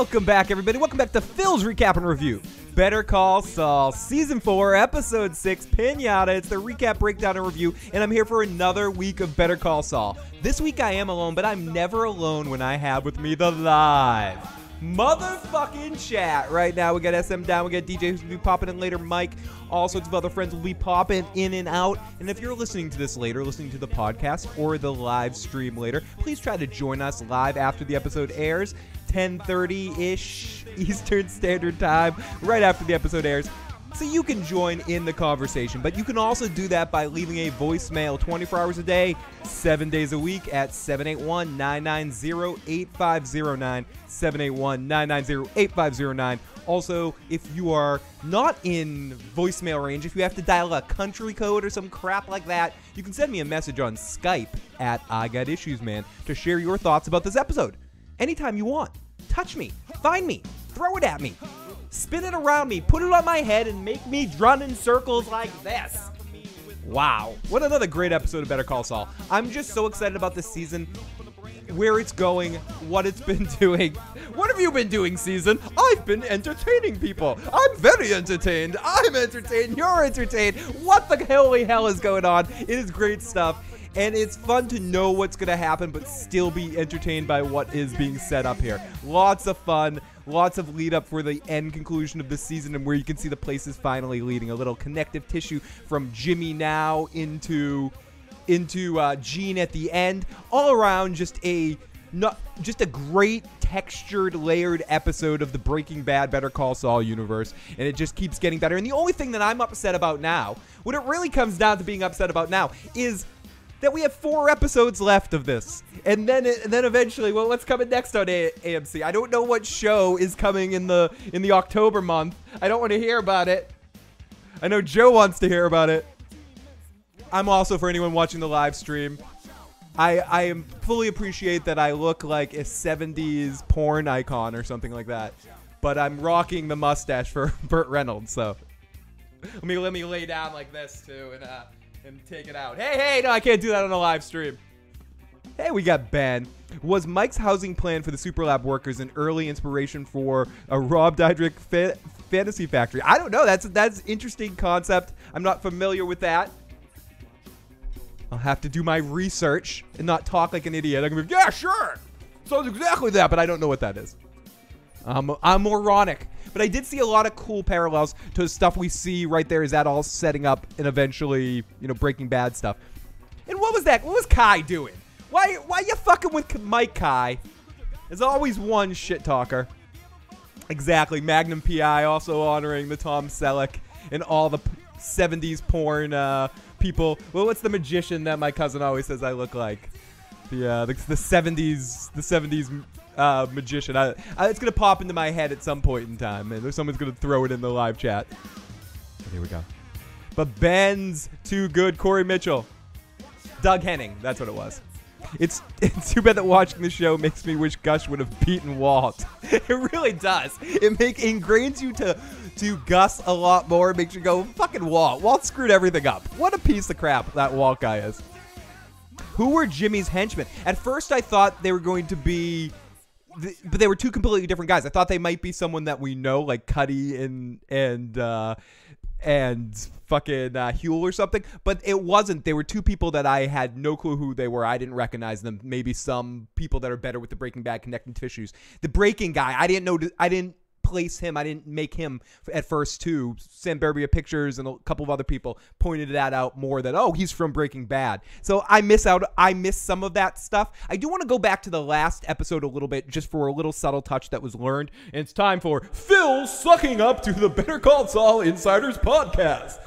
Welcome back, everybody. Welcome back to Phil's Recap and Review. Better Call Saul, Season 4, Episode 6, Pinata. It's the recap, breakdown, and review, and I'm here for another week of Better Call Saul. This week I am alone, but I'm never alone when I have with me the live motherfucking chat right now. We got SM down, we got DJ who's gonna be popping in later, Mike, all sorts of other friends will be popping in and out. And if you're listening to this later, listening to the podcast or the live stream later, please try to join us live after the episode airs. 10:30-ish Eastern Standard Time, right after the episode airs. So you can join in the conversation, but you can also do that by leaving a voicemail 24 hours a day, 7 days a week at 781-990-8509, 781-990-8509. Also, if you are not in voicemail range, if you have to dial a country code or some crap like that, you can send me a message on Skype at I Got Issues Man to share your thoughts about this episode anytime you want. Touch me, find me, throw it at me, spin it around me, put it on my head, and make me run in circles like this. Wow. What another great episode of Better Call Saul. I'm just so excited about this season, where it's going, what it's been doing. What have you been doing, season? I've been entertaining people. I'm very entertained. I'm entertained. You're entertained. What the holy hell is going on? It is great stuff and it's fun to know what's going to happen but still be entertained by what is being set up here. Lots of fun, lots of lead up for the end conclusion of the season and where you can see the places finally leading. A little connective tissue from Jimmy now into into uh, Gene at the end. All around, just a not just a great textured, layered episode of the Breaking Bad Better Call Saul universe, and it just keeps getting better. And the only thing that I'm upset about now, what it really comes down to being upset about now, is that we have four episodes left of this, and then and then eventually, well, what's coming next on A- AMC? I don't know what show is coming in the in the October month. I don't want to hear about it. I know Joe wants to hear about it. I'm also for anyone watching the live stream. I I am fully appreciate that I look like a 70s porn icon or something like that, but I'm rocking the mustache for Burt Reynolds. So let me let me lay down like this too, and uh and take it out. Hey, hey, no, I can't do that on a live stream. Hey, we got Ben. Was Mike's housing plan for the Superlab workers an early inspiration for a Rob Dyrdek fa- fantasy factory? I don't know. That's that's interesting concept. I'm not familiar with that. I'll have to do my research and not talk like an idiot. I'm gonna be, yeah, sure. Sounds exactly that, but I don't know what that is. I'm, I'm moronic. But I did see a lot of cool parallels to the stuff we see right there. Is that all setting up and eventually, you know, Breaking Bad stuff? And what was that? What was Kai doing? Why, why you fucking with Mike Kai? There's always one shit talker. Exactly. Magnum PI also honoring the Tom Selleck and all the 70s porn uh, people. Well, what's the magician that my cousin always says I look like? The uh, the, the 70s the 70s uh, magician. I, I, it's gonna pop into my head at some point in time, and someone's gonna throw it in the live chat. Here we go. But Ben's too good. Corey Mitchell, Doug Henning. That's what it was. It's it's too bad that watching the show makes me wish Gus would have beaten Walt. it really does. It make ingrains you to to Gus a lot more. It makes you go fucking Walt. Walt screwed everything up. What a piece of crap that Walt guy is. Who were Jimmy's henchmen? At first, I thought they were going to be but they were two completely different guys. I thought they might be someone that we know, like Cuddy and and uh, and fucking uh, Huell or something. But it wasn't. They were two people that I had no clue who they were. I didn't recognize them. Maybe some people that are better with the Breaking Bad connecting tissues. The Breaking guy, I didn't know. I didn't place him. I didn't make him at first too. Sam Berbia Pictures and a couple of other people pointed that out more that oh he's from Breaking Bad. So I miss out. I miss some of that stuff. I do want to go back to the last episode a little bit just for a little subtle touch that was learned. And it's time for Phil sucking up to the Better Call Saul Insiders podcast.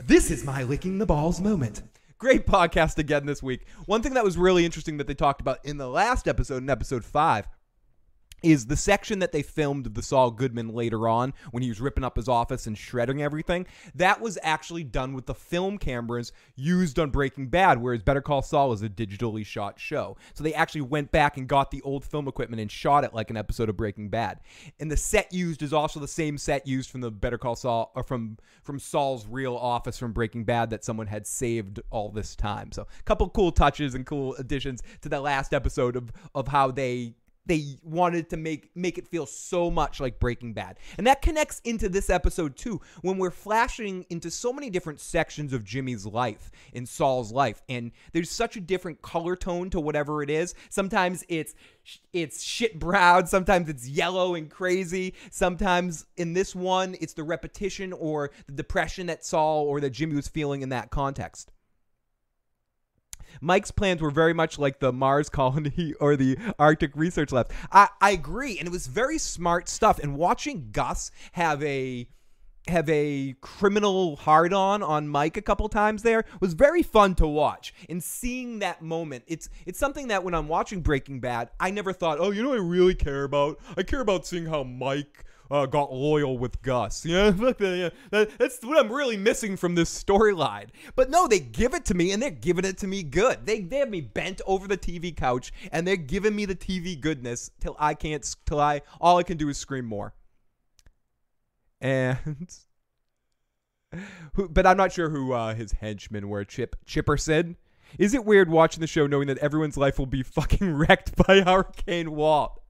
This is my licking the balls moment. Great podcast again this week. One thing that was really interesting that they talked about in the last episode, in episode five, is the section that they filmed of the Saul Goodman later on when he was ripping up his office and shredding everything. That was actually done with the film cameras used on Breaking Bad, whereas Better Call Saul is a digitally shot show. So they actually went back and got the old film equipment and shot it like an episode of Breaking Bad. And the set used is also the same set used from the Better Call Saul or from from Saul's real office from Breaking Bad that someone had saved all this time. So a couple cool touches and cool additions to the last episode of of how they they wanted to make make it feel so much like Breaking Bad. And that connects into this episode too when we're flashing into so many different sections of Jimmy's life in Saul's life and there's such a different color tone to whatever it is. Sometimes it's it's shit brown, sometimes it's yellow and crazy. Sometimes in this one it's the repetition or the depression that Saul or that Jimmy was feeling in that context. Mike's plans were very much like the Mars colony or the Arctic Research Lab. I, I agree, and it was very smart stuff. And watching Gus have a have a criminal hard on on Mike a couple times there was very fun to watch. And seeing that moment, it's it's something that when I'm watching Breaking Bad, I never thought, oh, you know, I really care about. I care about seeing how Mike uh, got loyal with Gus. Yeah, yeah, that, that's what I'm really missing from this storyline. But no, they give it to me, and they're giving it to me good. They they have me bent over the TV couch, and they're giving me the TV goodness till I can't, till I all I can do is scream more. And. Who, but I'm not sure who uh, his henchmen were. Chip Chipperson. Is it weird watching the show knowing that everyone's life will be fucking wrecked by Hurricane Walt?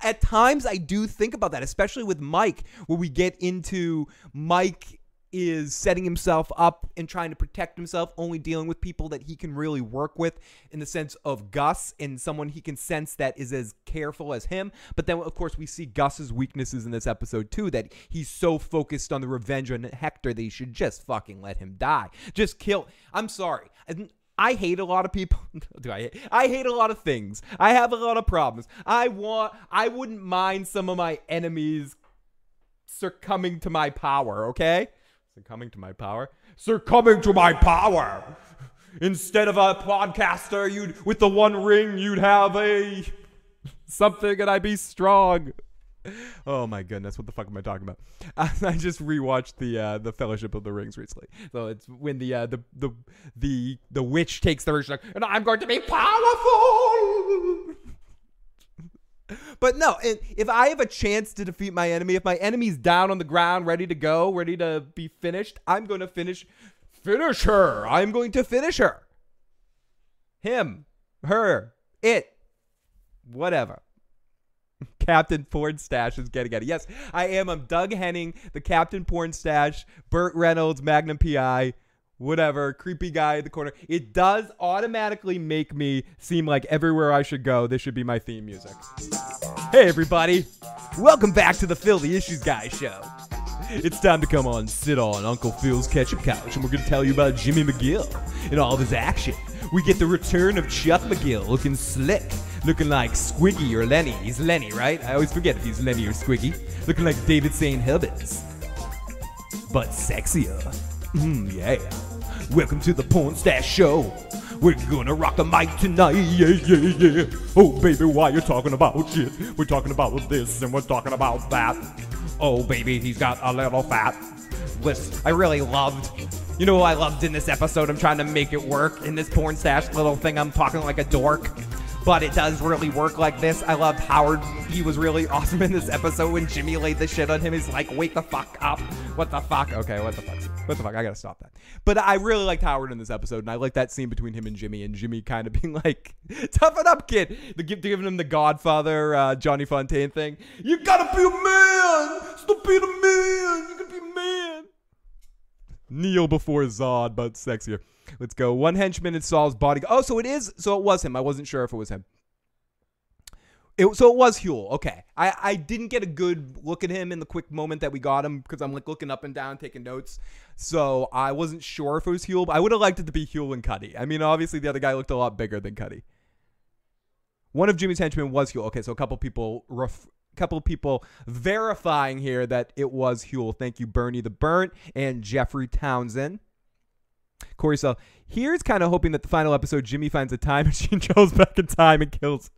At times I do think about that, especially with Mike, where we get into Mike is setting himself up and trying to protect himself, only dealing with people that he can really work with in the sense of Gus and someone he can sense that is as careful as him. But then, of course, we see Gus's weaknesses in this episode too that he's so focused on the revenge on Hector that he should just fucking let him die. Just kill. I'm sorry. I hate a lot of people. Do I? Hate? I hate a lot of things. I have a lot of problems. I want. I wouldn't mind some of my enemies succumbing to my power. Okay, succumbing to my power. Succumbing to my power. Instead of a podcaster, you'd with the one ring, you'd have a something, and I'd be strong oh my goodness, what the fuck am I talking about? I just rewatched the uh, the Fellowship of the Rings recently. So it's when the uh, the the the the witch takes the ring, like, and I'm going to be powerful. but no, if I have a chance to defeat my enemy, if my enemy's down on the ground, ready to go, ready to be finished, I'm going to finish finish her. I'm going to finish her. Him, her, it, whatever. Captain Porn Stash is getting at it. Yes, I am. I'm Doug Henning, the Captain Porn Stash, Burt Reynolds, Magnum PI, whatever, creepy guy in the corner. It does automatically make me seem like everywhere I should go, this should be my theme music. Hey, everybody. Welcome back to the Phil the Issues Guy show. It's time to come on, sit on Uncle Phil's ketchup couch, and we're going to tell you about Jimmy McGill and all of his action. We get the return of Chuck McGill looking slick looking like Squiggy or Lenny. He's Lenny, right? I always forget if he's Lenny or Squiggy. Looking like David St. Hubbins. But sexier. Mm, yeah. Welcome to the Porn Stash Show. We're gonna rock the mic tonight, yeah, yeah, yeah. Oh, baby, why you talking about shit? We're talking about this and we're talking about that. Oh, baby, he's got a little fat. Listen, I really loved you know who I loved in this episode? I'm trying to make it work in this porn stash little thing. I'm talking like a dork but it does really work like this. I loved Howard. He was really awesome in this episode when Jimmy laid the shit on him. He's like, wake the fuck up. What the fuck? Okay, what the fuck? What the fuck? I gotta stop that. But I really liked Howard in this episode, and I like that scene between him and Jimmy, and Jimmy kind of being like, toughen up, kid. The, giving him the Godfather, uh, Johnny Fontane thing. You gotta be a man. Stop being a man. You gotta be a man. Kneel before Zod, but sexier. Let's go. One henchman in Saul's body. Oh, so it is. So it was him. I wasn't sure if it was him. It, so it was Huell. Okay. I, I didn't get a good look at him in the quick moment that we got him because I'm like looking up and down, taking notes. So I wasn't sure if it was Huell, but I would have liked it to be Huell and Cuddy. I mean, obviously the other guy looked a lot bigger than Cuddy. One of Jimmy's henchmen was Huell. Okay, so a couple people ref- couple people verifying here that it was Huell. Thank you, Bernie the Burnt and Jeffrey Townsend. Corey Sell. Here's kind of hoping that the final episode, Jimmy finds a time machine, goes back in time, and kills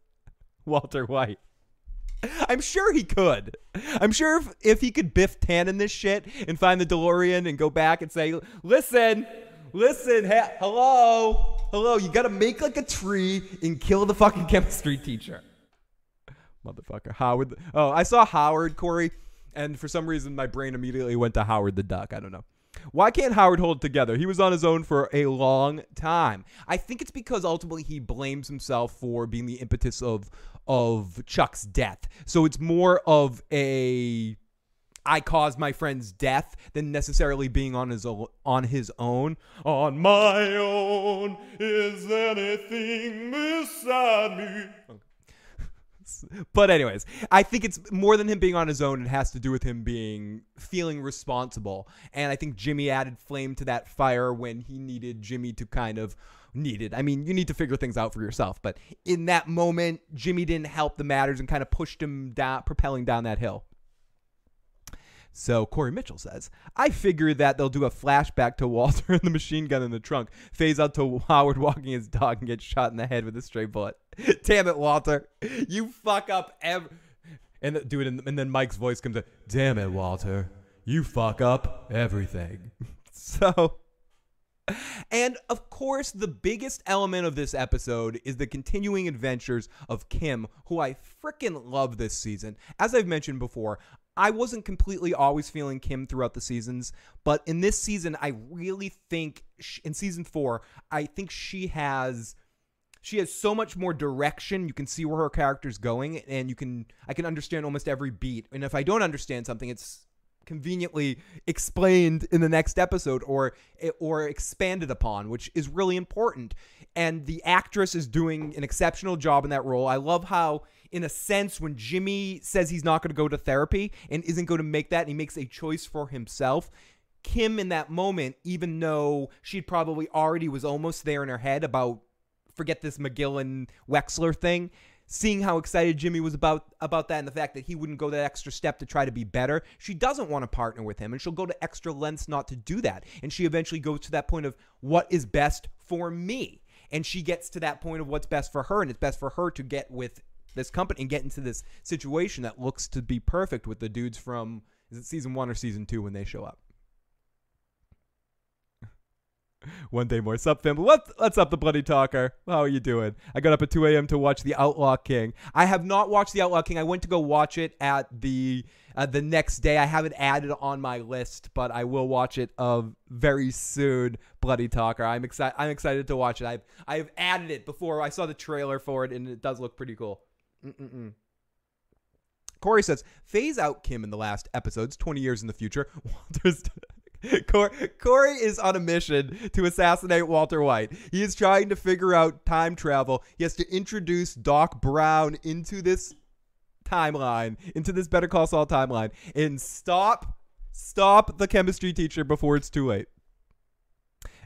Walter White. I'm sure he could. I'm sure if, if he could Biff Tannen this shit and find the DeLorean and go back and say, listen, listen, ha- hello, hello, you gotta make like a tree and kill the fucking chemistry teacher. Motherfucker. Howard. Oh, I saw Howard, Corey, and for some reason my brain immediately went to Howard the Duck. I don't know. Why can't Howard hold it together? He was on his own for a long time. I think it's because ultimately he blames himself for being the impetus of of Chuck's death. So it's more of a I caused my friend's death than necessarily being on his o- on his own. On my own is anything beside me. But anyways, I think it's more than him being on his own. It has to do with him being feeling responsible, and I think Jimmy added flame to that fire when he needed Jimmy to kind of needed. I mean, you need to figure things out for yourself, but in that moment, Jimmy didn't help the matters and kind of pushed him down, propelling down that hill. So Corey Mitchell says, I figure that they'll do a flashback to Walter and the machine gun in the trunk, phase out to Howard walking his dog and get shot in the head with a stray bullet. Damn it, Walter. You fuck up every. And do it, in, and then Mike's voice comes in. Damn it, Walter. You fuck up everything. so. And of course, the biggest element of this episode is the continuing adventures of Kim, who I freaking love this season. As I've mentioned before, I wasn't completely always feeling Kim throughout the seasons, but in this season, I really think sh- in season four, I think she has she has so much more direction. You can see where her character's going, and you can I can understand almost every beat. And if I don't understand something, it's conveniently explained in the next episode or or expanded upon, which is really important. And the actress is doing an exceptional job in that role. I love how in a sense, when Jimmy says he's not going to go to therapy and isn't going to make that, and he makes a choice for himself, Kim in that moment, even though she probably already was almost there in her head about forget this McGill Wexler thing, seeing how excited Jimmy was about about that and the fact that he wouldn't go that extra step to try to be better, she doesn't want to partner with him and she'll go to extra lengths not to do that. And she eventually goes to that point of what is best for me. And she gets to that point of what's best for her and it's best for her to get with this company and get into this situation that looks to be perfect with the dudes from is it season one or season two when they show up. One day more. Sup, family? What, what's up, the Bloody Talker? How are you doing? I got up at 2 a.m. to watch The Outlaw King. I have not watched The Outlaw King. I went to go watch it at the uh, the next day. I haven't added on my list, but I will watch it uh, very soon. Bloody Talker. I'm excited. I'm excited to watch it. I've I've added it before. I saw the trailer for it, and it does look pretty cool. Mm-mm-mm. Corey says, phase out Kim in the last episodes, 20 years in the future. Walter's. Corey is on a mission to assassinate Walter White. He is trying to figure out time travel. He has to introduce Doc Brown into this timeline, into this Better Call Saul timeline, and stop, stop the chemistry teacher before it's too late.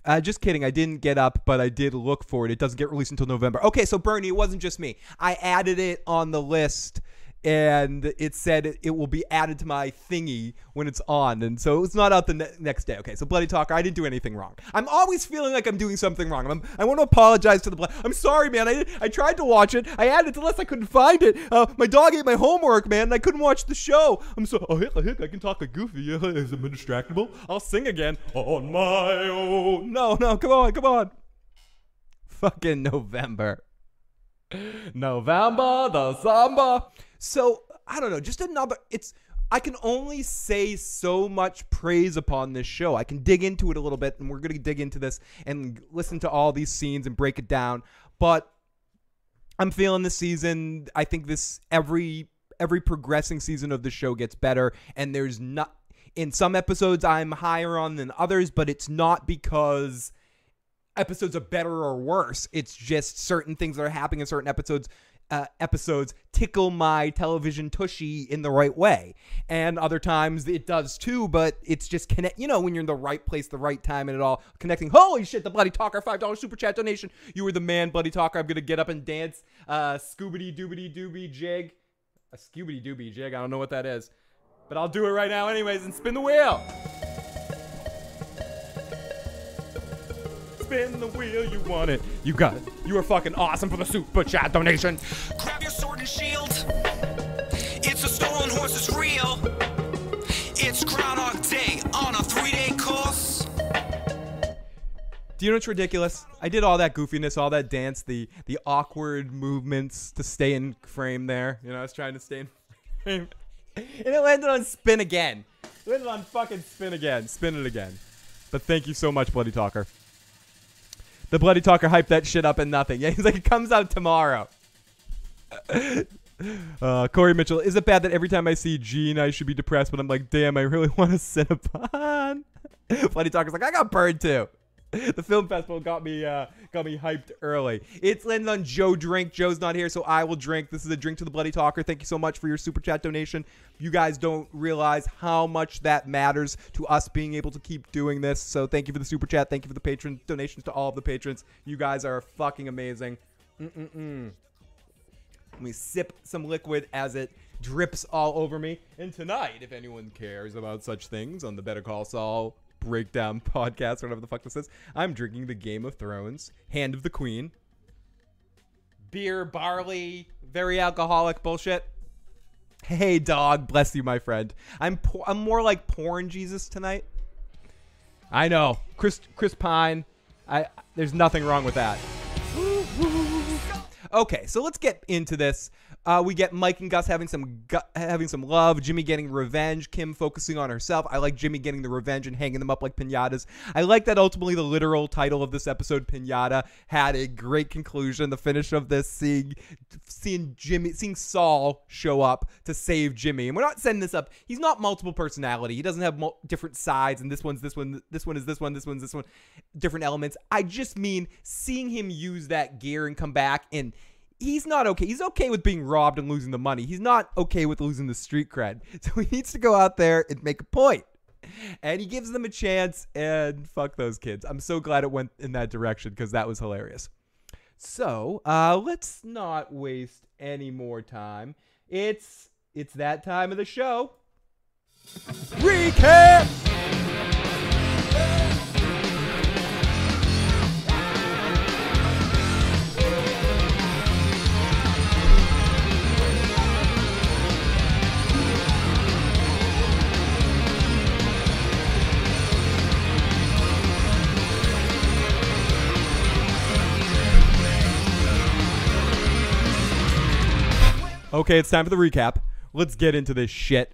Uh, just kidding. I didn't get up, but I did look for it. It doesn't get released until November. Okay, so Bernie, it wasn't just me. I added it on the list and it said it, will be added to my thingy when it's on. And so it's not out the ne- next day. Okay, so Bloody Talker, I didn't do anything wrong. I'm always feeling like I'm doing something wrong. I'm, i want to apologize to the Blood. I'm sorry, man. I, I tried to watch it. I added it to list. I couldn't find it. Uh, my dog ate my homework, man, and I couldn't watch the show. I'm so, oh, hick, hick, I can talk like Goofy. Is it distractible? I'll sing again. On my own. No, no, come on, come on. Fucking November. November, the samba. So I don't know, just another. It's I can only say so much praise upon this show. I can dig into it a little bit, and we're gonna dig into this and listen to all these scenes and break it down. But I'm feeling this season. I think this every every progressing season of the show gets better, and there's not in some episodes I'm higher on than others, but it's not because episodes are better or worse. It's just certain things that are happening in certain episodes uh, episodes tickle my television tushy in the right way. And other times it does too, but it's just connect, you know, when you're in the right place, the right time, and it all connecting. Holy shit, the Bloody Talker, $5 super chat donation. You were the man, Bloody Talker. I'm going to get up and dance. Uh, Scoobity doobity doobie jig. A Scoobity doobie jig. I don't know what that is. But I'll do it right now, anyways, and spin the wheel. Spin the wheel, you want it. You got it. You are fucking awesome for the super chat donation. Grab your sword and shield. It's a stolen horse, it's real. It's Groundhog Day on a three day course. Do you know what's ridiculous? I did all that goofiness, all that dance, the the awkward movements to stay in frame there. You know, I was trying to stay in frame. And it landed on spin again. It landed on fucking spin again. Spin it again. But thank you so much, Bloody Talker. The Bloody Talker hyped that shit up and nothing. Yeah, he's like, it comes out tomorrow. Uh, Corey Mitchell, is it bad that every time I see Gene, I should be depressed, but I'm like, damn, I really want to Cinnabon? Bloody Talker's like, I got burned too. The film festival got me uh, got me hyped early. It's landed on Joe Drink. Joe's not here, so I will drink. This is a drink to the Bloody Talker. Thank you so much for your super chat donation. You guys don't realize how much that matters to us being able to keep doing this. So thank you for the super chat. Thank you for the patron donations to all of the patrons. You guys are fucking amazing. Mm-mm-mm. Let me sip some liquid as it drips all over me. And tonight, if anyone cares about such things on the Better Call Saul breakdown podcast, whatever the fuck this is, I'm drinking the Game of Thrones Hand of the Queen. Beer, barley, very alcoholic bullshit. Hey, dog, bless you, my friend. I'm I'm more like porn Jesus tonight. I know, Chris Chris Pine. I there's nothing wrong with that. Okay, so let's get into this. Uh, we get Mike and Gus having some gu- having some love. Jimmy getting revenge. Kim focusing on herself. I like Jimmy getting the revenge and hanging them up like pinatas. I like that ultimately the literal title of this episode, Pinata, had a great conclusion. The finish of this, seeing seeing Jimmy, seeing Saul show up to save Jimmy, and we're not setting this up. He's not multiple personality. He doesn't have mul- different sides, and this one's this one, this one is this one, this one's this one, different elements. I just mean seeing him use that gear and come back and he's not okay. He's okay with being robbed and losing the money. He's not okay with losing the street cred. So he needs to go out there and make a point. And he gives them a chance and fuck those kids. I'm so glad it went in that direction because that was hilarious. So, uh, let's not waste any more time. It's it's that time of the show. Recap! Okay, it's time for the recap. Let's get into this shit.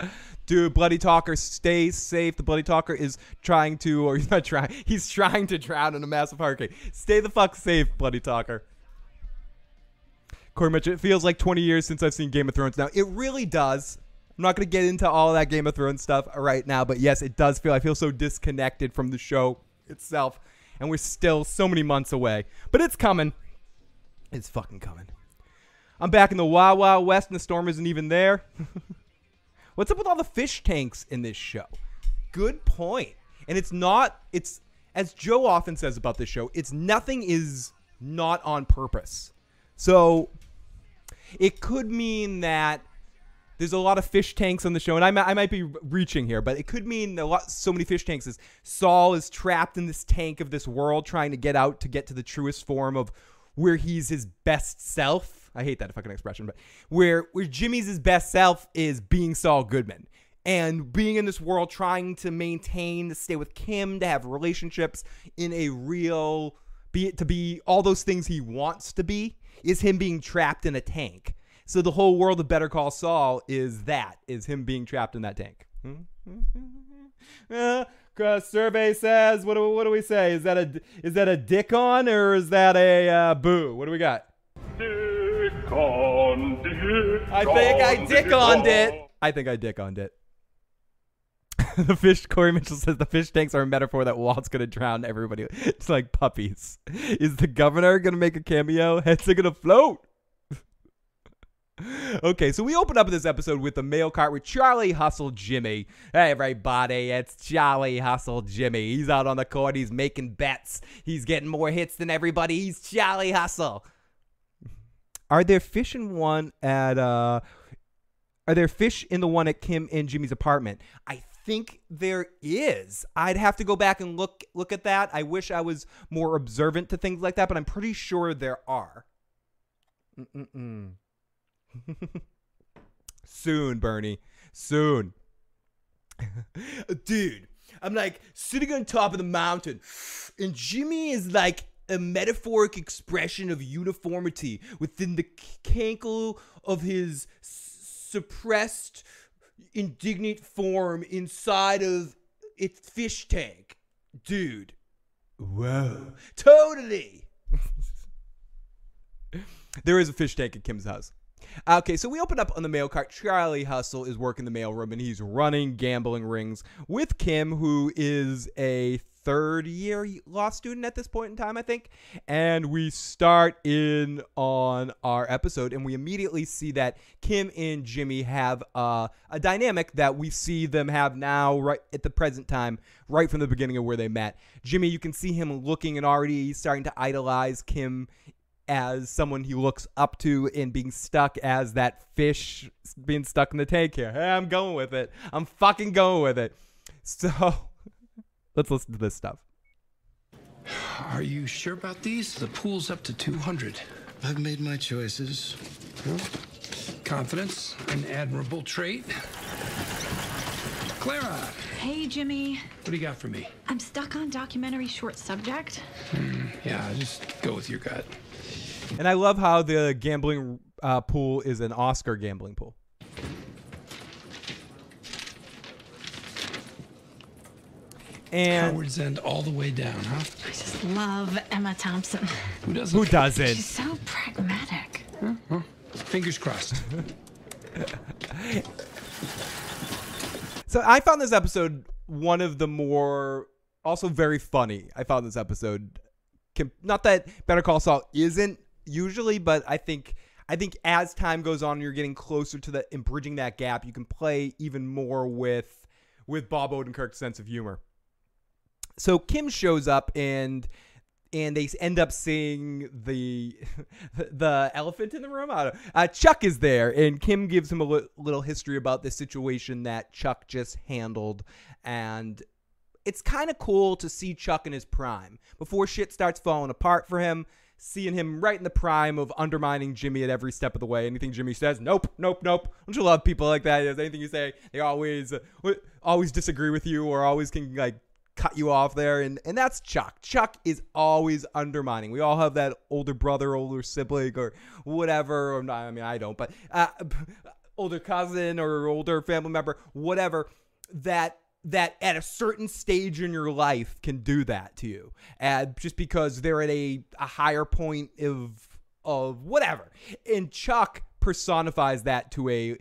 Dude, Bloody Talker, stay safe. The Bloody Talker is trying to, or he's not trying, he's trying to drown in a massive hurricane. Stay the fuck safe, Bloody Talker. Corey Mitchell, it feels like 20 years since I've seen Game of Thrones now. It really does. I'm not going to get into all that Game of Thrones stuff right now, but yes, it does feel, I feel so disconnected from the show itself. And we're still so many months away. But it's coming. It's fucking coming. I'm back in the Wild Wild West and the storm isn't even there. What's up with all the fish tanks in this show? Good point. And it's not, it's, as Joe often says about this show, it's nothing is not on purpose. So it could mean that there's a lot of fish tanks on the show, and I, I might be reaching here, but it could mean a lot, so many fish tanks is Saul is trapped in this tank of this world, trying to get out to get to the truest form of where he's his best self. I hate that fucking expression, but where where Jimmy's his best self is being Saul Goodman and being in this world, trying to maintain, to stay with Kim, to have relationships in a real, be to be all those things he wants to be, is him being trapped in a tank. So the whole world of Better Call Saul is that, is him being trapped in that tank. Hmm? Hmm? Hmm? Uh, survey says, what do, what do we say? Is that a is that a dick on or is that a uh, boo? What do we got? Dick on dick. I think I on, dick on it. I think I dick on it. the fish, Corey Mitchell says the fish tanks are a metaphor that Walt's gonna drown everybody. It's like puppies. Is the governor gonna make a cameo? Heads are gonna float. Okay, so we open up this episode with the mail cart with Charlie Hustle Jimmy. Hey, everybody, it's Charlie Hustle Jimmy. He's out on the court. He's making bets. He's getting more hits than everybody. He's Charlie Hustle. Are there fish in one at uh are there fish in the one at Kim and Jimmy's apartment? I think there is. I'd have to go back and look look at that. I wish I was more observant to things like that, but I'm pretty sure there are. Mm-mm-mm. Soon, Bernie. Soon. Dude, I'm like sitting on top of the mountain, and Jimmy is like a metaphoric expression of uniformity within the cankle of his suppressed indignant form inside of its fish tank. Dude. Whoa. Totally. there is a fish tank at Kim's house. Okay, so we open up on the mail cart. Charlie Hustle is working the mailroom and he's running gambling rings with Kim, who is a third year law student at this point in time, I think. And we start in on our episode and we immediately see that Kim and Jimmy have uh, a dynamic that we see them have now, right at the present time, right from the beginning of where they met. Jimmy, you can see him looking and already starting to idolize Kim as someone he looks up to in being stuck as that fish being stuck in the tank here. Hey, I'm going with it. I'm fucking going with it. So let's listen to this stuff. Are you sure about these? The pool's up to 200. I've made my choices. Confidence, an admirable trait. Clara, Hey, Jimmy. what do you got for me? I'm stuck on documentary short subject. Hmm, yeah, just go with your gut. And I love how the gambling uh, pool is an Oscar gambling pool. And Howards End all the way down, huh? I just love Emma Thompson. Who doesn't? who doesn't? She's so pragmatic. Huh? Fingers crossed. So I found this episode one of the more also very funny. I found this episode not that Better Call Saul isn't usually, but I think I think as time goes on, you're getting closer to the bridging that gap. You can play even more with with Bob Odenkirk's sense of humor. So Kim shows up and and they end up seeing the the elephant in the room. I. Uh, Chuck is there, and Kim gives him a li- little history about the situation that Chuck just handled, and it's kind of cool to see Chuck in his prime before shit starts falling apart for him. Seeing him right in the prime of undermining Jimmy at every step of the way. Anything Jimmy says, nope, nope, nope. Don't you love people like that? Anything you say, they always, uh, always disagree with you, or always can like cut you off there and and that's Chuck. Chuck is always undermining. We all have that older brother, older sibling or whatever or not, I mean I don't, but uh, older cousin or older family member, whatever that that at a certain stage in your life can do that to you. And just because they're at a, a higher point of of whatever. And Chuck personifies that to a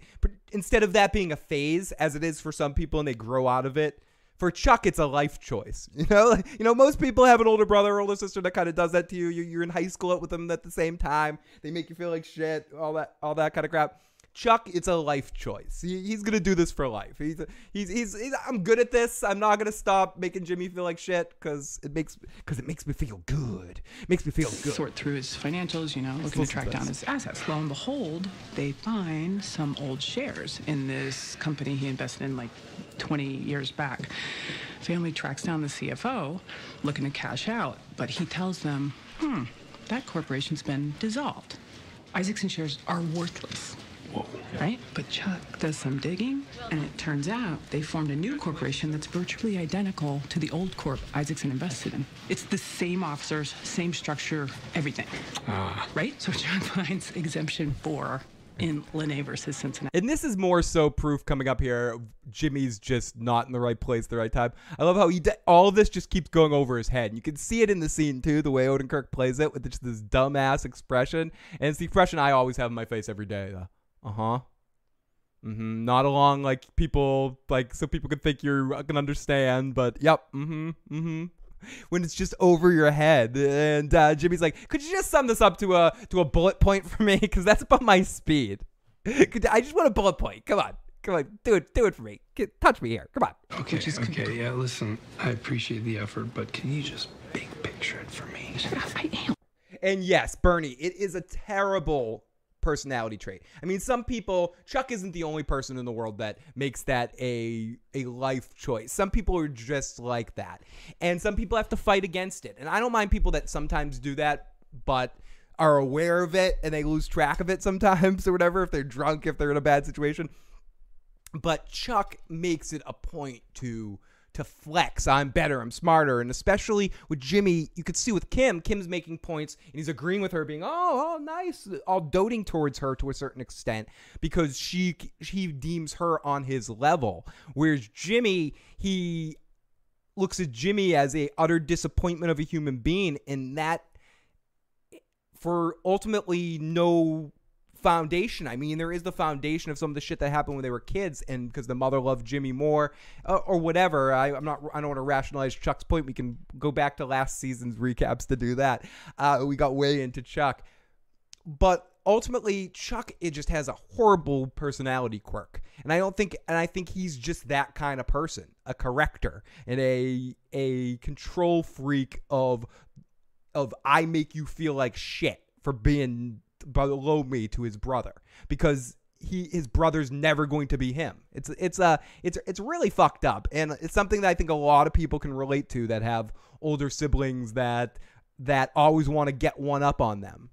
instead of that being a phase as it is for some people and they grow out of it for Chuck, it's a life choice. You know, you know, most people have an older brother or older sister that kind of does that to you. You're, you're in high school with them at the same time. They make you feel like shit. All that, all that kind of crap. Chuck, it's a life choice. He, he's gonna do this for life. He's, he's, he's, he's, I'm good at this. I'm not gonna stop making Jimmy feel like shit because it makes, because it makes me feel good. It makes me feel good. sort through his financials, you know, looking to track to down his assets. Lo and behold, they find some old shares in this company he invested in like 20 years back. Family tracks down the CFO looking to cash out, but he tells them, hmm, that corporation's been dissolved. Isaacson shares are worthless. Right? But Chuck does some digging, and it turns out they formed a new corporation that's virtually identical to the old corp Isaacson invested in. It's the same officers, same structure, everything. Ah. Right? So Chuck finds exemption four in Lene versus Cincinnati. And this is more so proof coming up here. Jimmy's just not in the right place the right time. I love how he d- all of this just keeps going over his head. And You can see it in the scene too, the way Odenkirk plays it with just this dumbass expression, and it's the expression I always have in my face every day. Uh huh. Mm-hmm. Not along like people like so people could think you're gonna understand, but yep. Mm-hmm. Mm-hmm. When it's just over your head, and uh, Jimmy's like, "Could you just sum this up to a to a bullet point for me? Because that's about my speed. Could, I just want a bullet point. Come on, come on, do it, do it for me. Get, touch me here. Come on." Okay, okay, yeah, listen, I appreciate the effort, but can you just big picture it for me? I am. And yes, Bernie, it is a terrible personality trait. I mean, some people, Chuck isn't the only person in the world that makes that a a life choice. Some people are just like that. And some people have to fight against it. And I don't mind people that sometimes do that, but are aware of it and they lose track of it sometimes or whatever if they're drunk, if they're in a bad situation. But Chuck makes it a point to to flex. I'm better. I'm smarter. And especially with Jimmy, you could see with Kim, Kim's making points and he's agreeing with her, being, oh, oh, nice, all doting towards her to a certain extent because she he deems her on his level. Whereas Jimmy, he looks at Jimmy as a utter disappointment of a human being, and that for ultimately no foundation. I mean, there is the foundation of some of the shit that happened when they were kids, and because the mother loved Jimmy more, uh, or whatever. I, I'm not. I don't want to rationalize Chuck's point. We can go back to last season's recaps to do that. Uh, we got way into Chuck, but ultimately, Chuck it just has a horrible personality quirk, and I don't think, and I think he's just that kind of person, a corrector and a a control freak of of I make you feel like shit for being below me to his brother because he his brother's never going to be him. It's it's uh it's it's really fucked up and it's something that I think a lot of people can relate to that have older siblings that that always want to get one up on them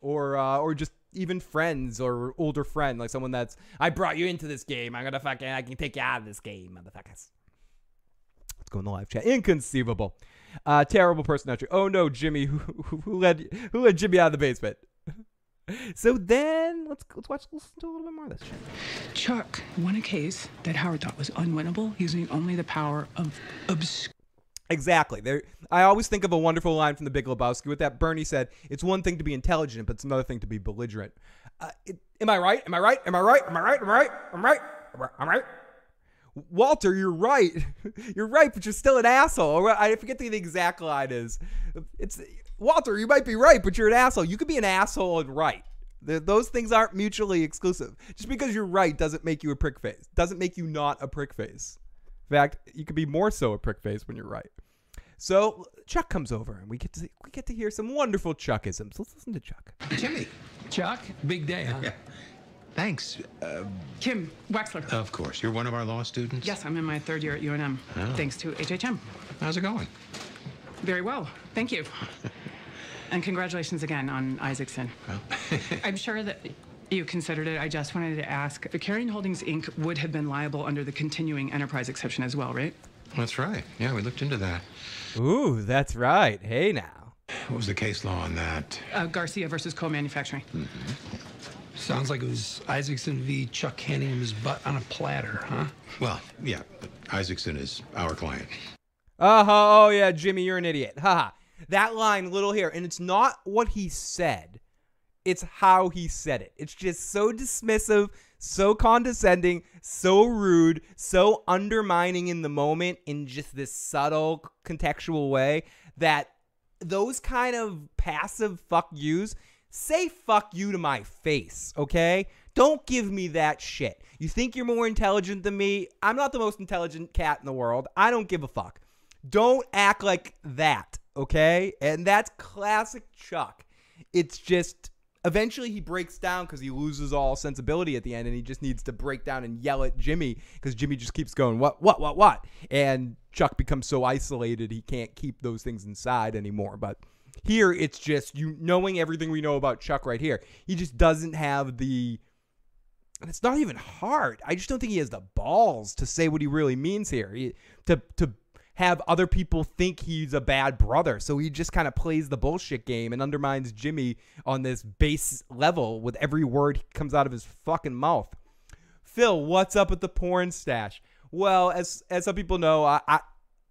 or uh, or just even friends or older friend like someone that's I brought you into this game. I'm gonna fucking I can take you out of this game, motherfuckers. Let's go in the live chat. Inconceivable. Uh, terrible personality. Oh no, Jimmy, who, who, who led who led Jimmy out of the basement? so then let's let's watch listen to a little bit more of this shit. Chuck won a case that Howard thought was unwinnable using only the power of obscure. Exactly. There, I always think of a wonderful line from The Big Lebowski with that. Bernie said, "It's one thing to be intelligent, but it's another thing to be belligerent." Uh, it, am I right? Am I right? Am I right? Am I right? Am I right? Am I right? I'm right. Walter, you're right. You're right, but you're still an asshole. I forget the, the exact line is. It's Walter. You might be right, but you're an asshole. You could be an asshole and right. Th- Those things aren't mutually exclusive. Just because you're right doesn't make you a prick face. Doesn't make you not a prick face. In fact, you could be more so a prick face when you're right. So Chuck comes over and we get to we get to hear some wonderful Chuckisms. Let's listen to Chuck. Jimmy. Chuck, big day, huh? Yeah. Thanks. Uh, Kim Wexler. of course. You're one of our law students? Yes, I'm in my third year at UNM, thanks to HHM. How's it going? Very well, thank you. and congratulations again on Isaacson. Well. I'm sure that you considered it. I just wanted to ask. The Carrying Holdings Inc. would have been liable under the continuing enterprise exception as well, right? That's right. Yeah, we looked into that. Ooh, that's right. Hey now. What was the case law on that? Uh, Garcia versus Coe Manufacturing. Sounds like it was Isaacson v. Chuck handing him his butt on a platter, huh? Well, yeah, but Isaacson is our client. Uh huh. Oh yeah, Jimmy, you're an idiot. Haha. That line, little here, and it's not what he said. It's how he said it. It's just so dismissive, so condescending, so rude, so undermining in the moment in just this subtle contextual way that those kind of passive fuck yous say fuck you to my face, okay? Don't give me that shit. You think you're more intelligent than me? I'm not the most intelligent cat in the world. I don't give a fuck. Don't act like that, okay? And that's classic Chuck. It's just eventually he breaks down because he loses all sensibility at the end and he just needs to break down and yell at Jimmy because Jimmy just keeps going, What, what, what, what? And Chuck becomes so isolated he can't keep those things inside anymore. But here it's just you knowing everything we know about Chuck right here. He just doesn't have the and it's not even hard. I just don't think he has the balls to say what he really means here. He, to to have other people think he's a bad brother. So he just kind of plays the bullshit game and undermines Jimmy on this base level with every word that comes out of his fucking mouth. Phil, what's up with the porn stash? Well, as as some people know, I, I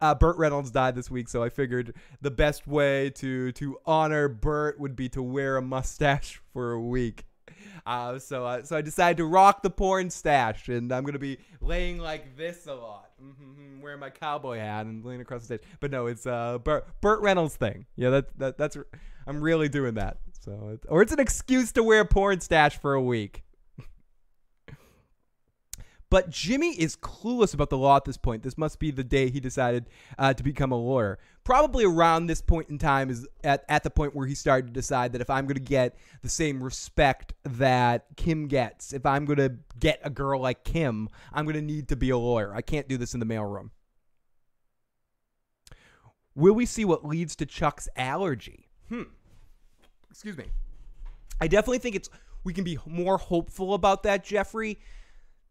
uh, Burt Reynolds died this week, so I figured the best way to to honor Burt would be to wear a mustache for a week. Uh, so uh, so I decided to rock the porn stash, and I'm gonna be laying like this a lot, mm-hmm, wearing my cowboy hat and laying across the stage. But no, it's uh Burt, Burt Reynolds thing. Yeah, that, that that's I'm really doing that. So or it's an excuse to wear porn stash for a week. But Jimmy is clueless about the law at this point. This must be the day he decided uh, to become a lawyer. Probably around this point in time is at, at the point where he started to decide that if I'm going to get the same respect that Kim gets, if I'm going to get a girl like Kim, I'm going to need to be a lawyer. I can't do this in the mailroom. Will we see what leads to Chuck's allergy? Hmm. Excuse me. I definitely think it's we can be more hopeful about that, Jeffrey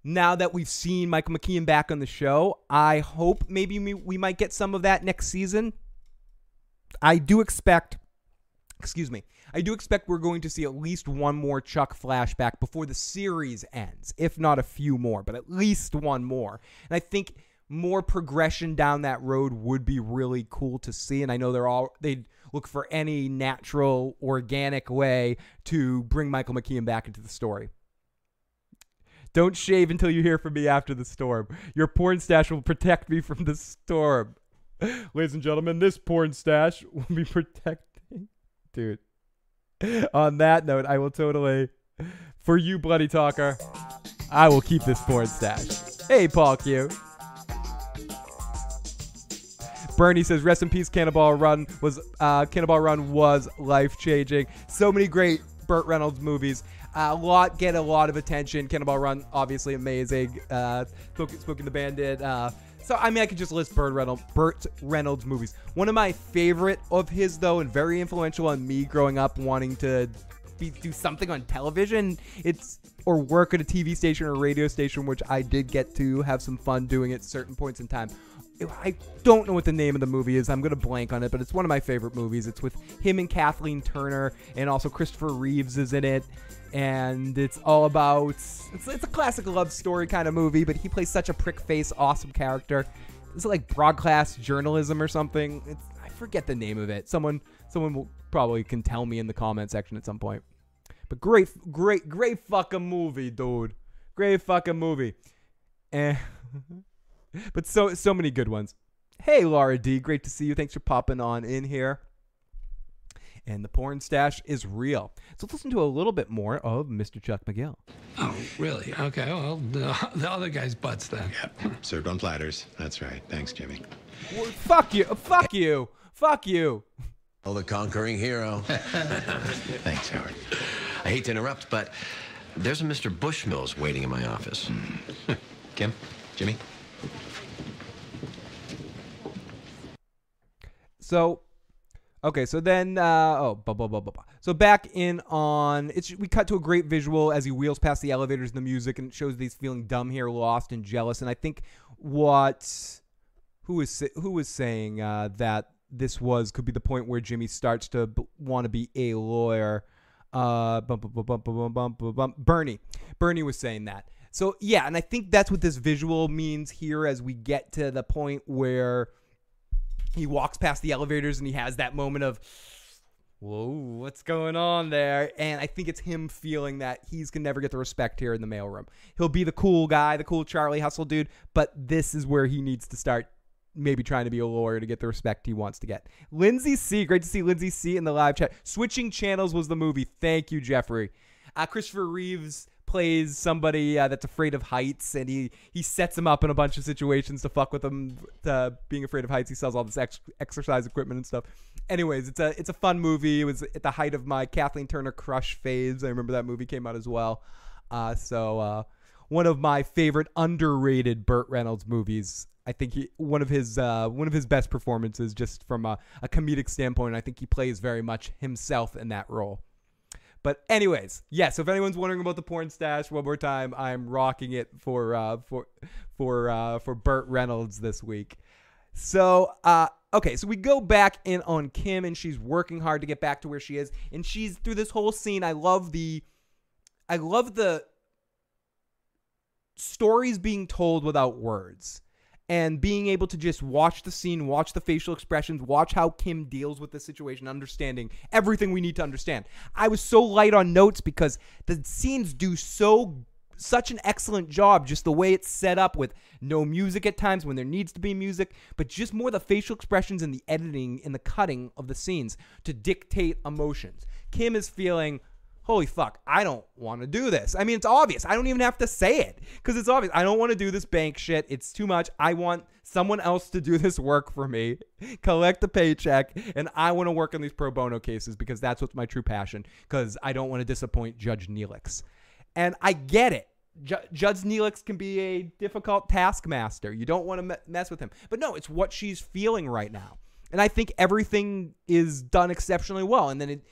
now that we've seen Michael McKean back on the show, I hope maybe we, might get some of that next season. I do expect, excuse me, I do expect we're going to see at least one more Chuck flashback before the series ends, if not a few more, but at least one more. And I think more progression down that road would be really cool to see. And I know they're all they look for any natural, organic way to bring Michael McKean back into the story. Don't shave until you hear from me after the storm. Your porn stash will protect me from the storm. Ladies and gentlemen, this porn stash will be protecting. Dude. On that note, I will totally, for you, Bloody Talker, I will keep this porn stash. Hey, Paul Q. Bernie says, "Rest in peace, Cannonball Run was uh, Cannonball Run was life changing. So many great Burt Reynolds movies. A lot get a lot of attention. Cannonball Run, obviously amazing. Uh, Smokey the Bandit. Uh, so I mean, I could just list Burt Reynolds, Burt Reynolds movies. One of my favorite of his, though, and very influential on me growing up, wanting to be, do something on television. It's or work at a TV station or radio station, which I did get to have some fun doing at certain points in time. I don't know what the name of the movie is. I'm gonna blank on it, but it's one of my favorite movies. It's with him and Kathleen Turner, and also Christopher Reeves is in it. And it's all about it's, it's a classic love story kind of movie, but he plays such a prick face, awesome character. Is it like broadcast journalism or something? It's, I forget the name of it. Someone someone will probably can tell me in the comment section at some point. But great, great, great fucking movie, dude. Great fucking movie. Eh. And but so so many good ones. Hey Laura D, great to see you. Thanks for popping on in here. And the porn stash is real. So let's listen to a little bit more of Mr. Chuck McGill. Oh, really? Okay. Well, the, the other guy's butts then. Yep. Served on platters. That's right. Thanks, Jimmy. Well, fuck you. Fuck you. Fuck you. Oh, the conquering hero. Thanks, Howard. I hate to interrupt, but there's a Mr. Bushmills waiting in my office. Hmm. Kim? Jimmy? So, okay, so then, uh, oh, blah, blah, blah, blah, blah. So back in on, it's we cut to a great visual as he wheels past the elevators and the music, and it shows that he's feeling dumb here, lost and jealous. And I think what who is, who was saying uh, that this was could be the point where Jimmy starts to want to be a lawyer. Bernie, Bernie was saying that. So yeah, and I think that's what this visual means here as we get to the point where he walks past the elevators and he has that moment of whoa what's going on there? And i think it's him feeling that he's gonna never get the respect here in the mailroom. He'll be the cool guy the cool charlie hustle dude but this is where he needs to start maybe trying to be a lawyer to get the respect he wants to get. Lindsay c great to see lindsay c in the live chat. Switching channels was the movie. Thank you jeffrey. Uh, christopher reeves plays somebody uh, that's afraid of heights, and he he sets him up in a bunch of situations to fuck with him. To being afraid of heights, he sells all this ex- exercise equipment and stuff. Anyways, it's a it's a fun movie. It was at the height of my Kathleen Turner crush phase. I remember that movie came out as well. Uh, so uh, one of my favorite underrated Burt Reynolds movies. I think he one of his uh, one of his best performances, just from a, a comedic standpoint. I think he plays very much himself in that role. But anyways. Yeah, so if anyone's wondering about the porn stash, one more time, I'm rocking it for uh, for for uh, for Burt Reynolds this week. So uh, okay, so we go back in on Kim, and she's working hard to get back to where she is, and she's through this whole scene. I love the, I love the stories being told without words and being able to just watch the scene, watch the facial expressions, watch how Kim deals with the situation, understanding everything we need to understand. I was so light on notes because the scenes do so such an excellent job just the way it's set up with no music at times when there needs to be music, but just more the facial expressions and the editing and the cutting of the scenes to dictate emotions. Kim is feeling holy fuck, I don't want to do this. I mean, it's obvious. I don't even have to say it because it's obvious. I don't want to do this bank shit. It's too much. I want someone else to do this work for me, collect the paycheck, and I want to work on these pro bono cases because that's what's my true passion because I don't want to disappoint Judge Neelix. And I get it. Ju- Judge Neelix can be a difficult taskmaster. You don't want to me- mess with him. But no, it's what she's feeling right now. And I think everything is done exceptionally well. And then it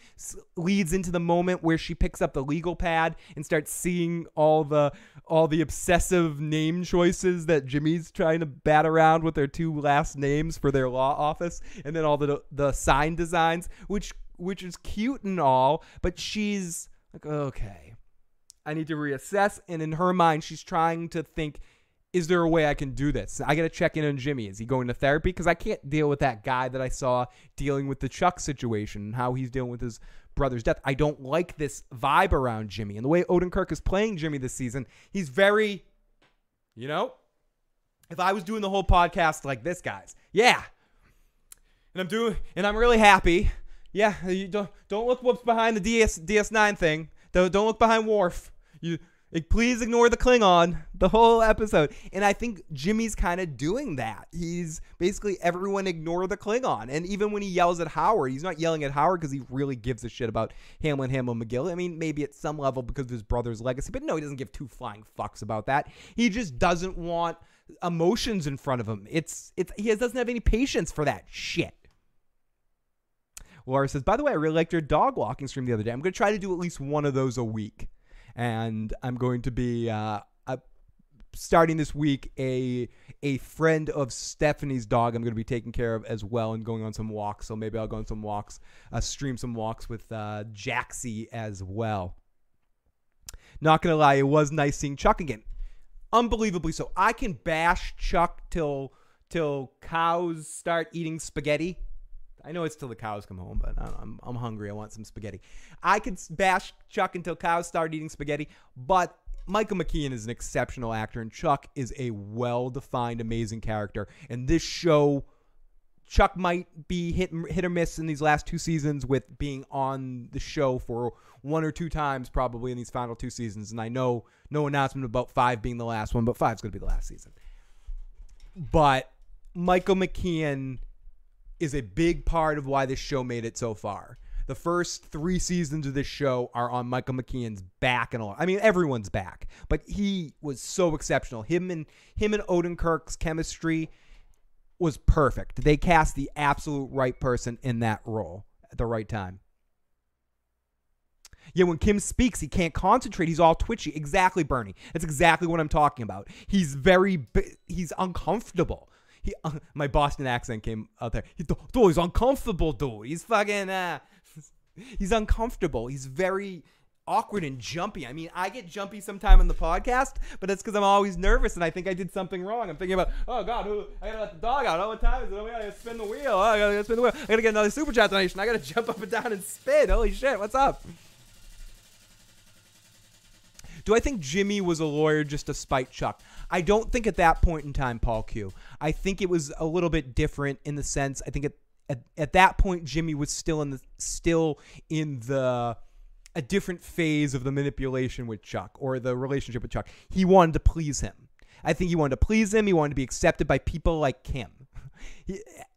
leads into the moment where she picks up the legal pad and starts seeing all the all the obsessive name choices that Jimmy's trying to bat around with their two last names for their law office, and then all the the sign designs, which which is cute and all, but she's like, okay, I need to reassess. And in her mind, she's trying to think, is there a way I can do this? I got to check in on Jimmy. Is he going to therapy? Because I can't deal with that guy that I saw dealing with the Chuck situation and how he's dealing with his brother's death. I don't like this vibe around Jimmy. And the way Odenkirk is playing Jimmy this season, he's very, you know, if I was doing the whole podcast like this, guys, yeah. And I'm doing, and I'm really happy. Yeah, you don't don't look what's behind the DS DS9 thing. Don't don't look behind Worf. You like, please ignore the Klingon the whole episode. And I think Jimmy's kind of doing that. He's basically everyone ignore the Klingon. And even when he yells at Howard, he's not yelling at Howard because he really gives a shit about Hamlin, Hamlin, McGill. I mean, maybe at some level because of his brother's legacy, but no, he doesn't give two flying fucks about that. He just doesn't want emotions in front of him. It's it's he doesn't have any patience for that shit. Laura says, by the way, I really liked your dog walking stream the other day. I'm going to try to do at least one of those a week. And I'm going to be uh, uh, starting this week a a friend of Stephanie's dog I'm going to be taking care of as well and going on some walks. So maybe I'll go on some walks, uh, stream some walks with uh, Jaxie as well. Not going to lie, it was nice seeing Chuck again. Unbelievably so. I can bash Chuck till till cows start eating spaghetti. I know it's till the cows come home, but I'm, I'm hungry. I want some spaghetti. I could bash Chuck until cows start eating spaghetti, but Michael McKean is an exceptional actor, and Chuck is a well defined, amazing character. And this show, Chuck might be hit, hit or miss in these last two seasons with being on the show for one or two times, probably in these final two seasons. And I know no announcement about five being the last one, but five's going to be the last season. But Michael McKean is a big part of why this show made it so far. The first three seasons of this show are on Michael McKean's back and all. I mean, everyone's back, but he was so exceptional. Him and him and Odenkirk's chemistry was perfect. They cast the absolute right person in that role at the right time. Yeah, when Kim speaks, he can't concentrate. He's all twitchy. Exactly, Bernie. That's exactly what I'm talking about. He's very he's uncomfortable. He, uh, my Boston accent came out there. He, dude, he's uncomfortable, dude. He's fucking, uh, he's uncomfortable. He's very awkward and jumpy. I mean, I get jumpy sometime on the podcast, but that's because I'm always nervous and I think I did something wrong. I'm thinking about, oh God, who, I gotta let the dog out. Oh, what time is it? Oh, I gotta spin the wheel. Oh, I gotta spin the wheel. I gotta get another super chat donation. I gotta jump up and down and spin. Holy shit, what's up? Do I think Jimmy was a lawyer just to spite Chuck? I don't think at that point in time, Paul Q. I think it was a little bit different in the sense. I think at at, at that point, Jimmy was still in the still in the a different phase of the manipulation with Chuck or the relationship with Chuck. He wanted to please him. I think he wanted to please him. He wanted to be accepted by people like Kim.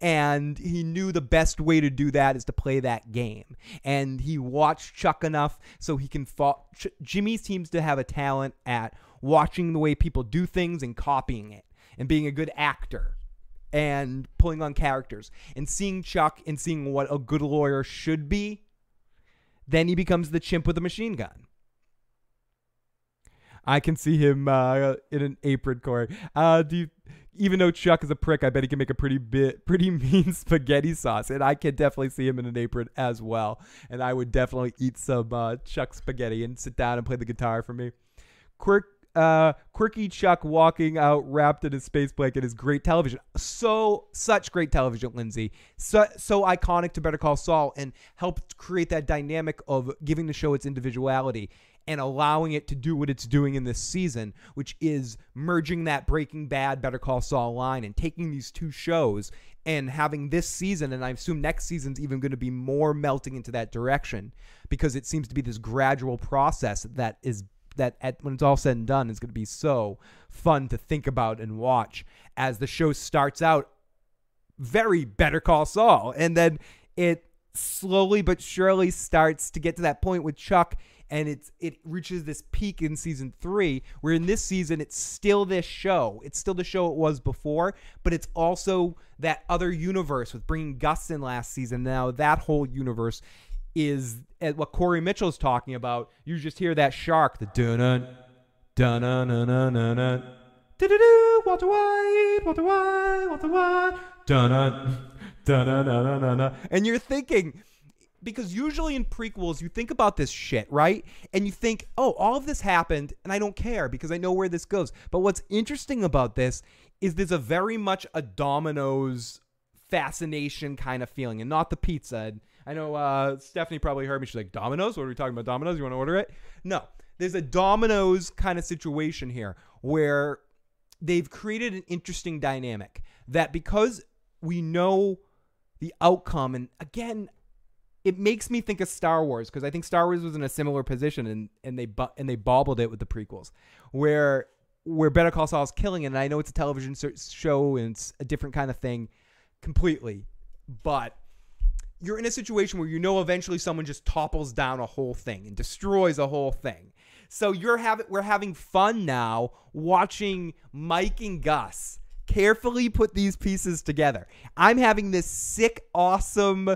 And he knew the best way to do that is to play that game. And he watched Chuck enough so he can fall. Ch- Jimmy seems to have a talent at watching the way people do things and copying it and being a good actor and pulling on characters and seeing Chuck and seeing what a good lawyer should be. Then he becomes the chimp with a machine gun. I can see him uh, in an apron, Corey. Uh, do you, even though Chuck is a prick, I bet he can make a pretty bit, pretty mean spaghetti sauce, and I can definitely see him in an apron as well. And I would definitely eat some uh, Chuck spaghetti and sit down and play the guitar for me. Quirk, uh, quirky Chuck walking out wrapped in his space blanket is great television. So such great television, Lindsay. So so iconic to Better Call Saul and helped create that dynamic of giving the show its individuality and allowing it to do what it's doing in this season, which is merging that Breaking Bad, Better Call Saul line and taking these two shows and having this season, and I assume next season's even going to be more melting into that direction because it seems to be this gradual process that is that at, when it's all said and done is going to be so fun to think about and watch as the show starts out very Better Call Saul, and then it slowly but surely starts to get to that point with Chuck and it's it reaches this peak in season three, where in this season it's still this show. It's still the show it was before, but it's also that other universe with bringing Gus in last season. Now that whole universe is at what Corey Mitchell's talking about. You just hear that shark, the dun dun dun dun dun dun dun. Do-do-do, Walter White, Walter White, Walter White. Dun dun dun dun dun dun. And you're thinking, because usually in prequels you think about this shit, right? And you think, oh, all of this happened, and I don't care because I know where this goes. But what's interesting about this is there's a very much a dominoes fascination kind of feeling, and not the pizza. And I know uh, Stephanie probably heard me. She's like, Dominoes? What are we talking about? Dominoes? You want to order it? No. There's a dominoes kind of situation here where they've created an interesting dynamic that because we know the outcome, and again, it makes me think of Star Wars because I think Star Wars was in a similar position and and they bu- and they bobbled it with the prequels, where where Better Call Saul is killing it. And I know it's a television show and it's a different kind of thing, completely, but you're in a situation where you know eventually someone just topples down a whole thing and destroys a whole thing. So you're having we're having fun now watching Mike and Gus carefully put these pieces together. I'm having this sick, awesome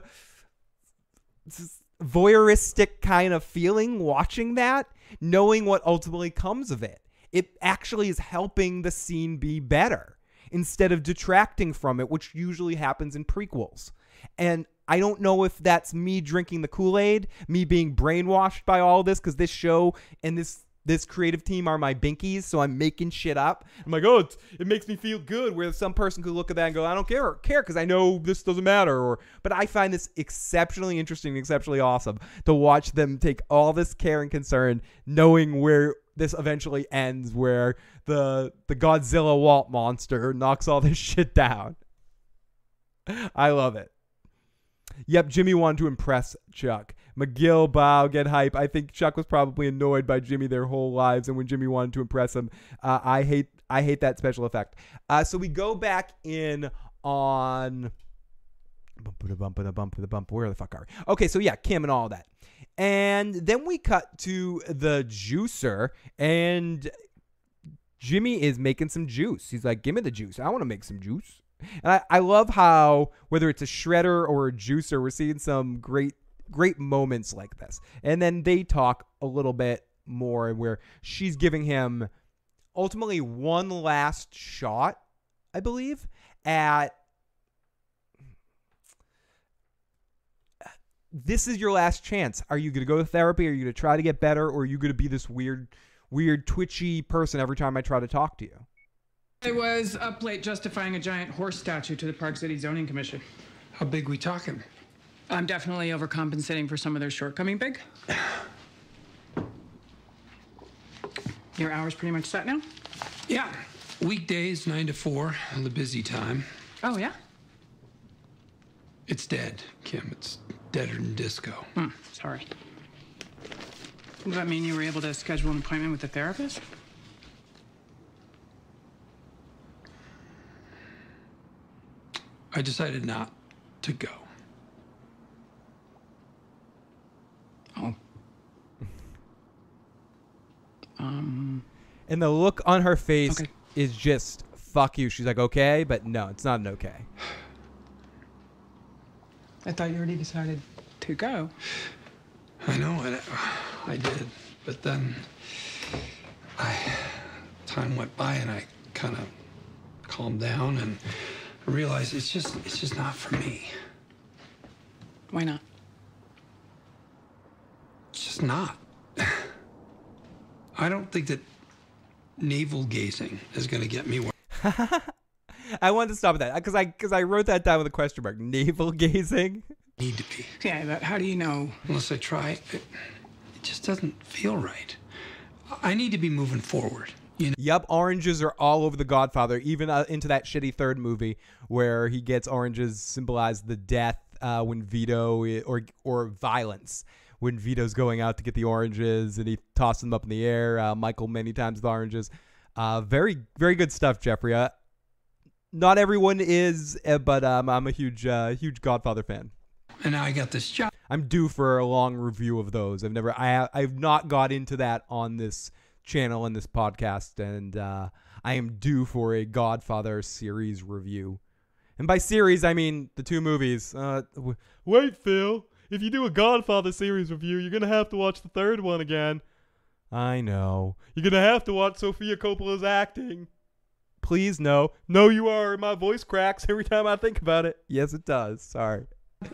voyeuristic kind of feeling watching that, knowing what ultimately comes of it. It actually is helping the scene be better instead of detracting from it, which usually happens in prequels. And I don't know if that's me drinking the Kool Aid, me being brainwashed by all this, because this show and this this creative team are my binkies, so I'm making shit up. I'm like, oh, it makes me feel good. Where some person could look at that and go, I don't care, care, because I know this doesn't matter. Or, but I find this exceptionally interesting, exceptionally awesome to watch them take all this care and concern, knowing where this eventually ends, where the the Godzilla Walt monster knocks all this shit down. I love it. Yep, Jimmy wanted to impress Chuck. McGill, bow, get hype. I think Chuck was probably annoyed by Jimmy their whole lives, and when Jimmy wanted to impress him, uh, I hate I hate that special effect. Uh, so we go back in on bump the bump the bump the bump. Where the fuck are we? Okay, so yeah, Kim and all that, and then we cut to the juicer and. Jimmy is making some juice. He's like, "Give me the juice. I want to make some juice." And I, I love how whether it's a shredder or a juicer, we're seeing some great great moments like this. And then they talk a little bit more where she's giving him ultimately one last shot, I believe, at this is your last chance. Are you going to go to therapy? Are you going to try to get better? Or are you going to be this weird, weird, twitchy person every time I try to talk to you? I was up late justifying a giant horse statue to the Park City Zoning Commission. How big we talking? I'm definitely overcompensating for some of their shortcoming big. Your hour's pretty much set now? Yeah. Weekdays, 9 to 4, the busy time. Oh, yeah? It's dead, Kim. It's deader than disco. Hmm, sorry. Does that mean you were able to schedule an appointment with a therapist? I decided not to go. Oh. Um. And the look on her face Okay. is just fuck you. She's like, okay, but no, it's not an okay. I thought you already decided to go. I know, I, I did. But then I, time went by and I kind of calmed down and realized it's just, it's just not for me. Why not? It's just not. I don't think that navel gazing is going to get me where I wanted to stop at that because I because I wrote that down with a question mark. Navel gazing. Need to be. Yeah, but how do you know? Unless I try, it, it just doesn't feel right. I need to be moving forward. You know? Yep, oranges are all over the Godfather, even uh, into that shitty third movie where he gets oranges symbolize the death uh, when Vito or or violence when Vito's going out to get the oranges and he tosses them up in the air. Uh, Michael many times with oranges. Uh, very very good stuff, Jeffrey. Uh, not everyone is, uh, but um, I'm a huge uh, huge Godfather fan. And now I got this job. I'm due for a long review of those. I've never, I, I've not got into that on this channel and this podcast, and uh, I am due for a Godfather series review. And by series, I mean the two movies. Uh, wait, Phil. If you do a Godfather series review, you're gonna have to watch the third one again. I know. You're gonna have to watch Sofia Coppola's acting. Please no. No, you are. My voice cracks every time I think about it. Yes, it does. Sorry.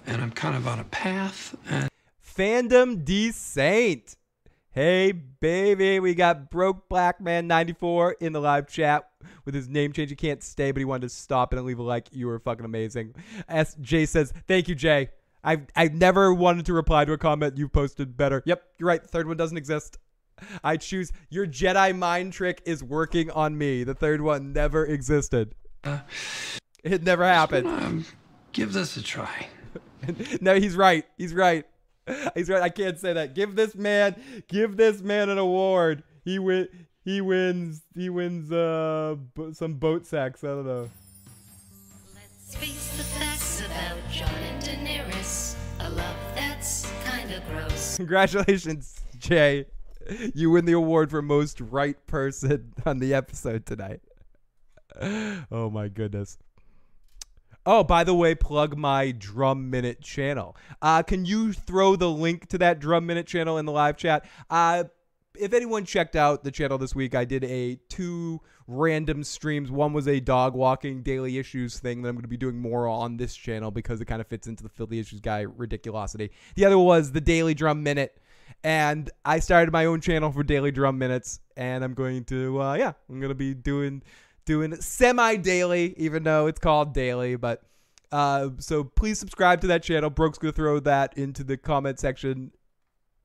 and I'm kind of on a path. And Fandom D Saint. Hey, baby, we got Broke Black Man 94 in the live chat with his name change. He can't stay, but he wanted to stop and leave a like. You were fucking amazing. S Jay says, Thank you, Jay. I've, I've never wanted to reply to a comment you posted better. Yep, you're right. The third one doesn't exist. I choose your Jedi mind trick is working on me. The third one never existed. it never happened. um, give this a try. no, he's right. He's right. He's right. I can't say that. Give this man, give this man an award. He win. He wins. He wins. Uh, bo- some boat sacks. I don't know. Congratulations, Jay. You win the award for most right person on the episode tonight. Oh my goodness. Oh, by the way, plug my Drum Minute channel. Uh, can you throw the link to that Drum Minute channel in the live chat? Uh, if anyone checked out the channel this week, I did a two random streams. One was a dog walking daily issues thing that I'm going to be doing more on this channel because it kind of fits into the filthy issues guy ridiculosity. The other was the daily drum minute, and I started my own channel for daily drum minutes, and I'm going to uh, yeah, I'm going to be doing doing semi daily, even though it's called daily, but. Uh, so please subscribe to that channel. Brooke's gonna throw that into the comment section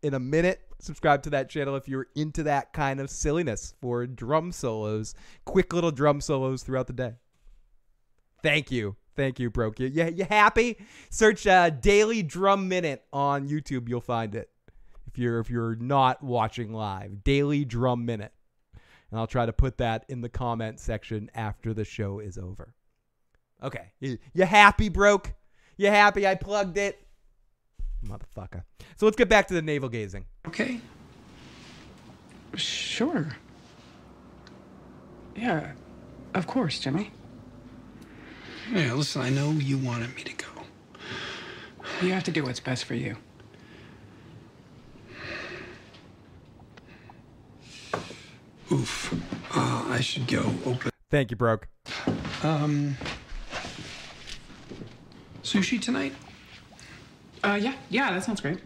in a minute. Subscribe to that channel if you're into that kind of silliness for drum solos, quick little drum solos throughout the day. Thank you. Thank you, Broke. You, you, happy? Search uh, Daily Drum Minute on YouTube. You'll find it. If you're if you're not watching live, Daily Drum Minute. And I'll try to put that in the comment section after the show is over. Okay. You, you happy, Broke? You happy I plugged it? Motherfucker. So let's get back to the navel gazing. Okay. Sure. Yeah, of course, Jimmy. Yeah, listen, I know you wanted me to go. You have to do what's best for you. Oof. Uh, I should go open. Thank you, Broke. Um, sushi tonight? Uh, yeah, yeah, that sounds great.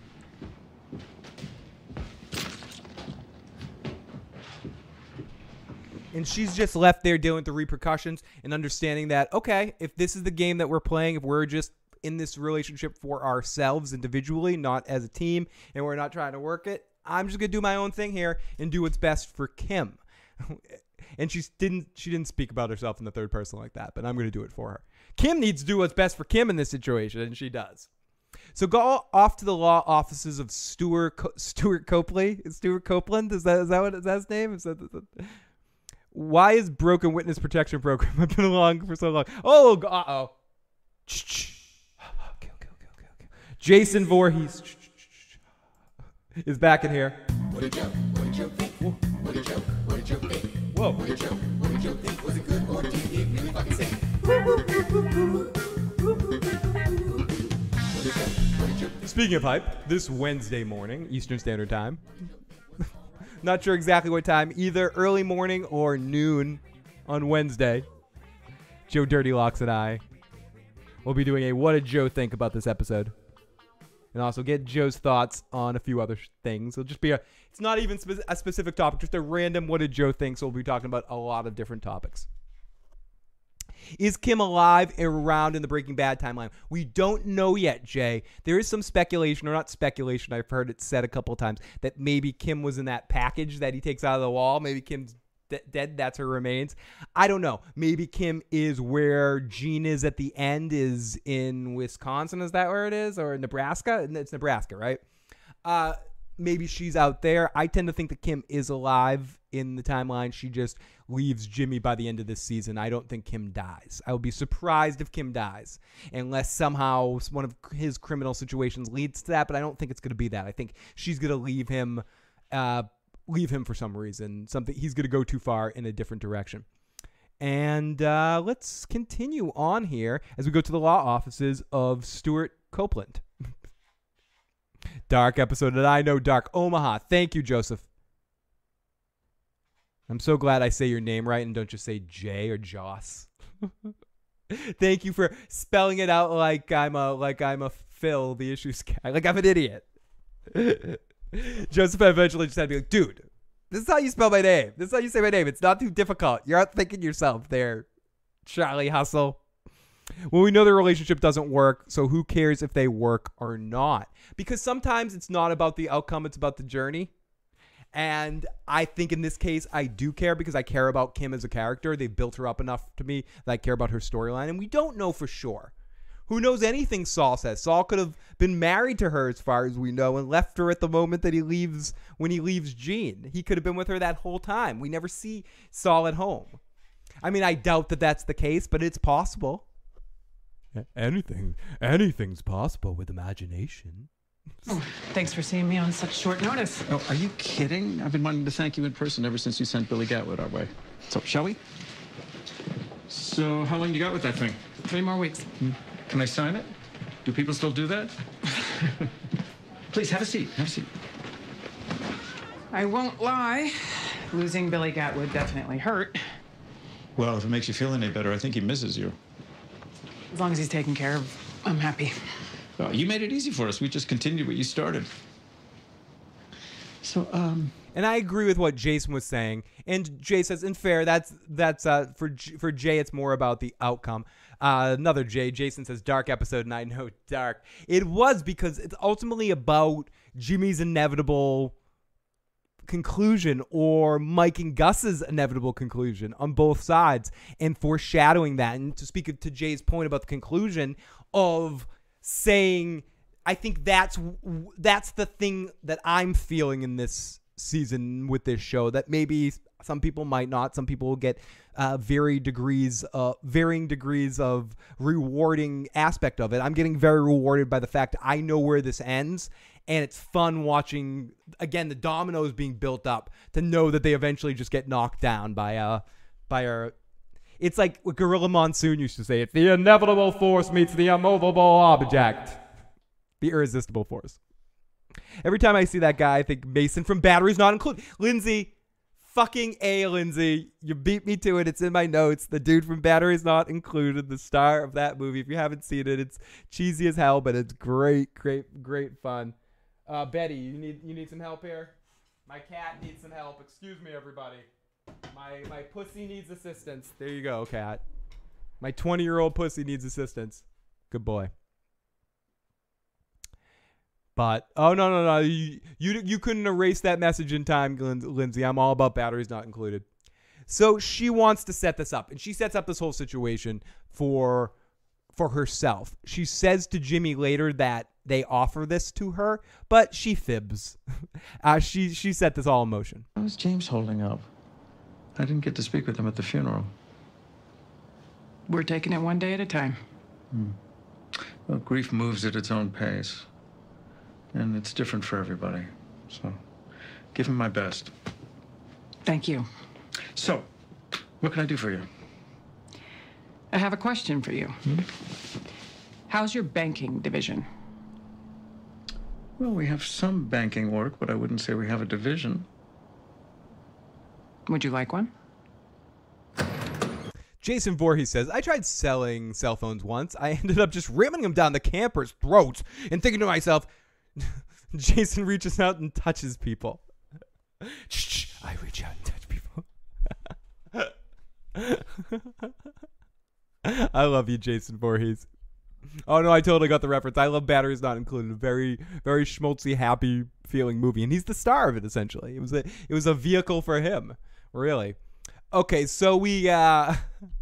And she's just left there dealing with the repercussions and understanding that, okay, if this is the game that we're playing, if we're just in this relationship for ourselves individually, not as a team, and we're not trying to work it, I'm just gonna do my own thing here and do what's best for Kim. and she didn't she didn't speak about herself in the third person like that, but I'm gonna do it for her. Kim needs to do what's best for Kim in this situation, and she does. So go off to the law offices of Stuart Co- Stuart Copley. Stuart Copeland is that is that what is that his name? Is that, that- why is broken witness protection program? I've been along for so long. Oh, uh oh. Jason Voorhees is back in here. What did you, what you think? What did you, what you think? Whoa. What did you, what you think? Was it good or did it really fucking stink? Speaking of hype, this Wednesday morning, Eastern Standard Time. Not sure exactly what time, either early morning or noon on Wednesday. Joe Dirty Locks and I will be doing a What Did Joe Think about this episode? And also get Joe's thoughts on a few other things. It'll just be a, it's not even spe- a specific topic, just a random What Did Joe Think? So we'll be talking about a lot of different topics. Is Kim alive and around in the Breaking Bad timeline? We don't know yet, Jay. There is some speculation, or not speculation, I've heard it said a couple times, that maybe Kim was in that package that he takes out of the wall. Maybe Kim's de- dead. That's her remains. I don't know. Maybe Kim is where Gene is at the end, is in Wisconsin. Is that where it is? Or Nebraska? It's Nebraska, right? Uh, maybe she's out there. I tend to think that Kim is alive in the timeline. She just leaves Jimmy by the end of this season. I don't think Kim dies. I would be surprised if Kim dies, unless somehow one of his criminal situations leads to that. But I don't think it's going to be that. I think she's going to leave him, uh, leave him for some reason. Something he's going to go too far in a different direction. And uh, let's continue on here as we go to the law offices of Stuart Copeland. Dark episode that I know Dark Omaha. Thank you, Joseph. I'm so glad I say your name right and don't just say Jay or Joss. Thank you for spelling it out like I'm a like I'm a Phil, the issues guy. Like I'm an idiot. Joseph eventually just had to be like, dude, this is how you spell my name. This is how you say my name. It's not too difficult. You're out thinking yourself there, Charlie Hustle. Well, we know their relationship doesn't work, so who cares if they work or not? Because sometimes it's not about the outcome, it's about the journey. And I think in this case, I do care because I care about Kim as a character. They've built her up enough to me that I care about her storyline. And we don't know for sure. Who knows anything Saul says? Saul could have been married to her as far as we know and left her at the moment that he leaves when he leaves Gene. He could have been with her that whole time. We never see Saul at home. I mean, I doubt that that's the case, but it's possible. Anything, anything's possible with imagination. Oh, thanks for seeing me on such short notice. Oh, are you kidding? I've been wanting to thank you in person ever since you sent Billy Gatwood our way. So, shall we? So, how long you got with that thing? Three more weeks. Hmm? Can I sign it? Do people still do that? Please, have a seat. Have a seat. I won't lie. Losing Billy Gatwood definitely hurt. Well, if it makes you feel any better, I think he misses you. As long as he's taken care of, I'm happy. Well, you made it easy for us. We just continued what you started. So, um, and I agree with what Jason was saying. And Jay says, and fair, that's that's uh, for J- for Jay, it's more about the outcome. Uh, another Jay, Jason says, dark episode, and I know dark. It was because it's ultimately about Jimmy's inevitable conclusion or Mike and Gus's inevitable conclusion on both sides and foreshadowing that. And to speak to Jay's point about the conclusion of saying, I think that's that's the thing that I'm feeling in this season with this show that maybe some people might not. Some people will get uh, degrees, uh, varying degrees of rewarding aspect of it. I'm getting very rewarded by the fact I know where this ends, and it's fun watching again the dominoes being built up to know that they eventually just get knocked down by uh by a. It's like what Gorilla Monsoon used to say: "It's the inevitable force meets the immovable object, the irresistible force." Every time I see that guy, I think Mason from Batteries Not Included. Lindsay, fucking A, Lindsay. You beat me to it. It's in my notes. The dude from Batteries Not Included, the star of that movie. If you haven't seen it, it's cheesy as hell, but it's great, great, great fun. Uh, Betty, you need you need some help here. My cat needs some help. Excuse me, everybody. My my pussy needs assistance. There you go, cat. My 20 year old pussy needs assistance. Good boy. But oh no no no you you, you couldn't erase that message in time, Lin- Lindsay. I'm all about batteries not included. So she wants to set this up, and she sets up this whole situation for for herself. She says to Jimmy later that they offer this to her, but she fibs. uh, she she set this all in motion. How's James holding up? I didn't get to speak with him at the funeral. We're taking it one day at a time. Hmm. Well, grief moves at its own pace. And it's different for everybody. So, give him my best. Thank you. So, what can I do for you? I have a question for you. How's your banking division? Well, we have some banking work, but I wouldn't say we have a division. Would you like one? Jason Voorhees says, I tried selling cell phones once. I ended up just ramming them down the campers' throats and thinking to myself, Jason reaches out and touches people. I reach out and touch people. I love you, Jason Voorhees. Oh no, I totally got the reference. I love Batteries Not Included. Very, very schmaltzy, happy feeling movie, and he's the star of it. Essentially, it was a, it was a vehicle for him. Really. Okay, so we, uh,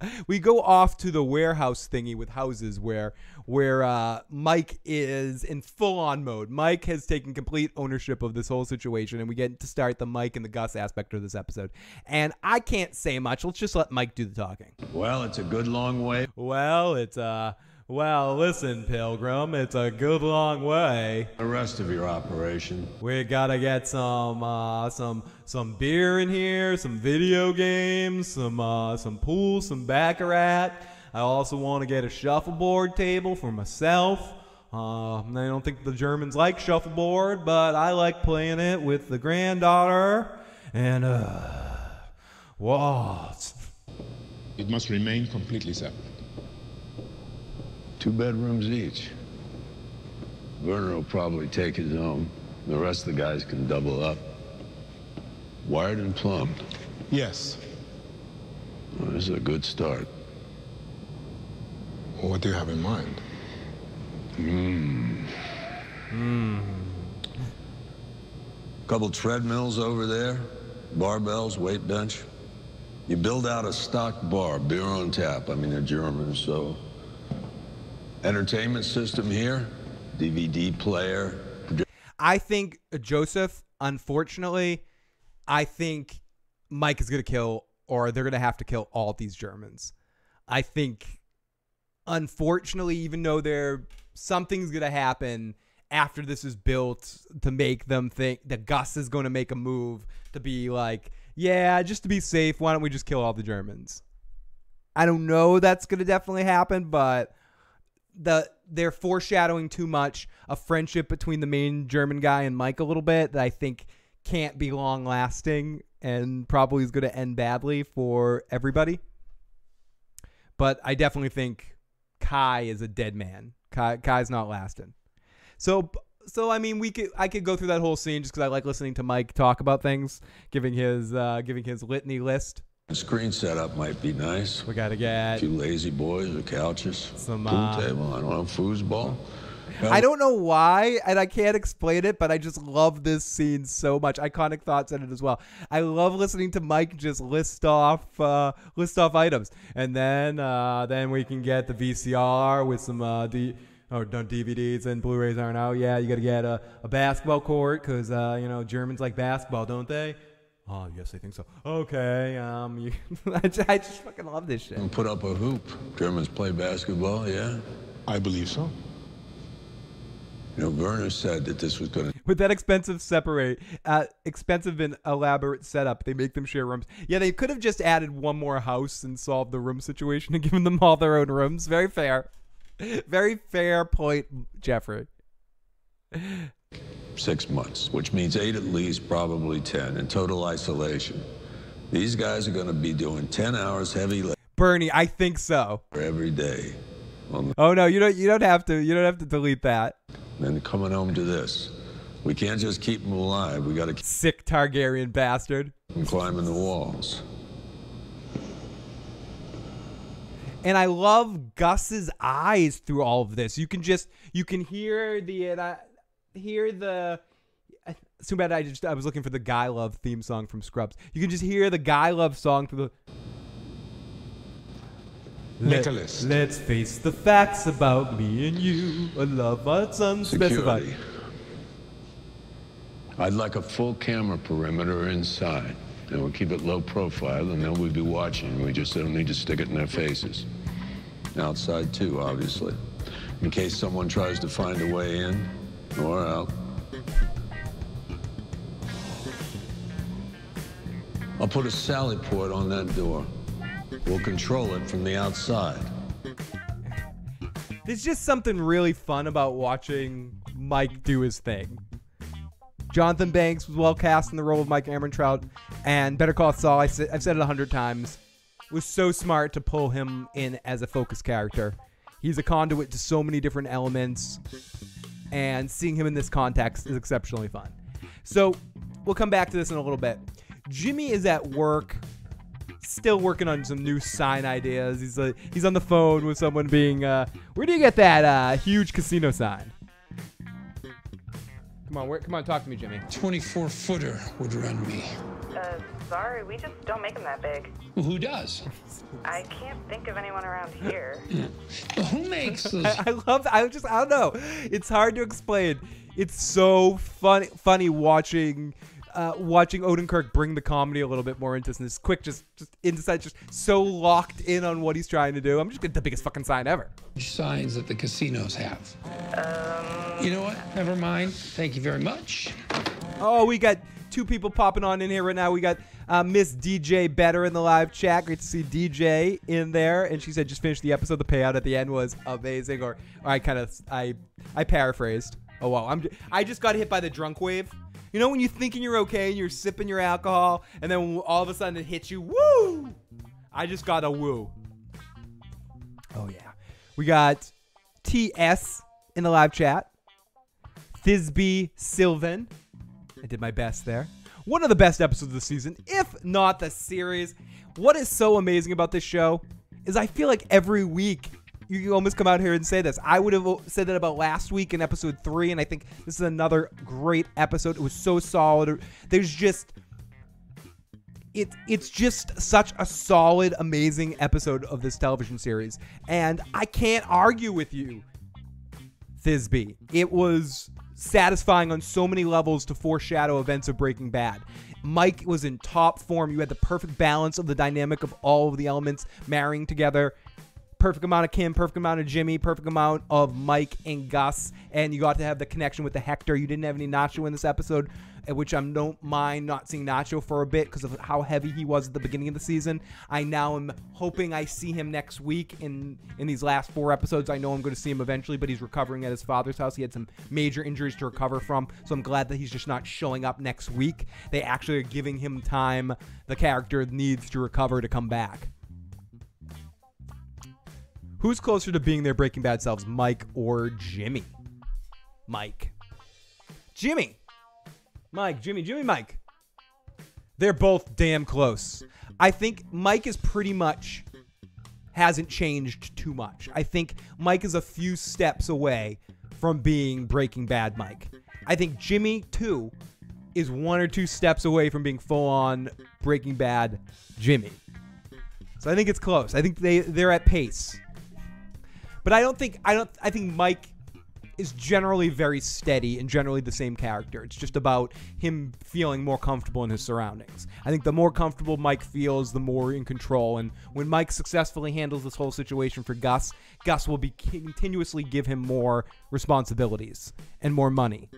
we go off to the warehouse thingy with houses where where uh, Mike is in full on mode. Mike has taken complete ownership of this whole situation, and we get to start the Mike and the Gus aspect of this episode. And I can't say much. Let's just let Mike do the talking. Well, it's a good long way. Well, it's uh, well, listen, Pilgrim, it's a good long way. The rest of your operation. We gotta get some uh, some some beer in here, some video games, some uh, some pool, some baccarat. I also want to get a shuffleboard table for myself. Uh, I don't think the Germans like shuffleboard, but I like playing it with the granddaughter. And uh, what? It must remain completely separate. Two bedrooms each. Werner will probably take his own. The rest of the guys can double up. Wired and plumbed. Yes. Well, this is a good start. What do you have in mind? Hmm. Hmm. Couple treadmills over there, barbells, weight bench. You build out a stock bar, beer on tap. I mean, they're Germans, so. Entertainment system here, DVD player. I think uh, Joseph, unfortunately, I think Mike is going to kill, or they're going to have to kill all these Germans. I think, unfortunately, even though there something's going to happen after this is built to make them think that Gus is going to make a move to be like, yeah, just to be safe, why don't we just kill all the Germans? I don't know that's going to definitely happen, but the they're foreshadowing too much a friendship between the main German guy and Mike a little bit that I think can't be long lasting and probably is going to end badly for everybody. But I definitely think Kai is a dead man. Kai Kai's not lasting. So so I mean we could I could go through that whole scene just because I like listening to Mike talk about things, giving his uh, giving his litany list. The screen setup might be nice. We gotta get a few lazy boys or couches. Some pool uh, table. I don't know, foosball. I don't know why, and I can't explain it, but I just love this scene so much. Iconic thoughts in it as well. I love listening to Mike just list off uh, list off items, and then uh, then we can get the VCR with some uh, D- oh no DVDs and Blu-rays aren't out. Yeah, you got to get a, a basketball court because uh, you know Germans like basketball, don't they? Oh yes, I think so. Okay, um, you, I, just, I just fucking love this shit. And put up a hoop. Germans play basketball, yeah? I believe so. You know, Werner said that this was going to. With that expensive separate, uh, expensive and elaborate setup, they make them share rooms. Yeah, they could have just added one more house and solved the room situation and given them all their own rooms. Very fair. Very fair point, Jeffrey. Six months, which means eight at least, probably 10 in total isolation. These guys are going to be doing 10 hours heavy labor Bernie, I think so. every day. Oh no, you don't. You don't have to. You don't have to delete that. and coming home to this. We can't just keep them alive. We got to Sick Targaryen bastard. them climbing the walls. And I love Gus's eyes through all of this. You can just you can hear the uh, hear the. Too bad I just I was looking for the Guy Love theme song from Scrubs. You can just hear the Guy Love song through the. Make a. Let's face the facts about me and you. A love that's unspecified. Security. I'd like a full camera perimeter inside. And we'll keep it low profile, and then we'll be watching. We just don't need to stick it in their faces. Outside, too, obviously. In case someone tries to find a way in or out. I'll put a sally port on that door. We'll control it from the outside. There's just something really fun about watching Mike do his thing. Jonathan Banks was well cast in the role of Mike Ehrmantraut, and Better Call Saul, I said, I've said it a hundred times, was so smart to pull him in as a focus character. He's a conduit to so many different elements, and seeing him in this context is exceptionally fun. So, we'll come back to this in a little bit. Jimmy is at work, still working on some new sign ideas. He's uh, he's on the phone with someone being, uh, where do you get that uh, huge casino sign? Come on, where, come on, talk to me, Jimmy. 24 footer would run me. Uh, sorry, we just don't make them that big. Well, who does? I can't think of anyone around here. Who makes those? I, I love. I just. I don't know. It's hard to explain. It's so funny. Funny watching. Uh, watching Odenkirk bring the comedy a little bit more into this quick, just just insight, just so locked in on what he's trying to do. I'm just getting the biggest fucking sign ever. signs that the casinos have. Um, You know what? Never mind. Thank you very much. Oh, we got two people popping on in here right now. We got uh, Miss DJ Better in the live chat. Great to see DJ in there, and she said just finished the episode. The payout at the end was amazing. Or, or I kind of I I paraphrased. Oh wow, I'm I just got hit by the drunk wave. You know when you're thinking you're okay and you're sipping your alcohol, and then all of a sudden it hits you. Woo! I just got a woo. Oh yeah, we got TS in the live chat. Thisby Sylvan. I did my best there. One of the best episodes of the season, if not the series. What is so amazing about this show is I feel like every week you can almost come out here and say this. I would have said that about last week in episode three, and I think this is another great episode. It was so solid. There's just it, it's just such a solid, amazing episode of this television series. And I can't argue with you, Thisby. It was satisfying on so many levels to foreshadow events of Breaking Bad. Mike was in top form. You had the perfect balance of the dynamic of all of the elements marrying together. Perfect amount of Kim, perfect amount of Jimmy, perfect amount of Mike and Gus, and you got to have the connection with the Hector. You didn't have any Nacho in this episode, which I don't mind not seeing Nacho for a bit because of how heavy he was at the beginning of the season. I now am hoping I see him next week in in these last four episodes. I know I'm going to see him eventually, but he's recovering at his father's house. He had some major injuries to recover from, so I'm glad that he's just not showing up next week. They actually are giving him time. The character needs to recover to come back. Who's closer to being their Breaking Bad selves, Mike or Jimmy? Mike. Jimmy. Mike, Jimmy, Jimmy, Mike. They're both damn close. I think Mike is pretty much hasn't changed too much. I think Mike is a few steps away from being Breaking Bad Mike. I think Jimmy, too, is one or two steps away from being full on Breaking Bad Jimmy. So I think it's close. I think they they're at pace. But I don't think I don't I think Mike is generally very steady and generally the same character. It's just about him feeling more comfortable in his surroundings. I think the more comfortable Mike feels, the more in control. And when Mike successfully handles this whole situation for Gus, Gus will be continuously give him more responsibilities and more money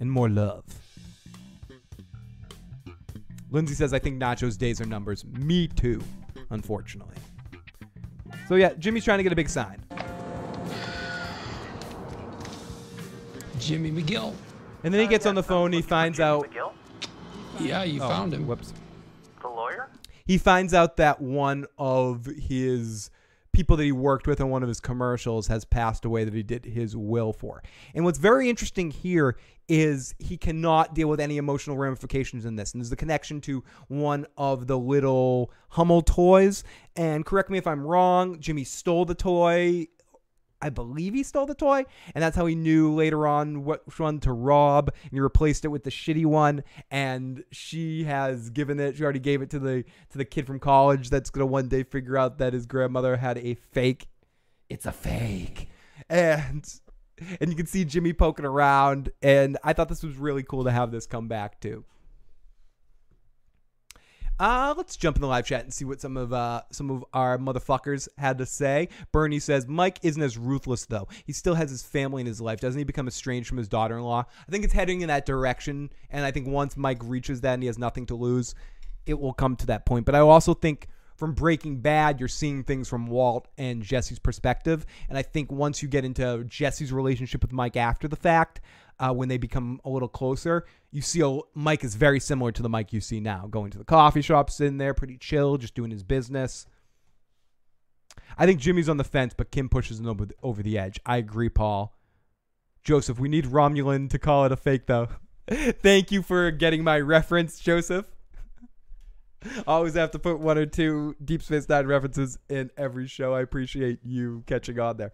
and more love. Lindsay says, I think Nacho's days are numbers. Me too, unfortunately. So yeah, Jimmy's trying to get a big sign. Jimmy McGill. And then he gets on the phone and he finds out. Yeah, you Oh, found him. Whoops. The lawyer? He finds out that one of his people that he worked with on one of his commercials has passed away that he did his will for. And what's very interesting here is he cannot deal with any emotional ramifications in this. And there's the connection to one of the little Hummel toys. And correct me if I'm wrong, Jimmy stole the toy I believe he stole the toy, and that's how he knew later on which one to rob. And he replaced it with the shitty one, and she has given it. She already gave it to the to the kid from college that's gonna one day figure out that his grandmother had a fake. It's a fake, and and you can see Jimmy poking around. And I thought this was really cool to have this come back too. Uh, let's jump in the live chat and see what some of uh some of our motherfuckers had to say. Bernie says Mike isn't as ruthless though. He still has his family in his life. Doesn't he become estranged from his daughter-in-law? I think it's heading in that direction, and I think once Mike reaches that and he has nothing to lose, it will come to that point. But I also think from Breaking Bad, you're seeing things from Walt and Jesse's perspective, and I think once you get into Jesse's relationship with Mike after the fact, uh, when they become a little closer, you see a, Mike is very similar to the Mike you see now, going to the coffee shop, sitting there, pretty chill, just doing his business. I think Jimmy's on the fence, but Kim pushes him over the, over the edge. I agree, Paul. Joseph, we need Romulan to call it a fake, though. Thank you for getting my reference, Joseph. Always have to put one or two Deep Space Nine references in every show. I appreciate you catching on there.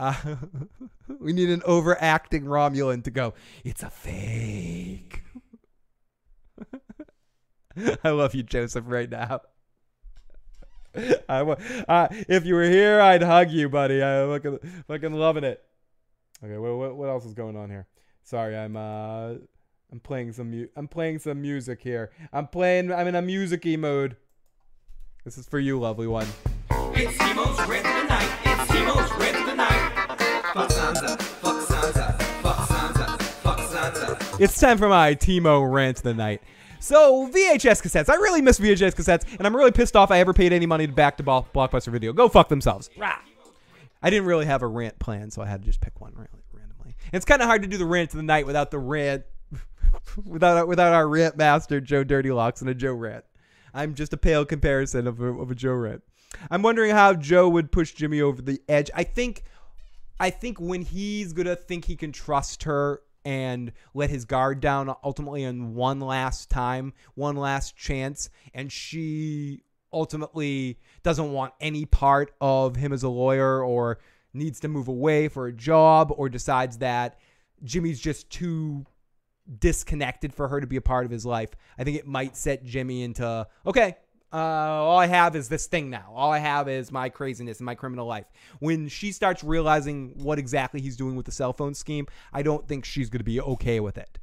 We need an overacting Romulan to go, it's a fake. I love you, Joseph, right now. I, uh, if you were here, I'd hug you, buddy. I'm fucking, fucking loving it. Okay, what, what else is going on here? Sorry, I'm uh I'm playing some mu- I'm playing some music here. I'm playing I'm in a musicy mode. This is for you, lovely one. It's Timo's rant of the night. It's Timo's rant of the night. Fuck Sansa. Fuck Sansa. Fuck Sansa. Fuck Sansa. It's time for my Timo rant of the night. So VHS cassettes. I really miss VHS cassettes, and I'm really pissed off I ever paid any money to back to Blo- Blockbuster Video. Go fuck themselves. Rah. I didn't really have a rant plan, so I had to just pick one randomly. And it's kind of hard to do the rant of the night without the rant, without without our rant master Joe Dirty Locks and a Joe rant. I'm just a pale comparison of a, of a Joe rant. I'm wondering how Joe would push Jimmy over the edge. I think, I think when he's gonna think he can trust her and let his guard down ultimately on one last time, one last chance, and she ultimately doesn't want any part of him as a lawyer or needs to move away for a job or decides that Jimmy's just too disconnected for her to be a part of his life. I think it might set Jimmy into okay, uh, all I have is this thing now. All I have is my craziness and my criminal life. When she starts realizing what exactly he's doing with the cell phone scheme, I don't think she's going to be okay with it.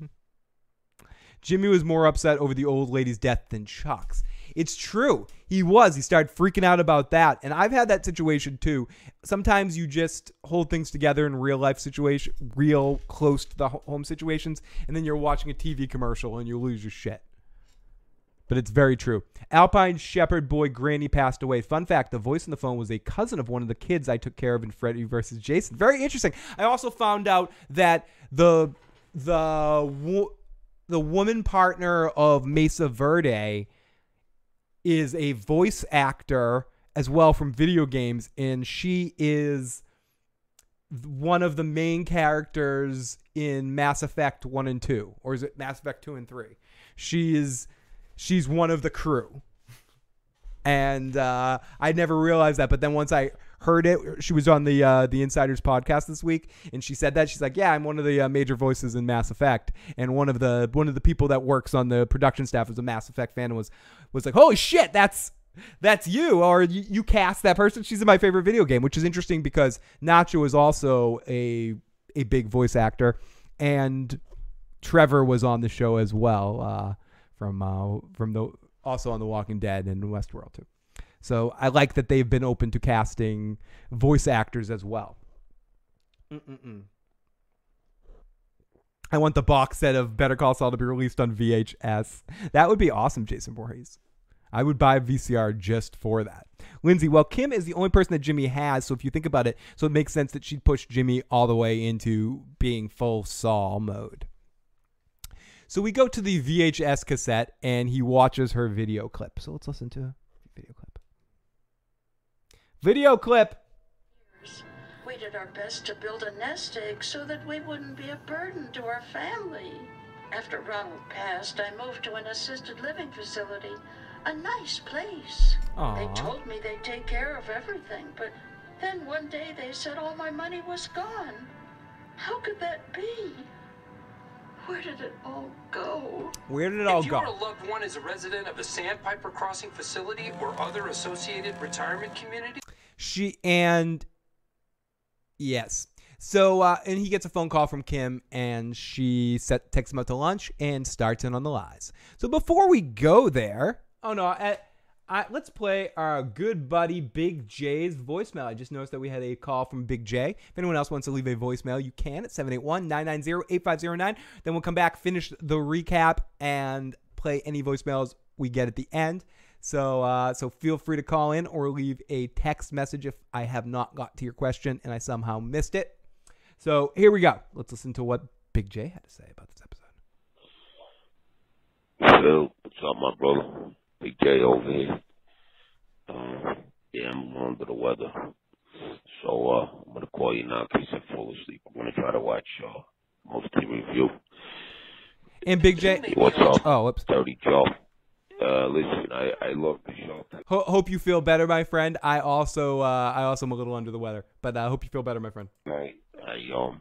Jimmy was more upset over the old lady's death than Chuck's. It's true. He was. He started freaking out about that. And I've had that situation too. Sometimes you just hold things together in real life situation, real close to the home situations, and then you're watching a TV commercial and you lose your shit. But it's very true. Alpine Shepherd boy Granny passed away. Fun fact: the voice on the phone was a cousin of one of the kids I took care of in Freddy versus Jason. Very interesting. I also found out that the the the woman partner of Mesa Verde is a voice actor as well from video games, and she is one of the main characters in Mass Effect 1 and 2 or is it Mass Effect 2 and 3 she is she's one of the crew. And uh, I never realized that but then once I heard it. She was on the uh, the Insiders podcast this week and she said that. She's like yeah I'm one of the uh, major voices in Mass Effect and one of the one of the people that works on the production staff is a Mass Effect fan and was was like holy shit that's that's you or you, cast that person. She's in my favorite video game which is interesting because nacho is also a a big voice actor and trevor was on the show as well uh, from uh, from the also on the walking dead and westworld too so i like that they've been open to casting voice actors as well Mm-mm-mm. I want the box set of Better Call Saul to be released on VHS. That would be awesome, Jason Voorhees. I would buy a VCR just for that. Lindsay, well, Kim is the only person that Jimmy has, so if you think about it, so it makes sense that she'd push Jimmy all the way into being full Saul mode. So we go to the VHS cassette and he watches her video clip. So let's listen to a video clip. Video clip. We did our best to build a nest egg so that we wouldn't be a burden to our family. After Ronald passed, I moved to an assisted living facility, a nice place. Aw. They told me they'd take care of everything, but then one day they said all my money was gone. How could that be? Where did it all go? Where did it all if go? your loved one is a resident of a Sandpiper Crossing facility or other associated retirement community, She and yes. So uh, and he gets a phone call from Kim and she set takes him out to lunch and starts in on the lies. So before we go there, oh no, I, I, let's play our good buddy Big J's voicemail. I just noticed that we had a call from Big J. If anyone else wants to leave a voicemail, you can at 781-990-8509. Then we'll come back, finish the recap, and play any voicemails we get at the end. So uh, so feel free to call in or leave a text message if I have not got to your question and I somehow missed it. So here we go. Let's listen to what Big J had to say about this episode. Phil, what's up, my brother? Big J over here. Um, yeah, I'm under the weather. So, uh, I'm gonna call you now in case I fall asleep. I'm gonna try to watch, uh, most team review. And Big J, What's up? Oh, whoops. Dirty Joe. Uh, listen, I, I love the show. Ho- hope you feel better, my friend. I also uh, I also am a little under the weather, but I uh, hope you feel better, my friend. I, I, um,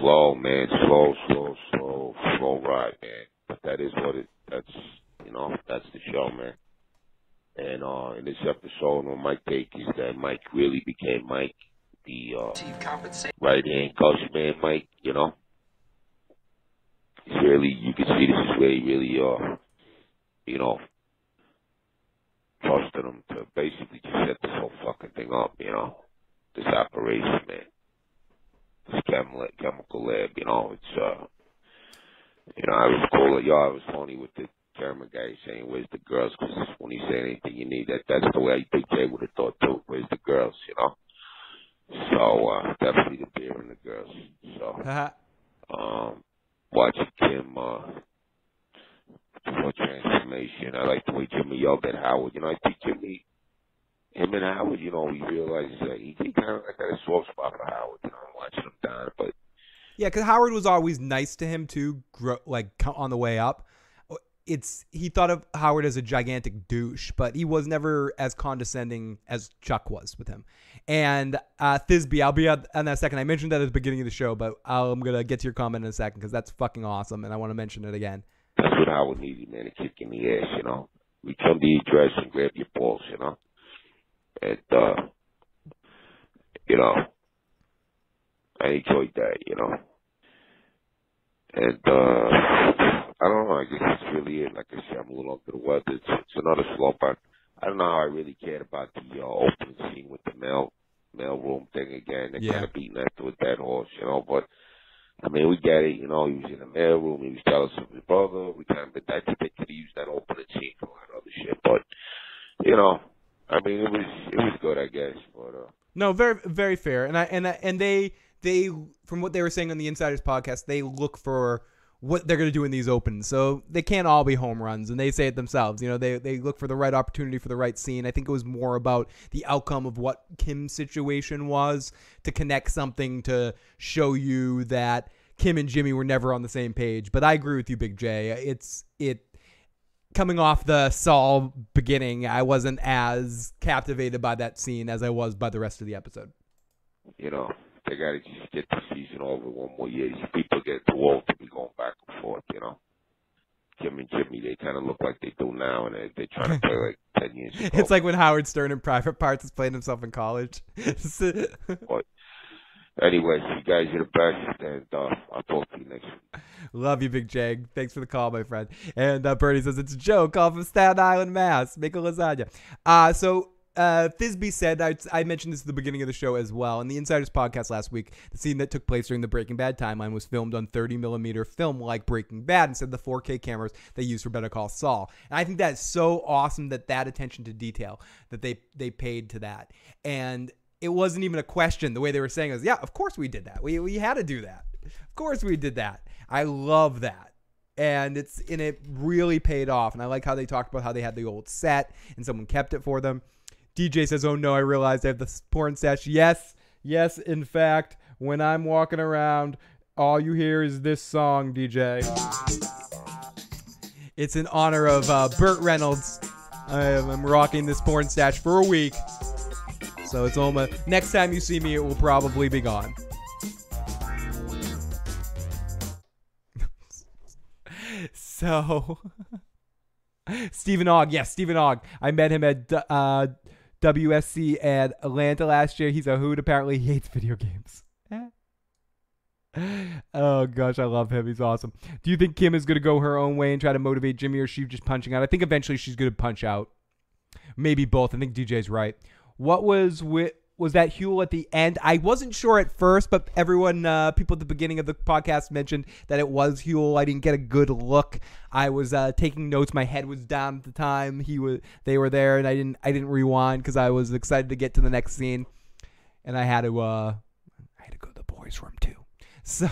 slow, man, slow, slow, slow, slow ride, man. But that is what it. That's you know, that's the show, man. And uh in this episode, what Mike take is that Mike really became Mike, the uh, right hand coach, man, Mike. You know, he's really you can see this is where he really uh, you know, trusted him to basically just set this whole fucking thing up. You know, this operation, man this chemical chemical lab, you know, it's uh you know, I was cool yo, I was funny with the camera guy saying, Where's the girls? Because when he say anything you need, that that's the way I think Jay would have thought too. Where's the girls, you know? So uh definitely the beer and the girls. So um watching Kim uh more transformation. I like the way Jimmy yelled at Howard. You know, I think Jimmy him and Howard, you know, he realizes that he, he kind of like got a soft spot for Howard. You know, I'm watching him down, but Yeah, because Howard was always nice to him too, gro- like on the way up. It's he thought of Howard as a gigantic douche, but he was never as condescending as Chuck was with him. And uh, Thisbe, I'll be on that second. I mentioned that at the beginning of the show, but I'm gonna get to your comment in a second because that's fucking awesome, and I want to mention it again. That's what Howard needed, man, a kick in the ass, you know. We come to your dress and grab your balls, you know. And uh you know I enjoyed that, you know. And uh I don't know, I guess that's really it. Like I said, I'm a little under the weather. It's, it's another slow burn. I don't know how I really cared about the uh, opening scene with the mail mail room thing again. They're Yeah. kind of beating that a dead horse, you know. But I mean, we get it. You know, he was in the mail room. He was jealous of his brother. We kind of, I think they could have used that opening scene for a lot of other shit. But you know, I mean, it was it was good, I guess. But uh, No, very very fair. And I and I, and they they from what they were saying on the Insiders podcast, they look for what they're going to do in these opens. So they can't all be home runs and they say it themselves. You know, they they look for the right opportunity for the right scene. I think it was more about the outcome of what Kim's situation was to connect something to show you that Kim and Jimmy were never on the same page. But I agree with you, Big J. It's it coming off the Saul beginning, I wasn't as captivated by that scene as I was by the rest of the episode. you know, they got to just get the season over one more year. These people get too old to be going back and forth. You know, Kim and Jimmy, they kind of look like they do now, and they, they're trying to play like ten years ago. It's like when Howard Stern in Private Parts is playing himself in college. But anyway, you guys are the best, and uh, I'll talk to you next week. Love you, Big Jag. Thanks for the call, my friend. And uh, Bernie says it's a joke. Call from Staten Island, Mass. Make a lasagna. Uh, so uh, Thisbe said, I, I mentioned this at the beginning of the show as well. In the Insiders podcast last week, the scene that took place during the Breaking Bad timeline was filmed on 30 millimeter film like Breaking Bad instead of the 4K cameras they used for Better Call Saul. And I think that's so awesome that that attention to detail that they they paid to that. And it wasn't even a question. The way they were saying was, yeah, of course we did that. We, we had to do that. Of course we did that. I love that. And it's and it really paid off. And I like how they talked about how they had the old set and someone kept it for them. DJ says, "Oh no, I realized I have the porn stash." Yes, yes. In fact, when I'm walking around, all you hear is this song, DJ. It's in honor of uh, Burt Reynolds. I am, I'm rocking this porn stash for a week, so it's almost next time you see me, it will probably be gone. so, Stephen Ogg, yes, Stephen Ogg. I met him at uh, WSC and Atlanta last year. He's a hoot. Apparently, he hates video games. oh gosh, I love him. He's awesome. Do you think Kim is going to go her own way and try to motivate Jimmy, or she just punching out? I think eventually she's going to punch out. Maybe both. I think DJ's right. What was with was that Huell at the end? I wasn't sure at first, but everyone, uh, people at the beginning of the podcast mentioned that it was Huell. I didn't get a good look. I was uh, taking notes. My head was down at the time. He was, they were there, and I didn't, I didn't rewind because I was excited to get to the next scene, and I had to, uh, I had to go to the boys' room too. So,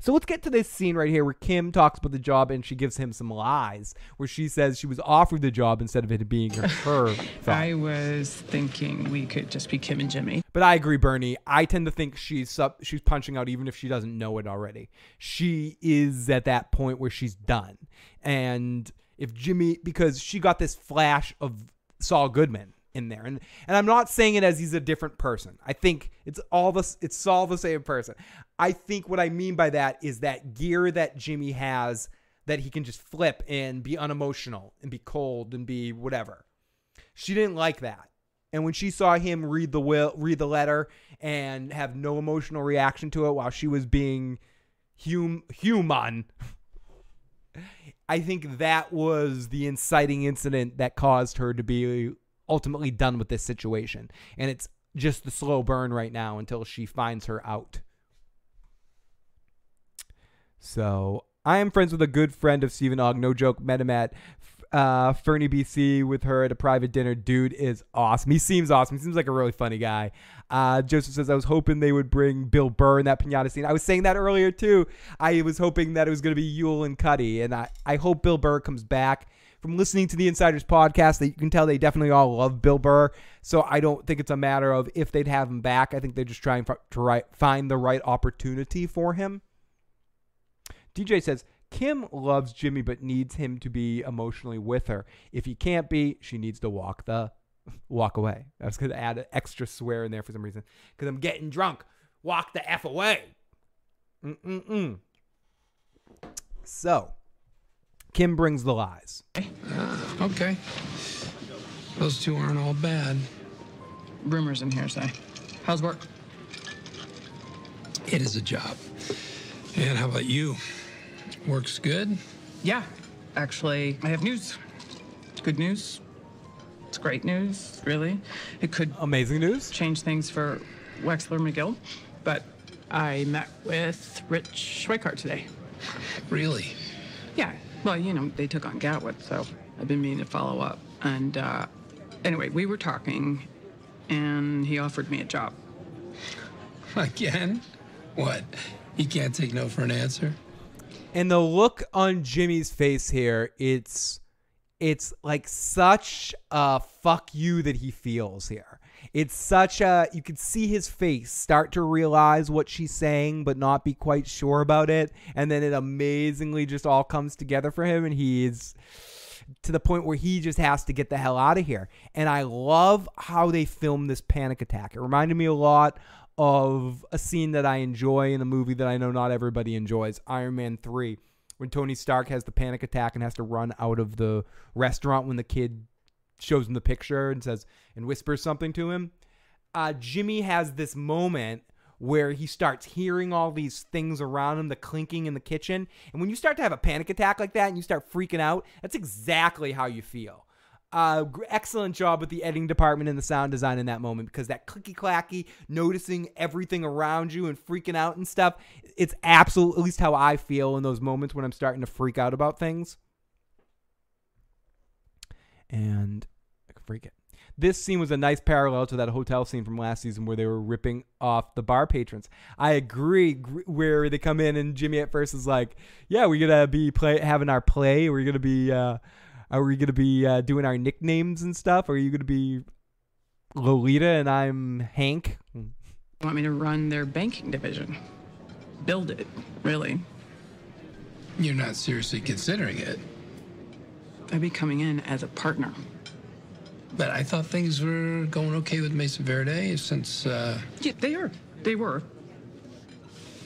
so let's get to this scene right here where Kim talks about the job and she gives him some lies, where she says she was offered the job instead of it being her. her. I was thinking we could just be Kim and Jimmy. But I agree, Bernie. I tend to think she's sub- she's punching out even if she doesn't know it already. She is at that point where she's done. And if Jimmy, because she got this flash of Saul Goodman in there. And and I'm not saying it as he's a different person. I think it's all this it's all the same person. I think what I mean by that is that gear that Jimmy has that he can just flip and be unemotional and be cold and be whatever. She didn't like that. And when she saw him read the will, read the letter and have no emotional reaction to it while she was being hum, human, I think that was the inciting incident that caused her to be ultimately done with this situation. And it's just the slow burn right now until she finds her out. So I am friends with a good friend of Stephen Ogg. No joke. Met him at uh, Fernie, BC with her at a private dinner. Dude is awesome. He seems awesome. He seems like a really funny guy. Uh, Joseph says, I was hoping they would bring Bill Burr in that pinata scene. I was saying that earlier too. I was hoping that it was going to be Huell and Cuddy. And I, I hope Bill Burr comes back. From listening to the Insiders podcast, that you can tell they definitely all love Bill Burr. So I don't think it's a matter of if they'd have him back. I think they're just trying to find the right opportunity for him. DJ says, Kim loves Jimmy but needs him to be emotionally with her. If he can't be, she needs to walk the walk away. I was going to add an extra swear in there for some reason because I'm getting drunk. Walk the F away. Mm-mm-mm. So, Kim brings the lies. Okay. Those two aren't all bad. Rumors and hearsay. How's work? It is a job. And how about you? Works good? Yeah, actually, I have news. Good news. It's great news, really. It could amazing news change things for Wexler McGill, but I met with Rich Schweikart today. Really? Yeah. Well, you know, they took on Gatwood, so I've been meaning to follow up. And uh, anyway, we were talking, and he offered me a job. Again? What? He can't take no for an answer? And the look on Jimmy's face here, it's it's like such a fuck you that he feels here. It's such a you can see his face start to realize what she's saying but not be quite sure about it and then it amazingly just all comes together for him and he's to the point where he just has to get the hell out of here. And I love how they film this panic attack. It reminded me a lot of a scene that I enjoy in a movie that I know not everybody enjoys, Iron Man 3, when Tony Stark has the panic attack and has to run out of the restaurant when the kid shows him the picture and says and whispers something to him. Uh, Jimmy has this moment where he starts hearing all these things around him, the clinking in the kitchen. And when you start to have a panic attack like that and you start freaking out, that's exactly how you feel. Uh, excellent job with the editing department and the sound design in that moment because that clicky clacky, noticing everything around you and freaking out and stuff, it's absolute, at least how I feel in those moments when I'm starting to freak out about things. And I can freak it. This scene was a nice parallel to that hotel scene from last season where they were ripping off the bar patrons. I agree. Where they come in and Jimmy at first is like, "Yeah, we're gonna be play having our play. We're gonna be, uh, are we gonna be uh, doing our nicknames and stuff? Are you gonna be Lolita and I'm Hank?" want me to run their banking division. Build it, really. You're not seriously considering it. I'd be coming in as a partner. But I thought things were going okay with Mesa Verde since, uh, Yeah, they are. They were.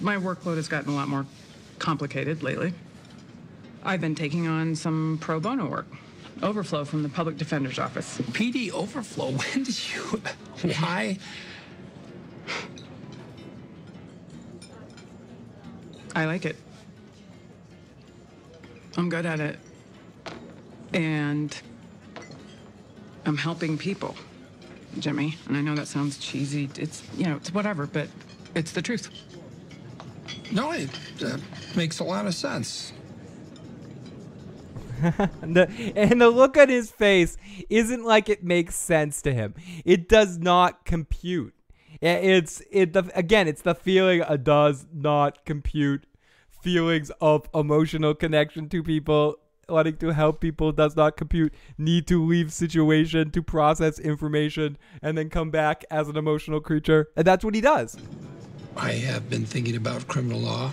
My workload has gotten a lot more complicated lately. I've been taking on some pro bono work. Overflow from the public defender's office. PD overflow. When did you? Why? I like it. I'm good at it. And I'm helping people, Jimmy. And I know that sounds cheesy. It's, you know, it's whatever, but it's the truth. No, it uh, makes a lot of sense. and, the, and the look on his face isn't like it makes sense to him. It does not compute. It's it the, again. It's the feeling uh, does not compute. Feelings of emotional connection to people, wanting to help people does not compute. Need to leave situation to process information and then come back as an emotional creature, and that's what he does. I have been thinking about criminal law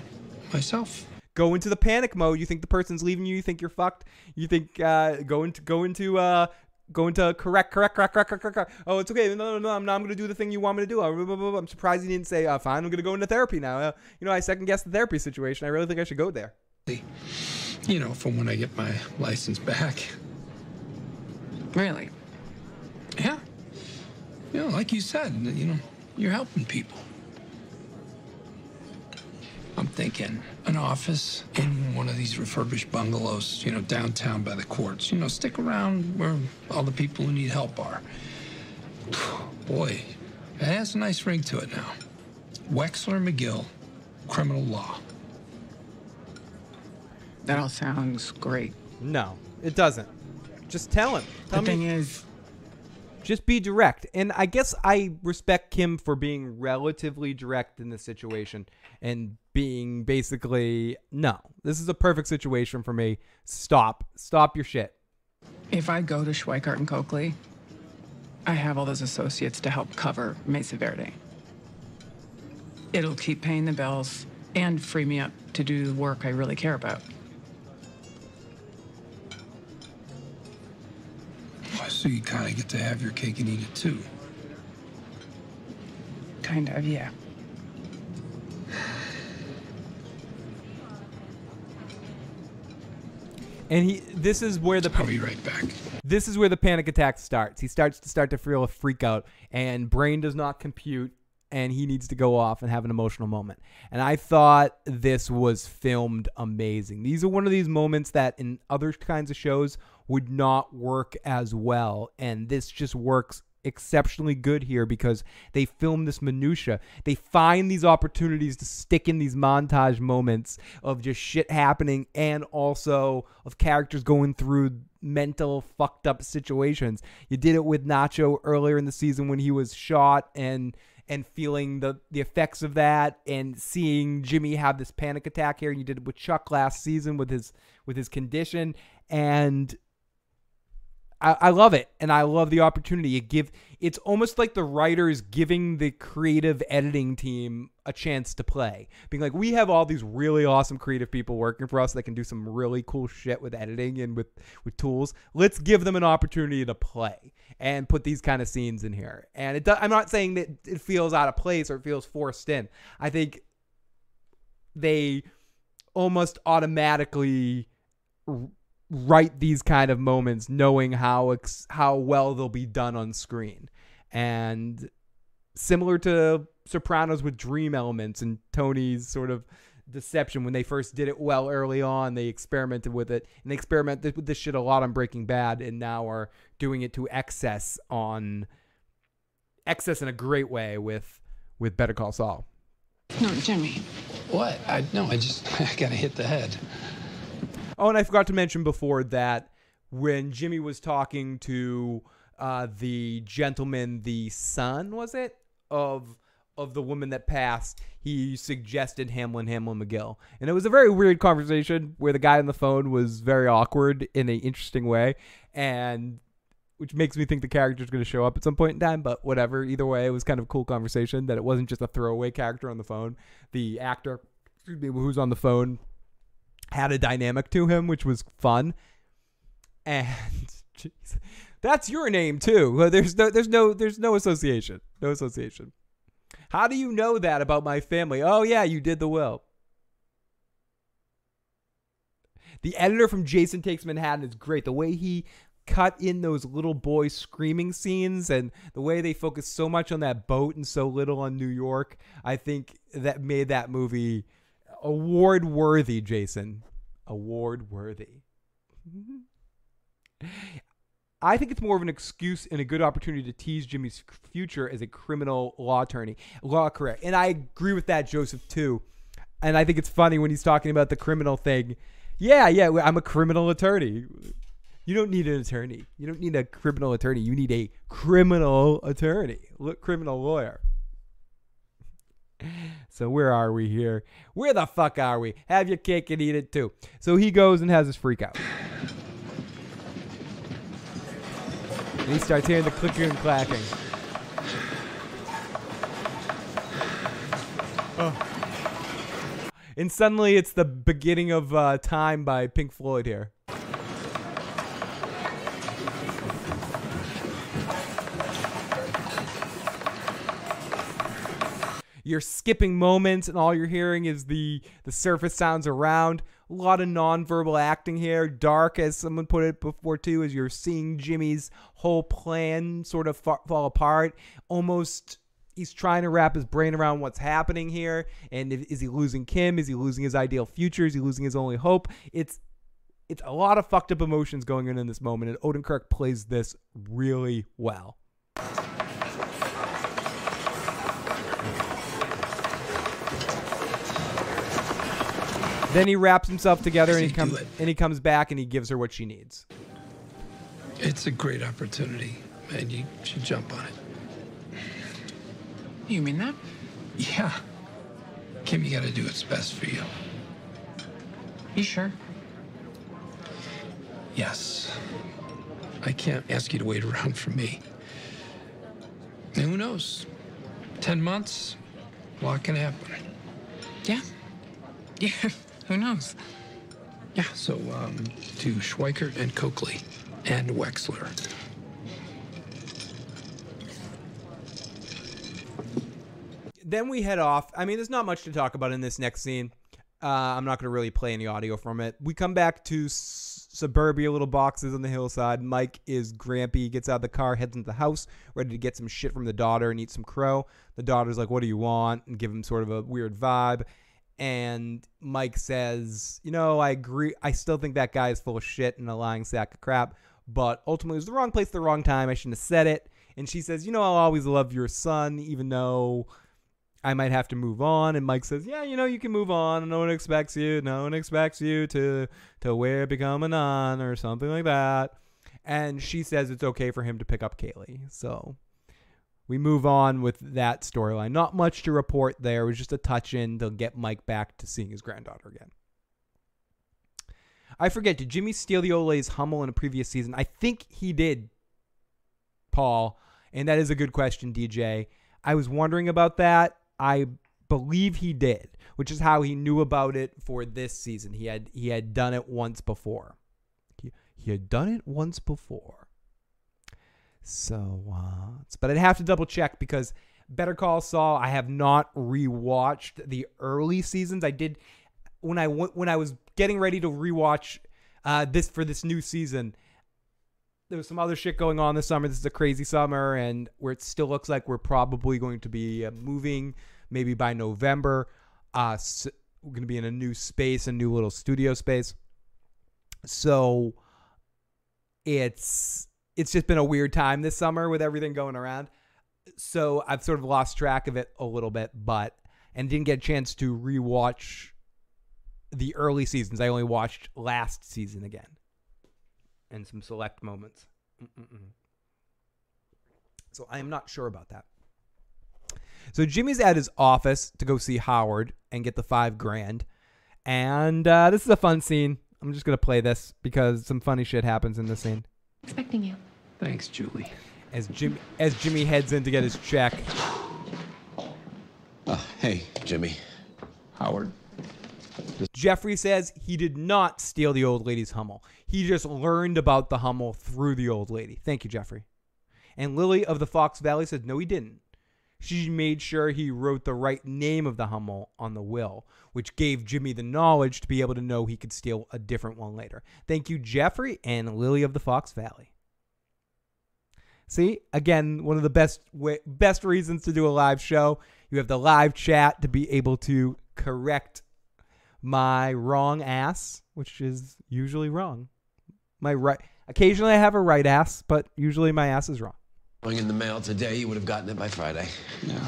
myself. go into the panic mode. You think the person's leaving you. You think you're fucked. You think uh, go into go into uh, going to correct, correct, correct, correct, correct, correct. Oh, it's okay. No, no, no. I'm not. I'm going to do the thing you want me to do. I'm surprised you didn't say, uh, "Fine, I'm going to go into therapy now." Uh, you know, I second guessed the therapy situation. I really think I should go there. You know, from when I get my license back. Really? Yeah. You know, like you said, you know, you're helping people. I'm thinking an office in one of these refurbished bungalows, you know, downtown by the courts. You know, stick around where all the people who need help are. Boy, it has a nice ring to it now. Wexler McGill, criminal law. That all sounds great. No, it doesn't. Just tell him. Tell the me- thing is, just be direct. And I guess I respect Kim for being relatively direct in this situation and being basically, no, this is a perfect situation for me. Stop. Stop your shit. if I go to Schweikart and Coakley, I have all those associates to help cover Mesa Verde. It'll keep paying the bills and free me up to do the work I really care about. So you kind of get to have your cake and eat it too. Kind of, yeah. And he this is where the I'll be right back. This is where the panic attack starts. He starts to start to feel a freak out and brain does not compute and he needs to go off and have an emotional moment. And I thought this was filmed amazing. These are one of these moments that in other kinds of shows would not work as well and this just works exceptionally good here because they film this minutia. They find these opportunities to stick in these montage moments of just shit happening and also of characters going through mental fucked up situations. You did it with Nacho earlier in the season when he was shot and and feeling the the effects of that and seeing Jimmy have this panic attack here. And you did it with Chuck last season with his with his condition. And I, I love it and I love the opportunity. It give it's almost like the writers giving the creative editing team a chance to play. Being like, we have all these really awesome creative people working for us that can do some really cool shit with editing and with, with tools. Let's give them an opportunity to play and put these kind of scenes in here. And it do, I'm not saying that it feels out of place or it feels forced in. I think they almost automatically write these kind of moments knowing how ex- how well they'll be done on screen and similar to sopranos with dream elements and tony's sort of deception when they first did it well early on they experimented with it and they experimented with this shit a lot on breaking bad and now are doing it to excess on excess in a great way with with better call saul No, Jimmy. What? I no, I just I gotta hit the head. Oh, and I forgot to mention before that when Jimmy was talking to uh, the gentleman, the son, was it of of the woman that passed, he suggested Hamlin Hamlin McGill, and it was a very weird conversation where the guy on the phone was very awkward in an interesting way, and which makes me think the character's going to show up at some point in time. But whatever, either way, it was kind of a cool conversation that it wasn't just a throwaway character on the phone. The actor, excuse me, who's on the phone had a dynamic to him, which was fun. And jeez, that's your name too. There's no, there's no, there's no association. No association. How do you know that about my family? Oh yeah, you did the will. The editor from Jason Takes Manhattan is great. The way he cut in those little boy screaming scenes and the way they focus so much on that boat and so little on New York, I think that made that movie award worthy, Jason. Award worthy. I think it's more of an excuse and a good opportunity to tease Jimmy's future as a criminal law attorney, law career. And I agree with that, Joseph, too. And I think it's funny when he's talking about the criminal thing. Yeah, yeah, I'm a criminal attorney. You don't need an attorney. You don't need a criminal attorney. You need a criminal attorney, look, criminal lawyer. So where are we here? Where the fuck are we? Have your cake and eat it too. So he goes and has his freak out. And he starts hearing the clicking and clacking. Oh. And suddenly it's the beginning of uh, Time by Pink Floyd here. You're skipping moments and all you're hearing is the the surface sounds around. A lot of nonverbal acting here. Dark, as someone put it before too, as you're seeing Jimmy's whole plan sort of fa- fall apart. Almost, he's trying to wrap his brain around what's happening here. And if, is he losing Kim? Is he losing his ideal future? Is he losing his only hope? It's it's a lot of fucked up emotions going on in this moment, and Odenkirk plays this really well. Then he wraps himself together and he comes and he comes back and he gives her what she needs. It's a great opportunity, man. you should jump on it. You mean that? Yeah. Kim, you gotta do what's best for you. You sure? Yes. I can't ask you to wait around for me. And who knows? Ten months, a lot can happen. Yeah. Yeah. Who knows? Yeah, so um, to Schweikart and Coakley and Wexler. then we head off. I mean, there's not much to talk about in this next scene. Uh, I'm not going to really play any audio from it. We come back to s- suburbia, little boxes on the hillside. Mike is grampy. Gets out of the car, heads into the house, ready to get some shit from the daughter and eat some crow. The daughter's like, "What do you want?" and give him sort of a weird vibe. And Mike says, "You know, I agree. I still think that guy is full of shit and a lying sack of crap. But ultimately, it was the wrong place, the wrong time. I shouldn't have said it." And she says, "You know, I'll always love your son, even though." I might have to move on. And Mike says, Yeah, you know, you can move on. No one expects you. No one expects you to to wear become a nun or something like that. And she says it's okay for him to pick up Kaylee. So we move on with that storyline. Not much to report there. It was just a touch in to get Mike back to seeing his granddaughter again. I forget, did Jimmy steal the old lady's Hummel in a previous season? I think he did, Paul. And that is a good question, DJ. I was wondering about that. I believe he did, which is how he knew about it for this season. He had he had done it once before. He, he had done it once before. So, uh, but I'd have to double check because Better Call Saul. I have not rewatched the early seasons. I did when I went when I was getting ready to rewatch uh, this for this new season there was some other shit going on this summer. This is a crazy summer, and where it still looks like we're probably going to be uh, moving maybe by November. Uh, s we're going to be in a new space, a new little studio space. So it's it's just been a weird time this summer with everything going around. So I've sort of lost track of it a little bit, but and didn't get a chance to rewatch the early seasons. I only watched last season again and some select moments. Mm-mm-mm. So I am not sure about that. So Jimmy's at his office to go see Howard and get the five grand. And uh, this is a fun scene. I'm just gonna play this because some funny shit happens in this scene. Expecting you. Thanks, Julie. As Jim as Jimmy heads in to get his check. Uh, hey, Jimmy. Howard. Jeffrey says he did not steal the old lady's Hummel. He just learned about the Hummel through the old lady. Thank you, Jeffrey. And Lily of the Fox Valley says no, he didn't. She made sure he wrote the right name of the Hummel on the will, which gave Jimmy the knowledge to be able to know he could steal a different one later. Thank you, Jeffrey and Lily of the Fox Valley. See, again, one of the best way, best reasons to do a live show. You have the live chat to be able to correct my wrong ass, which is usually wrong. My right occasionally I have a right ass, but usually my ass is wrong. Going in the mail today, you would have gotten it by Friday. Yeah.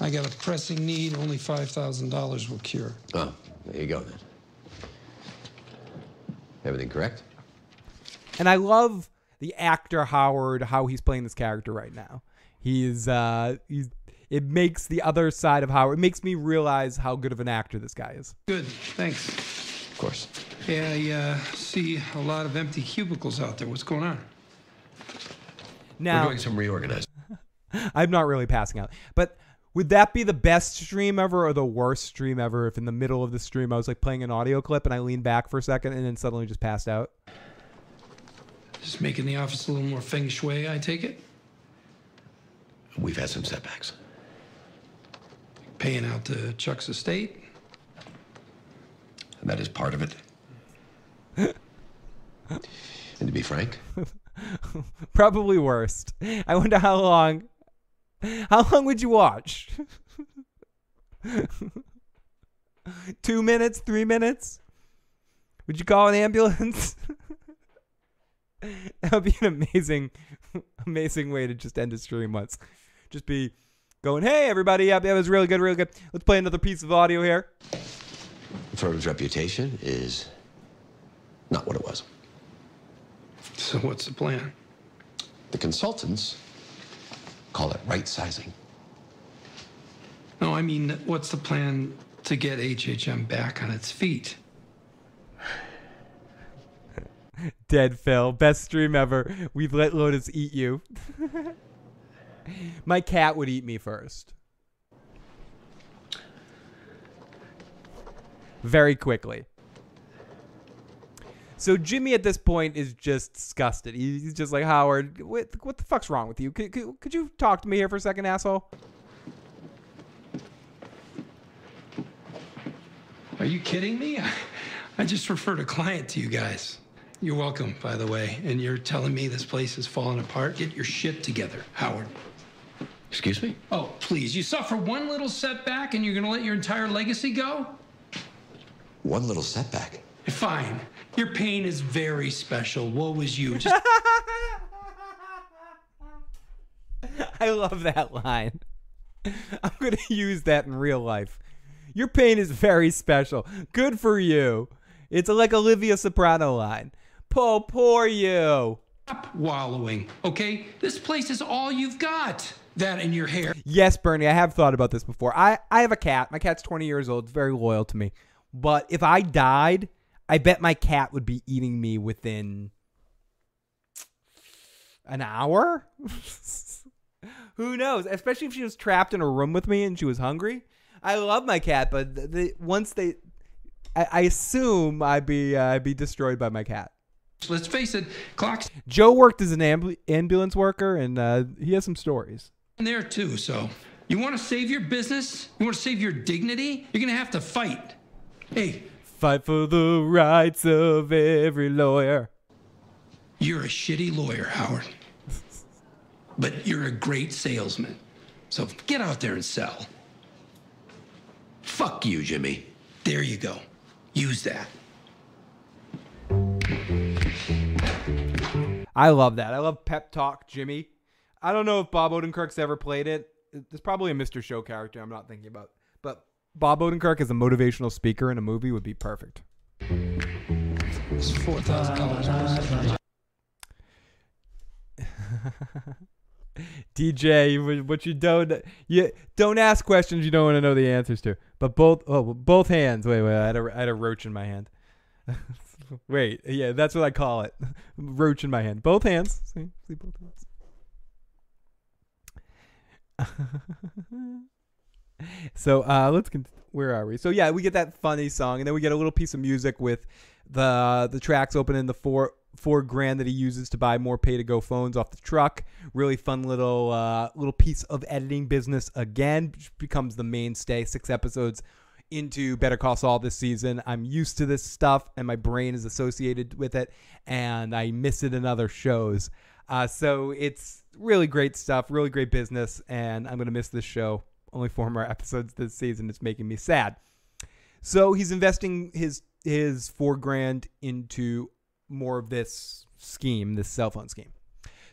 I got a pressing need only $5,000 will cure. Oh, there you go then. Everything correct? And I love the actor Howard, how he's playing this character right now. He's uh he's it makes the other side of Howard it makes me realize how good of an actor this guy is. Good, thanks. Of course. Yeah, I uh, see a lot of empty cubicles out there. What's going on? Now We're doing some reorganizing. I'm not really passing out. But would that be the best stream ever or the worst stream ever if in the middle of the stream I was like playing an audio clip and I leaned back for a second and then suddenly just passed out? Just making the office a little more feng shui, I take it? We've had some setbacks. paying out to Chuck's estate. That is part of it. and to be frank, Probably worst. I wonder how long. How long would you watch? Two minutes? Three minutes? Would you call an ambulance? that would be an amazing, amazing way to just end a stream once. Just be going, hey, everybody, yeah, that was really good, really good. Let's play another piece of audio here. firm's reputation is not what it was. So what's the plan? The consultants call it right sizing. No, I mean, what's the plan to get HHM back on its feet? Dead Phil, best stream ever. We've let Lotus eat you. My cat would eat me first. Very quickly. So Jimmy at this point is just disgusted. He's just like Howard. What, what the fuck's wrong with you? Could, could, could you talk to me here for a second, asshole? Are you kidding me? I just referred a client to you guys. You're welcome, by the way. And you're telling me this place is falling apart? Get your shit together, Howard. Excuse me? Oh, please. You suffer one little setback and you're going to let your entire legacy go? One little setback. Fine. Your pain is very special. Woe is you. Just I love that line. I'm going to use that in real life. Your pain is very special. Good for you. It's like Olivia Soprano line. Po poor you. stop wallowing, okay? This place is all you've got. That in your hair. Yes, Bernie, I have thought about this before. I, I have a cat. My cat's 20 years old. It's very loyal to me. But if I died, I bet my cat would be eating me within an hour. Who knows? Especially if she was trapped in a room with me and she was hungry. I love my cat, but the, the, once they, I, I assume I'd be uh, I'd be destroyed by my cat. Let's face it, clocks Joe worked as an ambu- ambulance worker, and uh, he has some stories. there too. So, you want to save your business? You want to save your dignity? You're going to have to fight. Hey, Fight for the rights of every lawyer. you're a shitty lawyer, Howard. But you're a great salesman. So get out there and sell. Fuck you, Jimmy. There you go. Use that. I love that. I love pep talk, Jimmy. I don't know if Bob Odenkirk's ever played it. There's probably a Mr. Show character I'm not thinking about, Bob Odenkirk as a motivational speaker in a movie would be perfect. DJ, what- what you don't you don't ask questions you don't want to know the answers to. But both oh both hands. Wait, wait. I had a, I had a roach in my hand. wait, yeah, that's what I call it. roach in my hand. Both hands. See, see both hands. so uh, let's where are we? So yeah, we get that funny song, and then we get a little piece of music with the the tracks open in the four four grand that he uses to buy more pay to go phones off the truck. Really fun little uh, little piece of editing business again, becomes the mainstay. Six episodes into Better Call Saul this season. I'm used to this stuff, and my brain is associated with it, and I miss it in other shows. Uh, so it's really great stuff, really great business, and I'm gonna miss this show. Only four more episodes this season. It's making me sad. So he's investing his his four grand into more of this scheme, this cell phone scheme.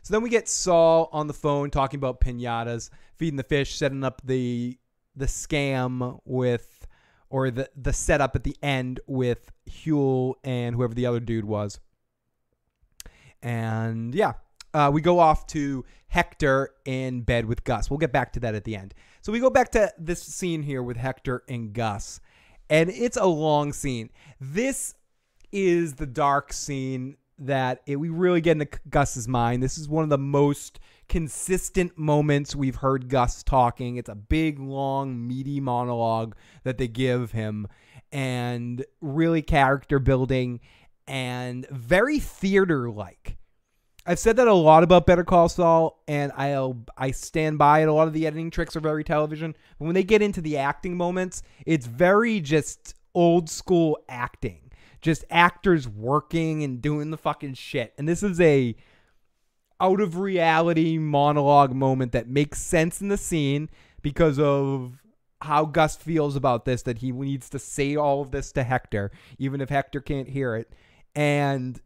So then we get Saul on the phone talking about pinatas, feeding the fish, setting up the the scam with or the the setup at the end with Huell and whoever the other dude was. And yeah, uh, we go off to Hector in bed with Gus. We'll get back to that at the end. So we go back to this scene here with Hector and Gus, and it's a long scene. This is the dark scene that it, we really get into Gus's mind. This is one of the most consistent moments we've heard Gus talking. It's a big, long, meaty monologue that they give him, and really character building and very theater like. I've said that a lot about Better Call Saul, and I'll uh, I stand by it. A lot of the editing tricks are very television, but when they get into the acting moments, it's very just old school acting, just actors working and doing the fucking shit. And this is a out of reality monologue moment that makes sense in the scene because of how Gus feels about this that he needs to say all of this to Hector even if Hector can't hear it and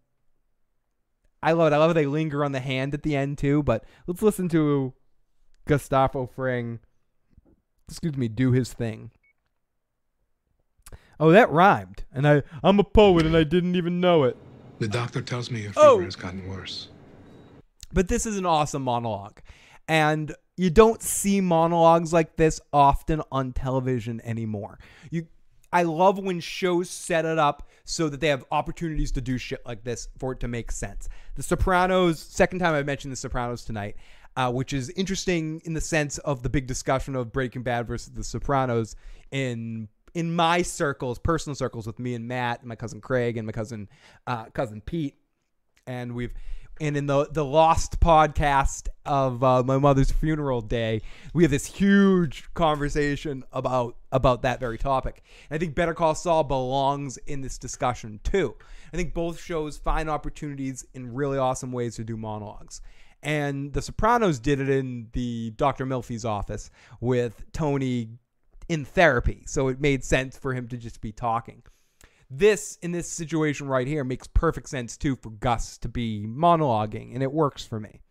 I love it. I love how they linger on the hand at the end too, but let's listen to Gustavo Fring excuse me, do his thing. Oh, that rhymed. And I I'm a poet and I didn't even know it. The doctor tells me your oh! fever Oh. has gotten worse. But this is an awesome monologue. And you don't see monologues like this often on television anymore. You I love when shows set it up so that they have opportunities to do shit like this for it to make sense. The Sopranos, second time I mentioned The Sopranos tonight, uh, which is interesting in the sense of the big discussion of Breaking Bad versus The Sopranos in in my circles, personal circles with me and Matt, and my cousin Craig, and my cousin uh, cousin Pete and we've and in the the lost podcast of uh, my mother's funeral day we have this huge conversation about about that very topic. And i think better call saul belongs in this discussion too. I think both shows find opportunities in really awesome ways to do monologues. And the sopranos did it in the dr Melfi's office with tony in therapy. So it made sense for him to just be talking this in this situation right here makes perfect sense too for Gus to be monologuing, and it works for me.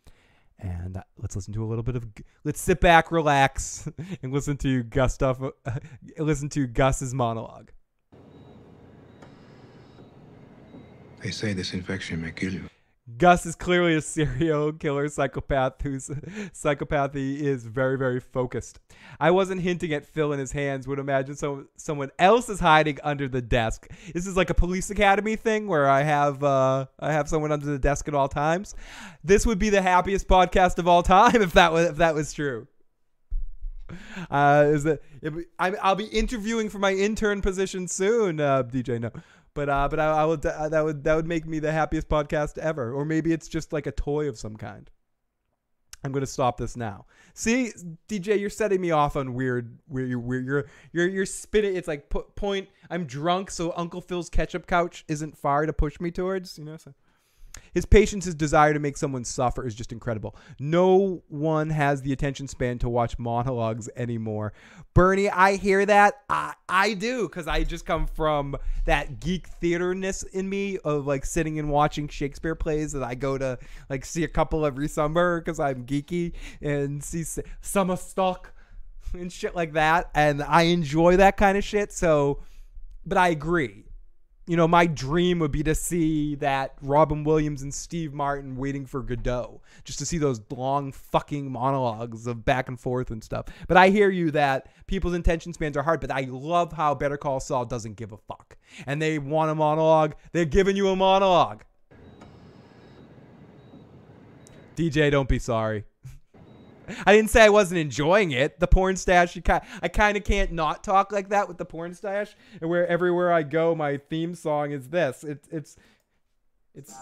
And uh, let's listen to a little bit of. Let's sit back, relax, and listen to Gustav. listen to Gus's monologue. They say this infection may kill you. Gus is clearly a serial killer psychopath whose psychopathy is very, very focused. I wasn't hinting at Phil in his hands, would imagine so, someone else is hiding under the desk. This is like a police academy thing where I have uh, I have someone under the desk at all times. This would be the happiest podcast of all time if that was if that was true. Uh, is that I'm, I'll be interviewing for my intern position soon, uh, DJ. No, but uh, but I, I will uh, that would that would make me the happiest podcast ever, or maybe it's just like a toy of some kind. I'm gonna stop this now. See, DJ, you're setting me off on weird, weird, weird. You're you're you're spitting. It's like point. I'm drunk, so Uncle Phil's ketchup couch isn't far to push me towards. You know. So. His patience, his desire to make someone suffer is just incredible. No one has the attention span to watch monologues anymore. Bernie, I hear that. I, I do because I just come from that geek theaterness in me of like sitting and watching Shakespeare plays that I go to like see a couple every summer because I'm geeky and see Summer Stock and shit like that. And I enjoy that kind of shit. So, but I agree you know, my dream would be to see that Robin Williams and Steve Martin waiting for Godot, just to see those long fucking monologues of back and forth and stuff. But I hear you that people's attention spans are hard, but I love how Better Call Saul doesn't give a fuck. And they want a monologue, they're giving you a monologue. DJ, don't be sorry. I didn't say I wasn't enjoying it. The porn stash, kind, I kind of can't not talk like that with the porn stash. And where everywhere I go, my theme song is this. It's it's it's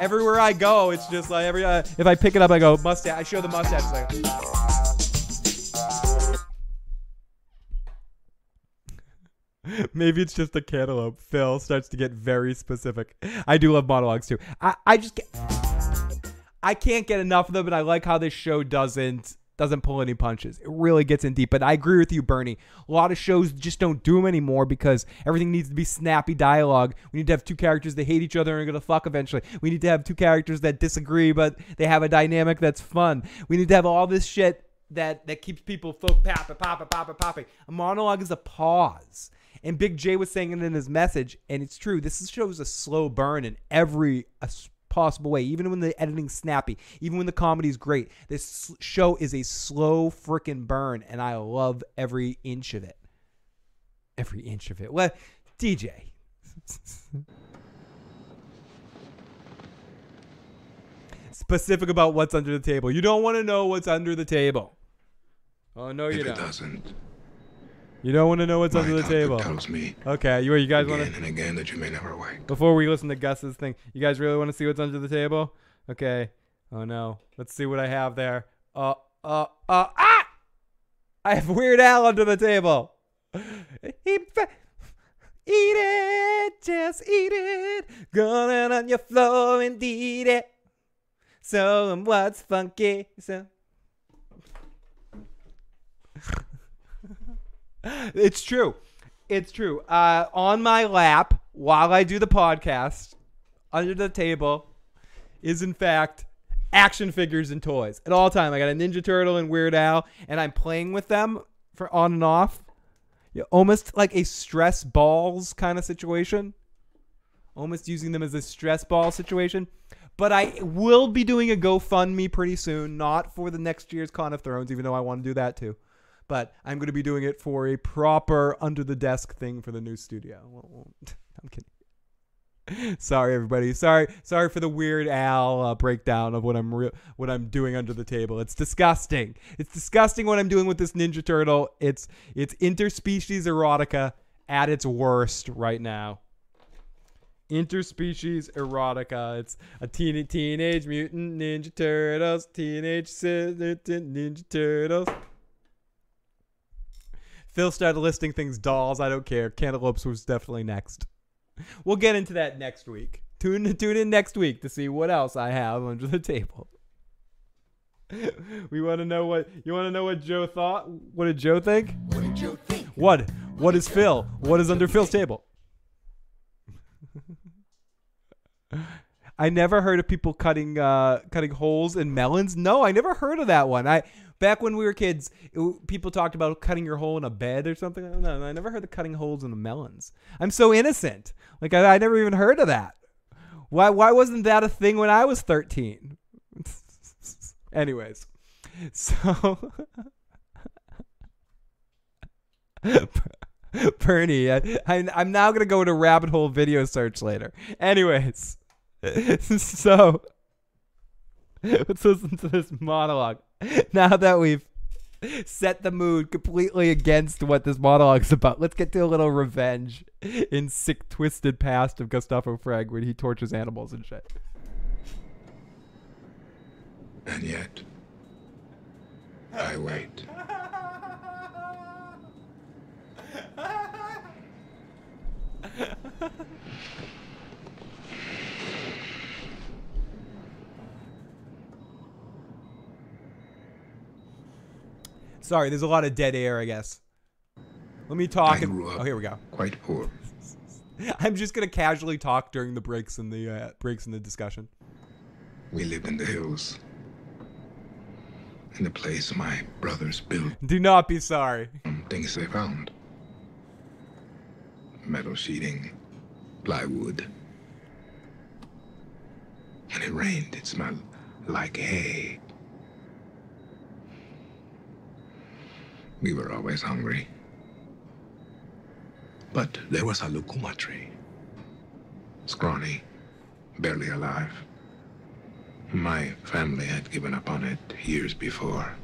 everywhere I go. It's just like every uh, if I pick it up, I go mustache. I show the mustache. Like, Maybe it's just a cantaloupe. Phil starts to get very specific. I do love monologues too. I, I just get, I can't get enough of them, and I like how this show doesn't doesn't pull any punches. It really gets in deep. But I agree with you, Bernie. A lot of shows just don't do them anymore because everything needs to be snappy dialogue. We need to have two characters that hate each other and are gonna fuck eventually. We need to have two characters that disagree, but they have a dynamic that's fun. We need to have all this shit that that keeps people folk popping, popping, popping, popping. A monologue is a pause. And Big J was saying it in his message, and it's true. This shows a slow burn in every possible way. Even when the editing's snappy, even when the comedy's great, this show is a slow freaking burn, and I love every inch of it. Every inch of it. Well, DJ. Specific about what's under the table. You don't want to know what's under the table. Oh no, you if don't. it doesn't, You don't want to know what's My under the table. tells me Okay, you you guys want to and again that you may never wake. before we listen to Gus's thing, you guys really want to see what's under the table? Okay. Oh no. Let's see what I have there. Uh, uh, uh, ah! I have Weird Al under the table. Eat it, just eat it. Going on your floor and eat it. So what's funky? So it's true. It's true. Uh, on my lap while I do the podcast, under the table, is in fact action figures and toys at all time. I got a Ninja Turtle and Weird Al, and I'm playing with them for on and off. Yeah, almost like a stress balls kind of situation. Almost using them as a stress ball situation. But I will be doing a GoFundMe pretty soon, not for the next year's Con of Thrones, even though I want to do that too. But I'm going to be doing it for a proper under the desk thing for the new studio. I'm kidding. sorry, everybody. Sorry, sorry for the weird Al uh, breakdown of what I'm re- what I'm doing under the table. It's disgusting. It's disgusting what I'm doing with this Ninja Turtle. It's it's interspecies erotica at its worst right now interspecies erotica. It's a teen, teenage mutant ninja turtles, teenage ninja turtles. Phil started listing things dolls. I don't care. Cantaloupes was definitely next. We'll get into that next week. Tune tune in next week to see what else I have under the table. we want to know what you want to know what Joe thought. What did Joe think? What did Joe think? What? What is Phil? What is under Phil's table? I never heard of people cutting uh, cutting holes in melons. No, I never heard of that one. I back when we were kids, it, people talked about cutting your hole in a bed or something. No, I never heard of cutting holes in the melons. I'm so innocent. Like I, I never even heard of that. Why why wasn't that a thing when I was 13? Anyways, so Bernie, I, I, I'm now gonna go to rabbit hole video search later. Anyways, so let's listen to this monologue. Now that we've set the mood completely against what this monologue is about, let's get to a little revenge in sick, twisted past of Gustavo Fring when he tortures animals and shit. And yet, I wait. Sorry, there's a lot of dead air, I guess. Let me talk. I grew up oh, here we go. Quite poor. I'm just gonna casually talk during the breaks in the uh, breaks in the discussion. We lived in the hills. In the place my brothers built Do not be sorry. things they found. Metal sheeting, plywood. When it rained, it smelled like hay. We were always hungry. But there was a lucuma tree. Scrawny, barely alive. My family had given up on it years before.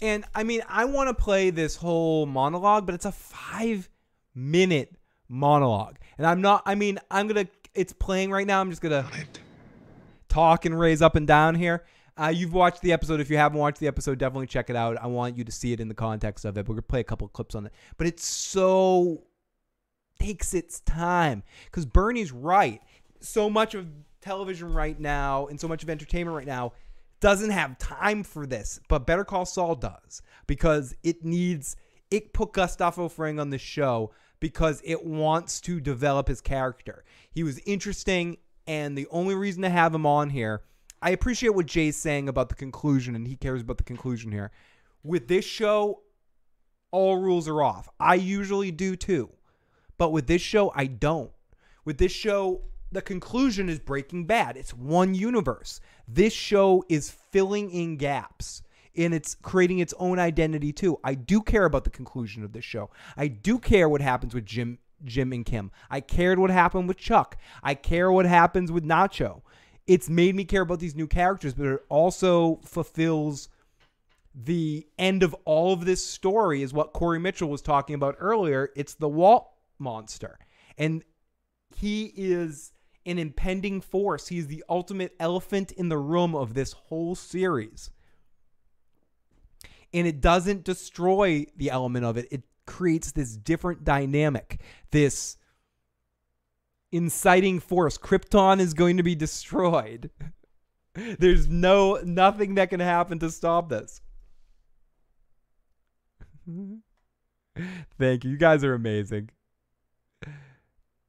And I mean, I want to play this whole monologue, but it's a five minute monologue. And I'm not, I mean, I'm going to, it's playing right now. I'm just going to talk and raise up and down here. Uh, you've watched the episode. If you haven't watched the episode, definitely check it out. I want you to see it in the context of it. We're to play a couple clips on it. But it's so, takes its time. Because Bernie's right. So much of television right now and so much of entertainment right now doesn't have time for this, but Better Call Saul does because it needs it put Gustavo Fring on the show because it wants to develop his character. He was interesting, and the only reason to have him on here, I appreciate what Jay's saying about the conclusion, and he cares about the conclusion here. With this show, all rules are off. I usually do too, but with this show, I don't. With this show, the conclusion is Breaking Bad. It's one universe. This show is filling in gaps and it's creating its own identity too. I do care about the conclusion of this show. I do care what happens with Jim Jim and Kim. I cared what happened with Chuck. I care what happens with Nacho. It's made me care about these new characters, but it also fulfills the end of all of this story is what Corey Mitchell was talking about earlier. It's the Walt monster. And he is an impending force. He's the ultimate elephant in the room of this whole series. And it doesn't destroy the element of it, it creates this different dynamic, this inciting force. Krypton is going to be destroyed. There's no nothing that can happen to stop this. Thank you. You guys are amazing.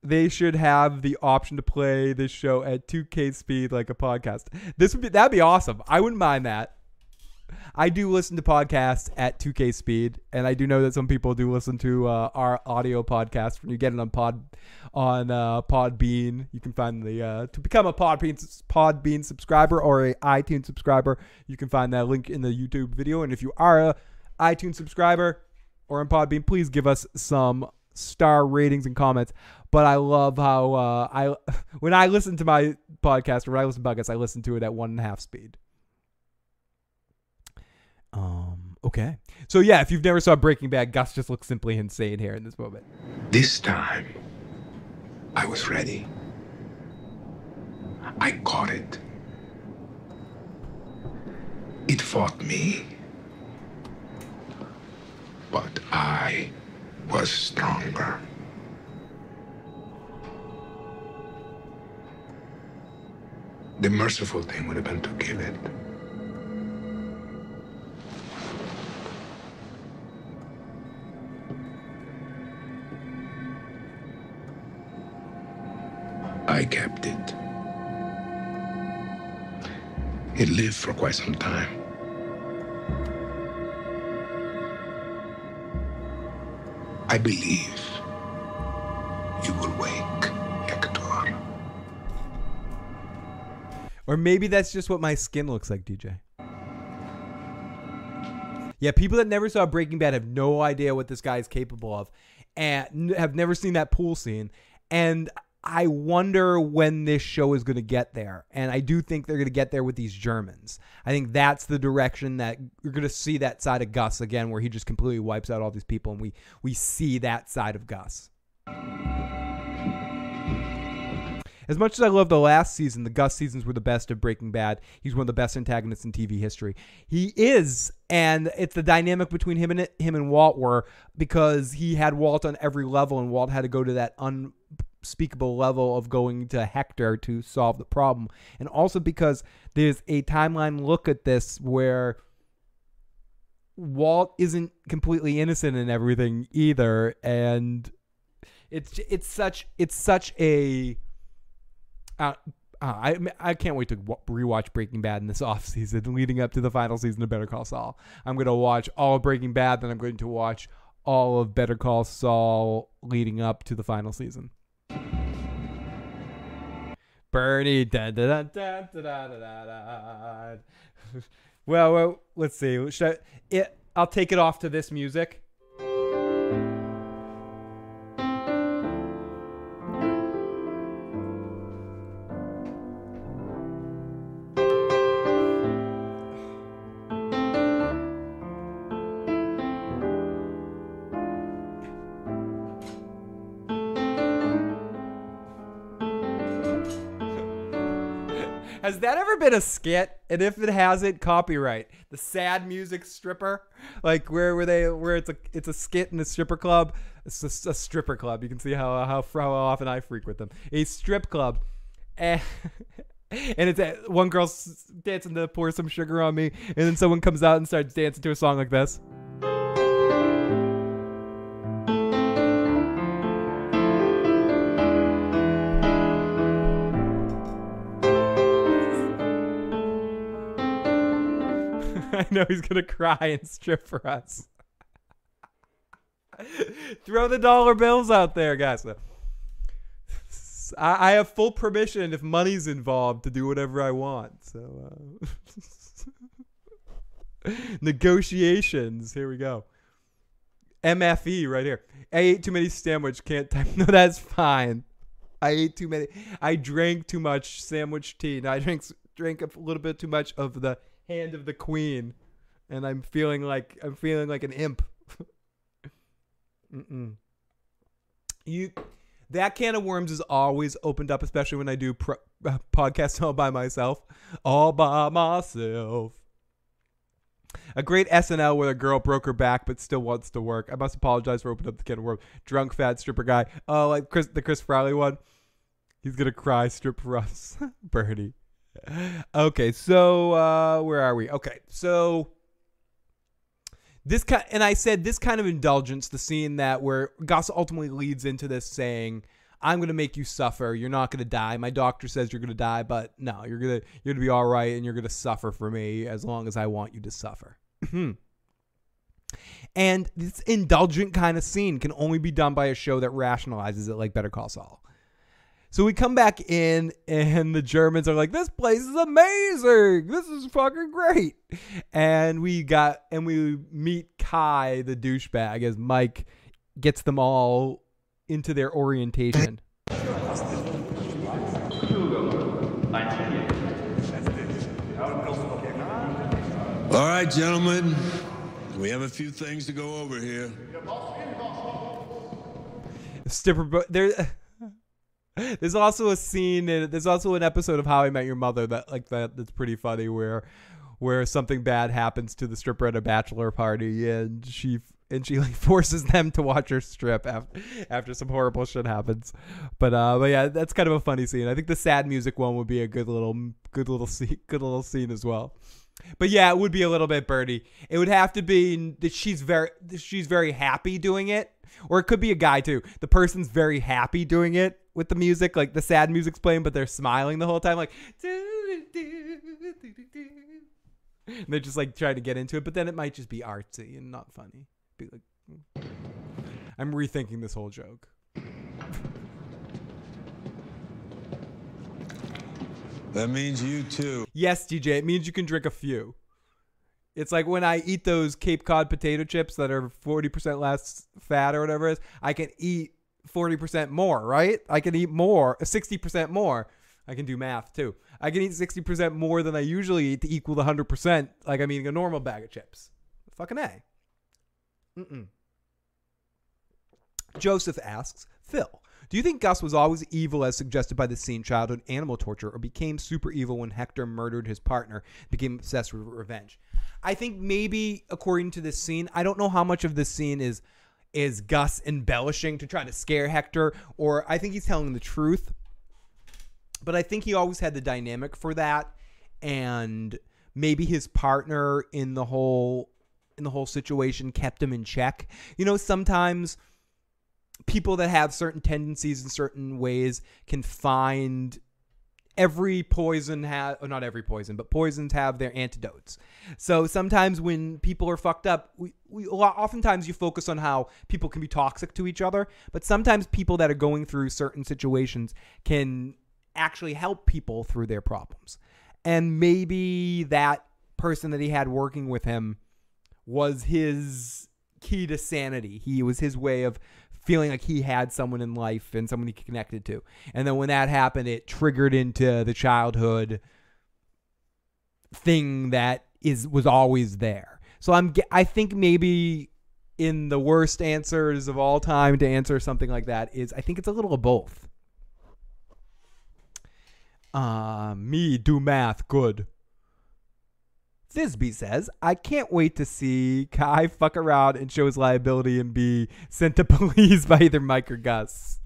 They should have the option to play this show at 2K speed like a podcast. This would be that'd be awesome. I wouldn't mind that. I do listen to podcasts at 2K speed, and I do know that some people do listen to uh, our audio podcast. When you get it on Pod on uh, Podbean, you can find the uh, to become a Podbean Podbean subscriber or a iTunes subscriber. You can find that link in the YouTube video. And if you are a iTunes subscriber or on Podbean, please give us some star ratings and comments. But I love how uh, I when I listen to my podcast or when I listen to podcasts, I listen to it at one and a half speed. Um. Okay. So yeah, if you've never saw Breaking Bad, Gus just looks simply insane here in this moment. This time, I was ready. I caught it. It fought me. But I was stronger. The merciful thing would have been to kill it. I kept it. It lived for quite some time. I believe you will wake, Hector. Or maybe that's just what my skin looks like, DJ. Yeah, people that never saw Breaking Bad have no idea what this guy is capable of and have never seen that pool scene. And I wonder when this show is going to get there. And I do think they're going to get there with these Germans. I think that's the direction that you're going to see that side of Gus again, where he just completely wipes out all these people, and we we see that side of Gus. As much as I love the last season, the Gus seasons were the best of Breaking Bad. He's one of the best antagonists in TV history. He is, and it's the dynamic between him and him and Walt were because he had Walt on every level, and Walt had to go to that unspeakable level of going to Hector to solve the problem, and also because there's a timeline look at this where Walt isn't completely innocent in everything either, and it's it's such it's such a uh, uh, I I can't wait to rewatch Breaking Bad in this off season, leading up to the final season of Better Call Saul. I'm going to watch all of Breaking Bad, then I'm going to watch all of Better Call Saul leading up to the final season. Bernie. Da, da, da, da, da, da, da, well, well, let's see. Should I, it, I'll take it off to this music. Been a skit? And if it hasn't, copyright. The sad music stripper, like where were they where it's a it's a skit in a stripper club. It's a stripper club. You can see how how how often I frequent them. A strip club, eh, and, and it's one girl dancing to pour some sugar on me, and then someone comes out and starts dancing to a song like this. know he's gonna cry and strip for us. Throw the dollar bills out there, guys. I, I have full permission if money's involved to do whatever I want. So, uh, negotiations. Here we go. MFE right here. I ate too many sandwich. Can't type. No, that's fine. I ate too many. I drank too much sandwich tea. I drank drank a little bit too much of the hand of the queen, and I'm feeling like I'm feeling like an imp. You, That can of worms is always opened up, especially when I do pro- uh, podcasts all by myself. All by myself. A great SNL where a girl broke her back but still wants to work. I must apologize for opening up the can of worms. Drunk fat stripper guy. Oh, like Chris, the Chris Farley one. He's gonna cry. Strip for us, Bernie. Okay, so uh, where are we? Okay, so this kind, and I said this kind of indulgence, the scene that where Gus ultimately leads into this saying, "I'm gonna make you suffer. You're not gonna die. My doctor says you're gonna die, but no, you're gonna you're gonna be all right, and you're gonna suffer for me as long as I want you to suffer." Hmm. and this indulgent kind of scene can only be done by a show that rationalizes it, like Better Call Saul. So we come back in, and the Germans are like, "This place is amazing. This is fucking great." And we got, and we meet Kai, the douchebag, as Mike gets them all into their orientation. All right, gentlemen. We have a few things to go over here. Stipper, but there. There's also a scene. In, there's also an episode of How I Met Your Mother that like that. That's pretty funny where, where something bad happens to the stripper at a bachelor party, and she and she like forces them to watch her strip after after some horrible shit happens. But uh, but yeah, that's kind of a funny scene. I think the sad music one would be a good little good little scene, good little scene as well. But yeah, it would be a little bit birdie. It would have to be that she's very she's very happy doing it, or it could be a guy too. The person's very happy doing it with the music, like the sad music's playing, but they're smiling the whole time, like. And they're just like trying to get into it, but then it might just be artsy and not funny. Be like, hmm. I'm rethinking this whole joke. That means you too. Yes, DJ, it means you can drink a few. It's like when I eat those Cape Cod potato chips that are 40% less fat or whatever it is, I can eat 40% more, right? I can eat more, 60% more. I can do math too. I can eat 60% more than I usually eat to equal the 100%, like I'm eating a normal bag of chips. Fucking A. Mm-mm. Joseph asks, Phil, do you think Gus was always evil as suggested by the scene childhood animal torture or became super evil when Hector murdered his partner, became obsessed with revenge? I think maybe according to this scene, I don't know how much of this scene is is Gus embellishing to try to scare Hector or I think he's telling the truth. But I think he always had the dynamic for that and maybe his partner in the whole in the whole situation kept him in check. You know, sometimes people that have certain tendencies in certain ways can find every poison has oh, not every poison but poisons have their antidotes. So sometimes when people are fucked up we, we oftentimes you focus on how people can be toxic to each other but sometimes people that are going through certain situations can actually help people through their problems. And maybe that person that he had working with him was his key to sanity. He was his way of feeling like he had someone in life and someone he connected to. And then when that happened, it triggered into the childhood thing that is was always there. So I'm I think maybe in the worst answers of all time to answer something like that is I think it's a little of both. Uh, me do math good. Thisby says, I can't wait to see Kai fuck around and show his liability and be sent to police by either Mike or Gus.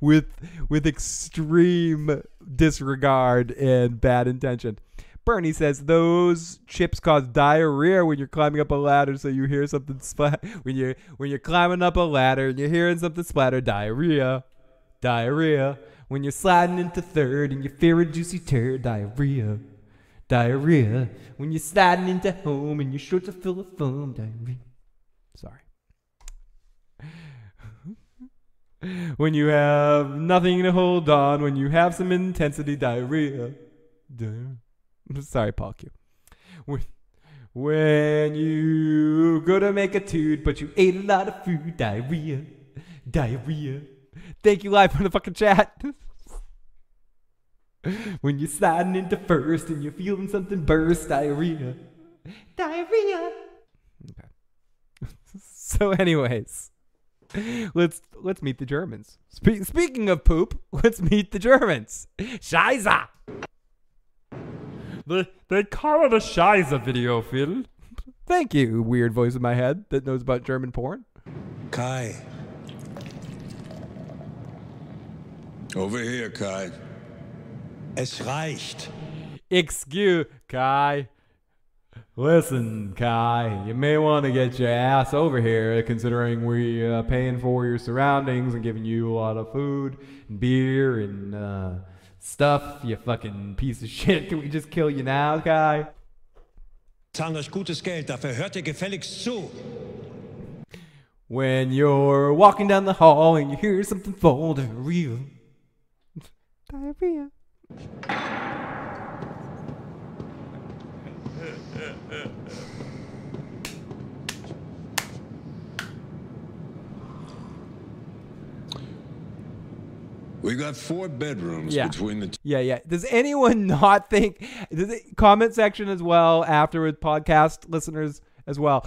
With with extreme disregard and bad intention. Bernie says those chips cause diarrhea when you're climbing up a ladder, so you hear something splat when you're when you're climbing up a ladder and you're hearing something splatter, diarrhea. Diarrhea. When you're sliding into third and you fear a juicy turd, diarrhea diarrhea when you're sliding into home and your shorts are full of foam. Diarrhea. Sorry. when you have nothing to hold on, when you have some intensity, diarrhea. Diarrhea. Sorry, Paul Q. When, when you go to make a toot, but you ate a lot of food, diarrhea. Diarrhea. Thank you, live on the fucking chat. when you're sliding into first and you're feeling something burst, diarrhea. Diarrhea. Okay. so, anyways, let's let's meet the Germans. Spe- speaking of poop, let's meet the Germans. Scheiße. They, they call it a Scheiße video, Phil. Thank you, weird voice in my head that knows about German porn. Kai. Over here, Kai. Es reicht. Excuse Kai. Listen, Kai, you may want to get your ass over here, considering we uh, paying for your surroundings and giving you a lot of food and beer and uh, stuff. You fucking piece of shit. Can we just kill you now, Kai? Zahlen euch gutes Geld, dafür hört ihr gefälligst zu. When you're walking down the hall and you hear something fold fall diarrhea. Diarrhea. We got four bedrooms Yeah. between the two. Yeah, yeah. Does anyone not think? Does it, comment section as well afterwards, podcast listeners as well.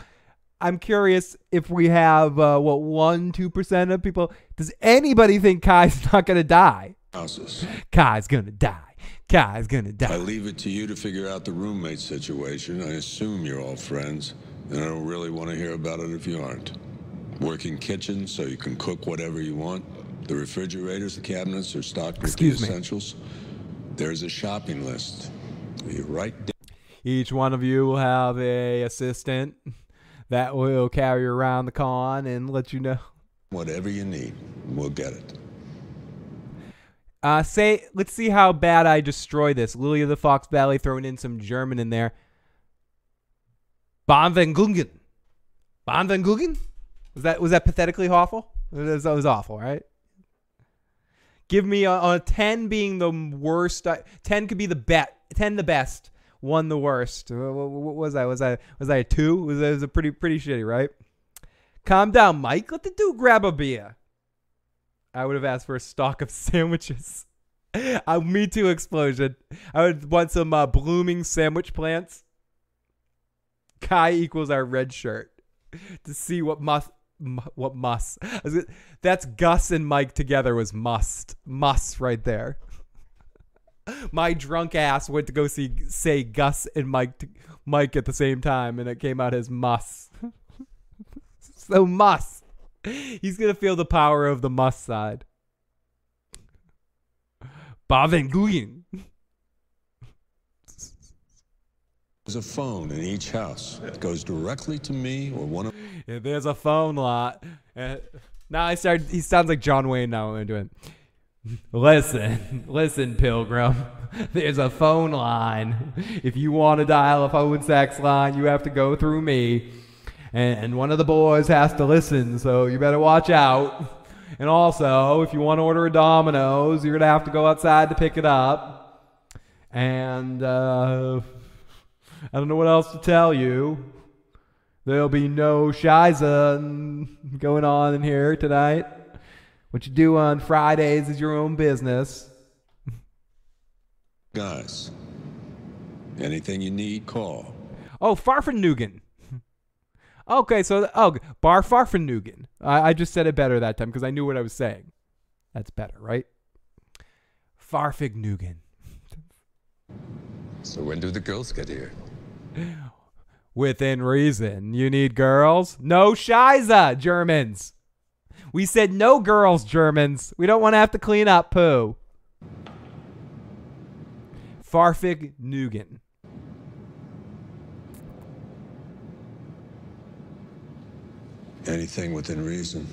I'm curious if we have uh, what one, two percent of people. Does anybody think Kai's not gonna die? Houses. Kai's gonna die. Kai's gonna die. I leave it to you to figure out the roommate situation. I assume you're all friends, and I don't really want to hear about it if you aren't. Working kitchen so you can cook whatever you want. The refrigerators, the cabinets are stocked with Excuse the me. essentials. There's a shopping list. You write down Each one of you will have a assistant that will carry around the con and let you know. whatever you need, we'll get it. Uh, say, let's see how bad I destroy this. Lily of the Fox Valley throwing in some German in there. Bonvengungen. Bonvengungen? Was that was that pathetically awful? That was, awful, right? Give me a, a ten being the worst. I, ten could be the bet. Ten the best. One the worst. What, what- was I? Was I was I a two? Was was a pretty pretty shitty, right? Calm down, Mike. Let the dude grab a beer. I would have asked for a stock of sandwiches. A Me Too explosion. I would want some uh, blooming sandwich plants. Kai equals our red shirt to see what must what must. That's Gus and Mike together was must must right there. My drunk ass went to go see say Gus and Mike to, Mike at the same time, and it came out as must. so must. He's gonna feel the power of the must side. Baven Guyen. There's a phone in each house. It goes directly to me or one of Yeah, there's a phone lot. Uh, now I started. He sounds like John Wayne now when I'm doing. Listen, listen, Pilgrim. There's a phone line. If you want to dial a phone sex line, you have to go through me, and one of the boys has to listen. So you better watch out. And also, if you want to order a Domino's, you're gonna have to go outside to pick it up. And uh, I don't know what else to tell you. There'll be no shiza going on in here tonight. What you do on Fridays is your own business. guys. Anything you need, call. Oh, Farfanugan. Okay, so oh, Bar Farfanugan. I, I just said it better that time because I knew what I was saying. That's better, right? Farfignugan. So when do the girls get here? Within reason. You need girls? No Shiza, Germans. We said no girls, Germans. We don't want to have to clean up poo. Farfig Nugan. Anything within reason.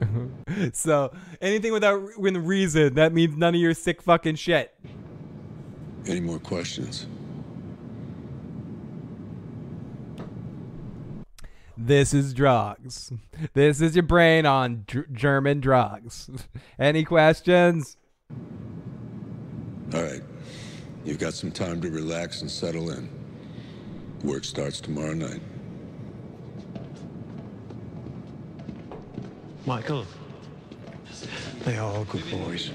so anything without with reason, that means none of your sick fucking shit. Any more questions? This is drugs. This is your brain on dr- German drugs. Any questions? All right. You've got some time to relax and settle in. Work starts tomorrow night. Michael, they are all good boys.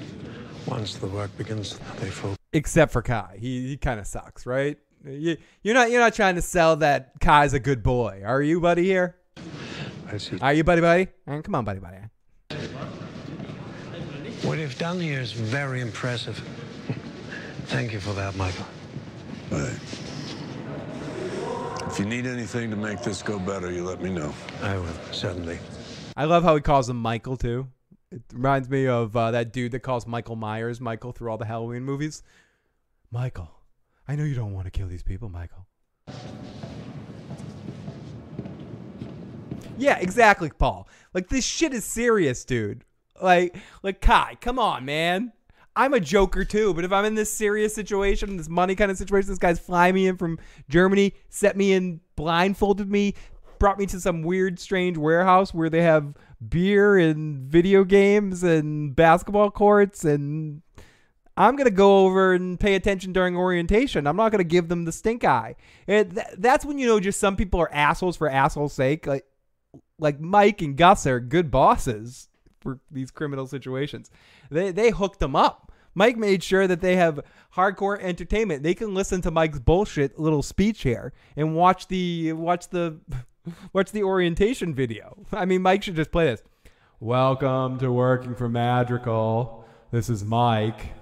Once the work begins, they focus. Except for Kai. He, he kind of sucks, right? You, you're not you're not trying to sell that Kai's a good boy, are you, buddy? Here, I see. are you, buddy, buddy? All right, come on, buddy, buddy. What you've done here is very impressive. Thank you for that, Michael. Hey. If you need anything to make this go better, you let me know. I will, certainly. I love how he calls him Michael too. It reminds me of uh, that dude that calls Michael Myers Michael through all the Halloween movies. Michael, I know you don't want to kill these people, Michael. Yeah, exactly, Paul. Like this shit is serious, dude. Like, like Kai, come on, man. I'm a joker too, but if I'm in this serious situation, this money kind of situation, this guy's flying me in from Germany, set me in, blindfolded me, brought me to some weird, strange warehouse where they have beer and video games and basketball courts, and I'm gonna go over and pay attention during orientation. I'm not gonna give them the stink eye. And th- that's when you know just some people are assholes for assholes' sake. Like, like Mike and Gus are good bosses for these criminal situations. They they hooked them up. Mike made sure that they have hardcore entertainment. They can listen to Mike's bullshit little speech here and watch the watch the watch the orientation video. I mean, Mike should just play this. Welcome to working for Madrigal. This is Mike.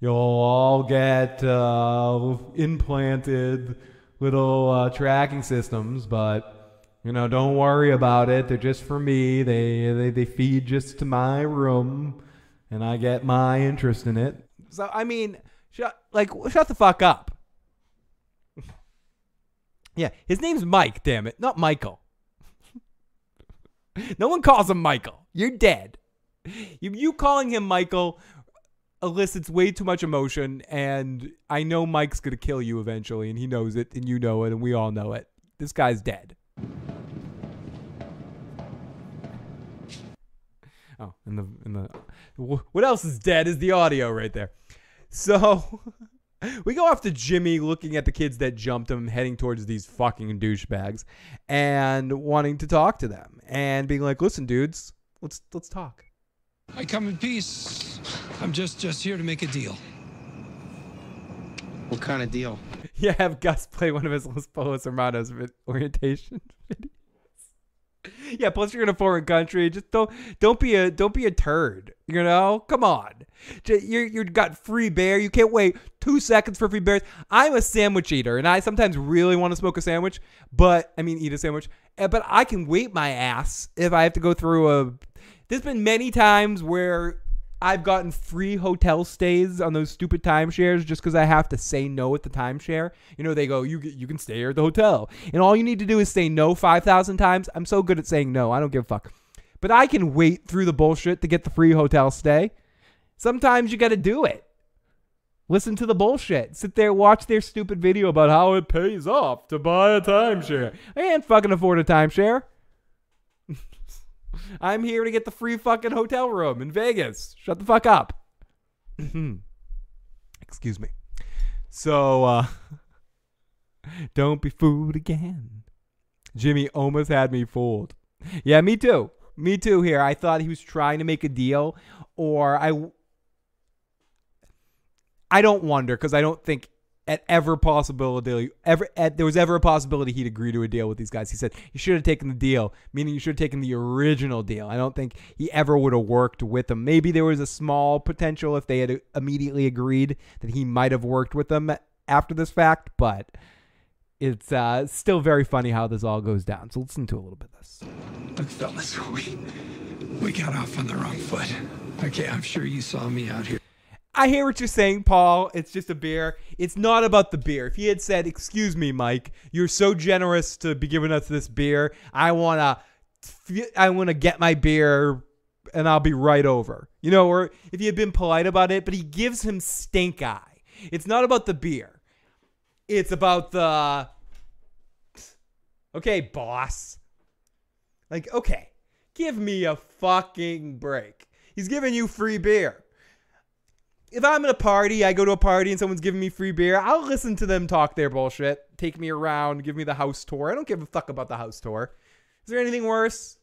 You'll all get uh, implanted little uh, tracking systems, but you know, don't worry about it. They're just for me. They they they feed just to my room, and I get my interest in it. So I mean, shut like shut the fuck up. yeah, his name's Mike. Damn it, not Michael. no one calls him Michael. You're dead. You, you calling him Michael elicits way too much emotion, and I know Mike's gonna kill you eventually, and he knows it, and you know it, and we all know it. This guy's dead. Oh, and the and the what else is dead is the audio right there. So we go off to Jimmy looking at the kids that jumped him, heading towards these fucking douchebags, and wanting to talk to them, and being like, "Listen, dudes, let's let's talk." I come in peace. I'm just just here to make a deal. What kind of deal? Yeah, have Gus play one of his Los Pollos Hermanos orientation videos. Yeah, plus you're in a foreign country. Just don't don't be a don't be a turd. You know, come on. You're you got free bear. You can't wait two seconds for free bears. I'm a sandwich eater, and I sometimes really want to smoke a sandwich, but I mean eat a sandwich. eh, But I can wait my ass if I have to go through a. There's been many times where I've gotten free hotel stays on those stupid timeshares just because I have to say no at the timeshare. You know, they go, you you can stay here at the hotel, and all you need to do is say no five thousand times. I'm so good at saying no, I don't give a fuck. But I can wait through the bullshit to get the free hotel stay. Sometimes you got to do it. Listen to the bullshit. Sit there, watch their stupid video about how it pays off to buy a timeshare. I can't fucking afford a timeshare. I'm here to get the free fucking hotel room in Vegas. Shut the fuck up. Excuse me. So, uh, don't be fooled again. Jimmy almost had me fooled. Yeah, me too. Me too here. I thought he was trying to make a deal or I I don't wonder because I don't think at ever possibility ever at, there was ever a possibility he'd agree to a deal with these guys. He said you should have taken the deal, meaning you should have taken the original deal. I don't think he ever would have worked with them. Maybe there was a small potential if they had immediately agreed that he might have worked with them after this fact, but it's uh, still very funny how this all goes down. So listen to a little bit of this. Look, fellas, we we got off on the wrong foot. Okay, I'm sure you saw me out here. I hear what you're saying, Paul. It's just a beer. It's not about the beer. If he had said, "Excuse me, Mike, you're so generous to be giving us this beer. I wanna, I wanna get my beer, and I'll be right over." You know, or if he had been polite about it, but he gives him stink eye. It's not about the beer. It's about the. Okay, boss. Like, okay, give me a fucking break. He's giving you free beer if I'm at a party, I go to a party and someone's giving me free beer, I'll listen to them talk their bullshit, take me around, give me the house tour. I don't give a fuck about the house tour. Is there anything worse?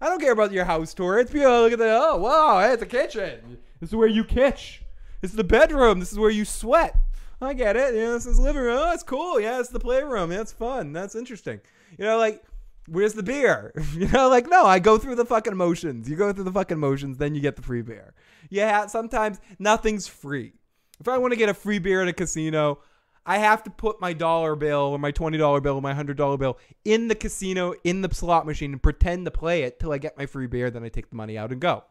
I don't care about your house tour. It's people look at the oh wow, hey, it's a kitchen. This is where you kitch. This is the bedroom. This is where you sweat. I get it. Know, this is living room. Oh, it's cool. Yeah, it's the playroom. Yeah, it's fun. That's interesting. You know, like, where's the beer? you know, like, no, I go through the fucking motions. You go through the fucking motions, then you get the free beer. Yeah, sometimes nothing's free. If I want to get a free beer at a casino, I have to put my dollar bill or my $20 bill or my $100 bill in the casino, in the slot machine, and pretend to play it till I get my free beer. Then I take the money out and go.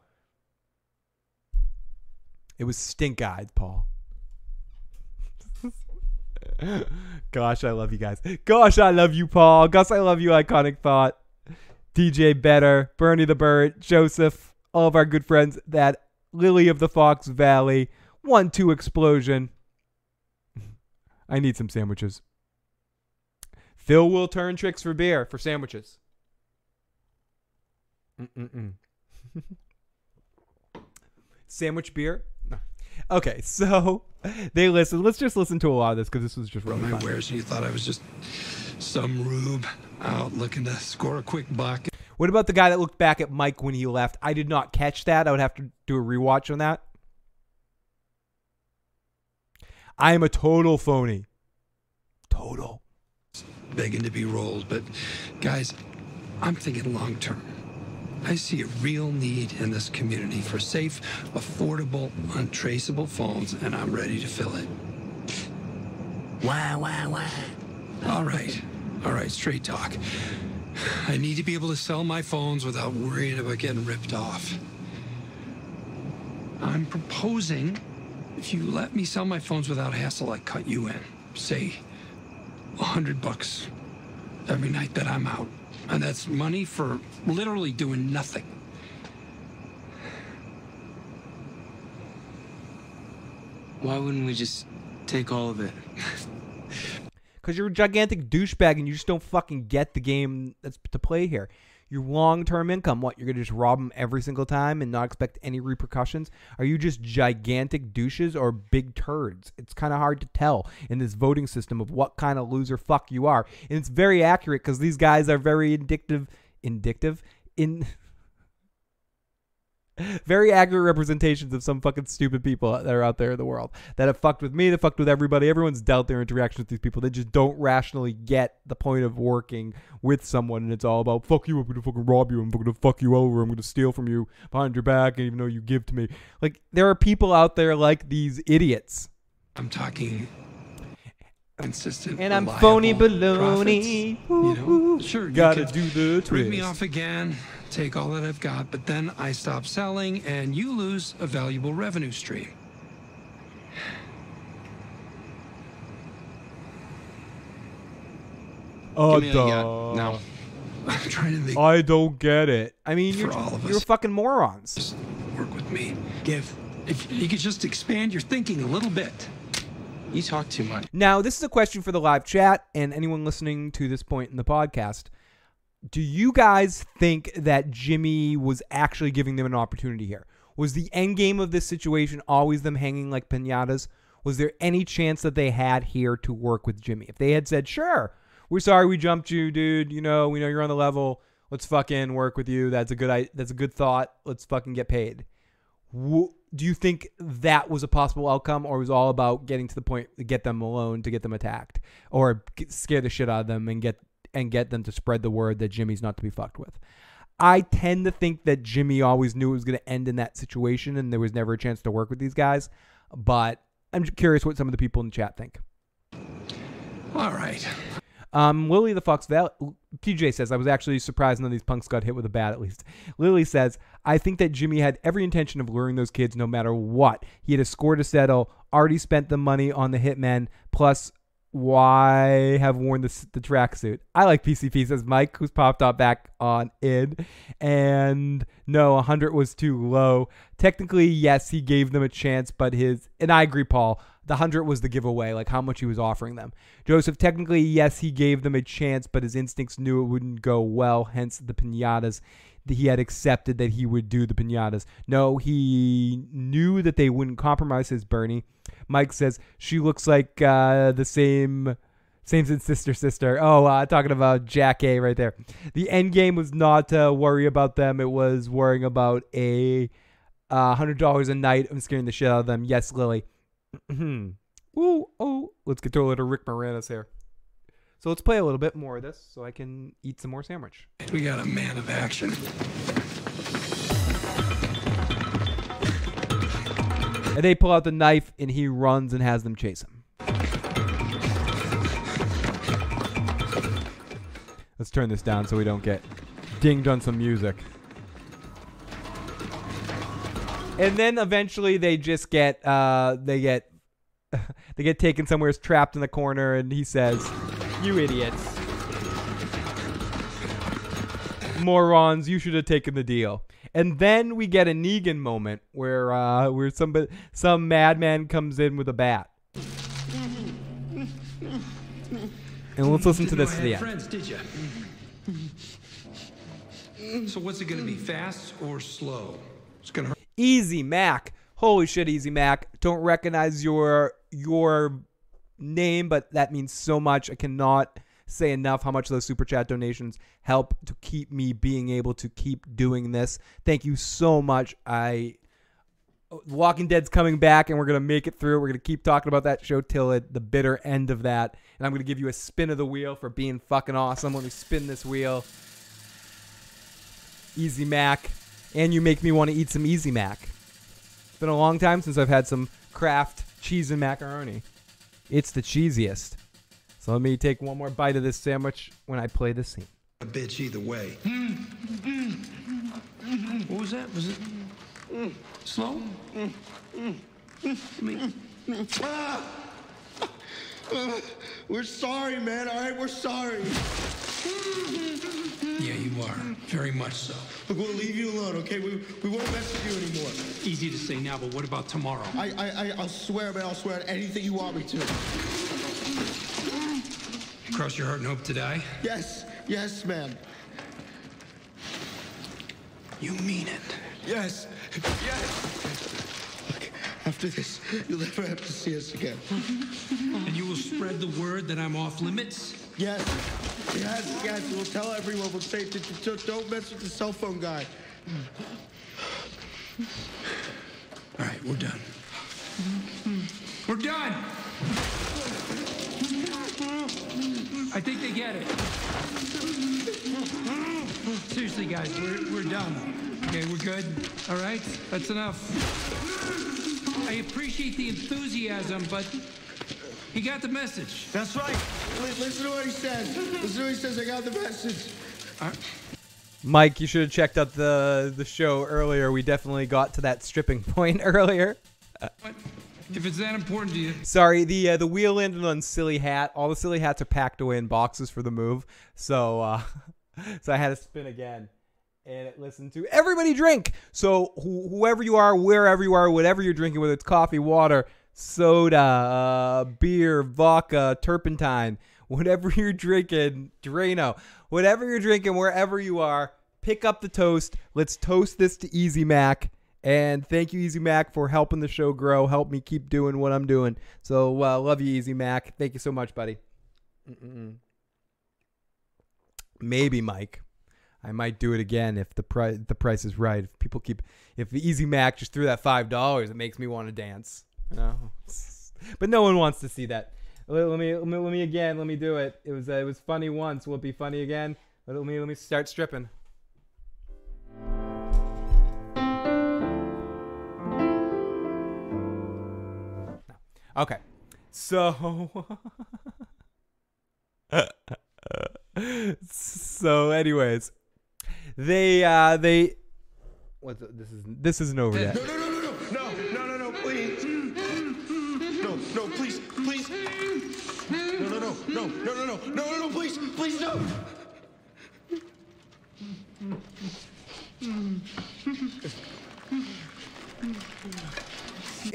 It was stink eyed, Paul. Gosh, I love you guys. Gosh, I love you, Paul. Gus, I love you, Iconic Thought. DJ Better, Bernie the Bird, Joseph, all of our good friends, that Lily of the Fox Valley, 1 2 explosion. I need some sandwiches. Phil will turn tricks for beer for sandwiches. Sandwich beer? Okay, so they listen. Let's just listen to a lot of this because this was just really my fun. and you thought I was just some rube out looking to score a quick buck. What about the guy that looked back at Mike when he left? I did not catch that. I would have to do a rewatch on that. I am a total phony. Total. begging to be rolled. But guys, I'm thinking long term. I see a real need in this community for safe, affordable, untraceable phones, and I'm ready to fill it. Why, why, why? All right. All right, straight talk. I need to be able to sell my phones without worrying about getting ripped off. I'm proposing if you let me sell my phones without hassle, I cut you in. Say, a hundred bucks every night that I'm out. And that's money for literally doing nothing. Why wouldn't we just take all of it? Because you're a gigantic douchebag and you just don't fucking get the game that's to play here. Your long term income, what? You're going to just rob them every single time and not expect any repercussions? Are you just gigantic douches or big turds? It's kind of hard to tell in this voting system of what kind of loser fuck you are. And it's very accurate because these guys are very indicative. Indicative? In. very accurate representations of some fucking stupid people that are out there in the world that have fucked with me, that fucked with everybody. Everyone's dealt their interactions with these people. They just don't rationally get the point of working with someone, and it's all about fuck you. I'm gonna fucking rob you. I'm gonna fuck you over. I'm gonna steal from you behind your back, and even though you give to me. Like there are people out there like these idiots. I'm talking consistent. And I'm phony baloney. You know, sure, you Gotta do the rip me off again, take all that I've got, but then I stop selling, and you lose a valuable revenue stream. Oh, Give me no. I'm trying to think. I don't get it. I mean, you're, all of you're us. fucking morons. Work with me. Give. If you could just expand your thinking a little bit. You talk too much. Now, this is a question for the live chat and anyone listening to this point in the podcast. Do you guys think that Jimmy was actually giving them an opportunity here? Was the end game of this situation always them hanging like pinatas? Was there any chance that they had here to work with Jimmy? If they had said, "Sure, we're sorry we jumped you, dude. You know, we know you're on the level. Let's fucking work with you. That's a good. That's a good thought. Let's fucking get paid." Do you think that was a possible outcome, or was all about getting to the point to get them alone to get them attacked, or scare the shit out of them and get and get them to spread the word that Jimmy's not to be fucked with? I tend to think that Jimmy always knew it was going to end in that situation, and there was never a chance to work with these guys. But I'm curious what some of the people in the chat think. All right. Um, Lily the Fox Val- TJ says, I was actually surprised none of these punks got hit with a bat at least. Lily says, I think that Jimmy had every intention of luring those kids no matter what. He had a score to settle, already spent the money on the hitmen, plus why have worn the, the tracksuit? I like PCP, says Mike, who's popped up back on id. And no, 100 was too low. Technically, yes, he gave them a chance, but his, and I agree, Paul, the 100 was the giveaway, like how much he was offering them. Joseph, technically, yes, he gave them a chance, but his instincts knew it wouldn't go well, hence the pinatas. He had accepted that he would do the pinatas. No, he knew that they wouldn't compromise his Bernie. Mike says she looks like uh, the same, same as sister sister. Oh, uh, talking about Jack A right there. The end game was not to worry about them. It was worrying about a uh, hundred dollars a night. I'm scaring the shit out of them. Yes, Lily. Mm-hmm. Ooh, oh, let's get to a little Rick Moranis here. So let's play a little bit more of this so I can eat some more sandwich. We got a man of action. And they pull out the knife and he runs and has them chase him. Let's turn this down so we don't get dinged on some music. And then eventually they just get uh they get they get taken somewhere trapped in the corner and he says, "You idiots. Morons, you should have taken the deal." And then we get a Negan moment where uh where somebody some madman comes in with a bat. And let's listen to this to the had end. friends, did you? So what's it going to be, fast or slow? It's going to hurt. Easy Mac. Holy shit, Easy Mac. Don't recognize your your name, but that means so much. I cannot say enough how much those super chat donations help to keep me being able to keep doing this. Thank you so much. I Walking Dead's coming back and we're going to make it through. We're going to keep talking about that show till it, the bitter end of that. And I'm going to give you a spin of the wheel for being fucking awesome. Let me spin this wheel. Easy Mac. And you make me want to eat some Easy Mac. It's been a long time since I've had some Kraft cheese and macaroni. It's the cheesiest. So let me take one more bite of this sandwich when I play this scene. A bitch either way. Mm, mm, mm. What was that? Was it slow? Me. Ah! We're sorry, man. All right, we're sorry. Yeah, you are. Very much so. Look, we'll leave you alone, okay? We, we won't mess with you anymore. Easy to say now, but what about tomorrow? I, I, I, I'll swear, man. I'll swear on anything you want me to. Cross your heart and hope to die? Yes, yes, man. You mean it? Yes, yes. Look, after this, you'll never have to see us again. And you will spread the word that I'm off limits? Yes, yes, yes. We'll tell everyone. We'll say, "D- d- d- don't mess with the cell phone guy. All right, we're done. We're done! I think they get it. Seriously, guys, we're, we're done. Okay, we're good? All right? That's enough. I appreciate the enthusiasm, but he got the message. That's right. Listen to what he says. Listen to what he says. I got the message. Mike, you should have checked out the the show earlier. We definitely got to that stripping point earlier. If it's that important to you, Sorry, the uh, the wheel landed on silly hat. All the silly hats are packed away in boxes for the move. So uh, so I had to spin again and it listened to everybody drink. So wh- whoever you are, wherever you are, whatever you're drinking, whether it's coffee, water, soda, uh, beer, vodka, turpentine, whatever you're drinking, Drano, whatever you're drinking, wherever you are, pick up the toast. Let's toast this to Easy Mac. And thank you, Easy Mac, for helping the show grow. Help me keep doing what I'm doing. So, uh, love you, Easy Mac. Thank you so much, buddy. Mm-mm. Maybe, Mike. I might do it again if the price the price is right. If people keep if Easy Mac just threw that five dollars, it makes me want to dance. Know? But no one wants to see that. Let, me, let me let me again. Let me do it. It was uh, it was funny once. Will it be funny again? Let me let me start stripping. Okay. So So anyways, they uh they what's this is this isn't over yet. No, no, no, no, no, no, no, no, no, please. Please, no, no, no, no, no, no, no, no, no, please, please, no.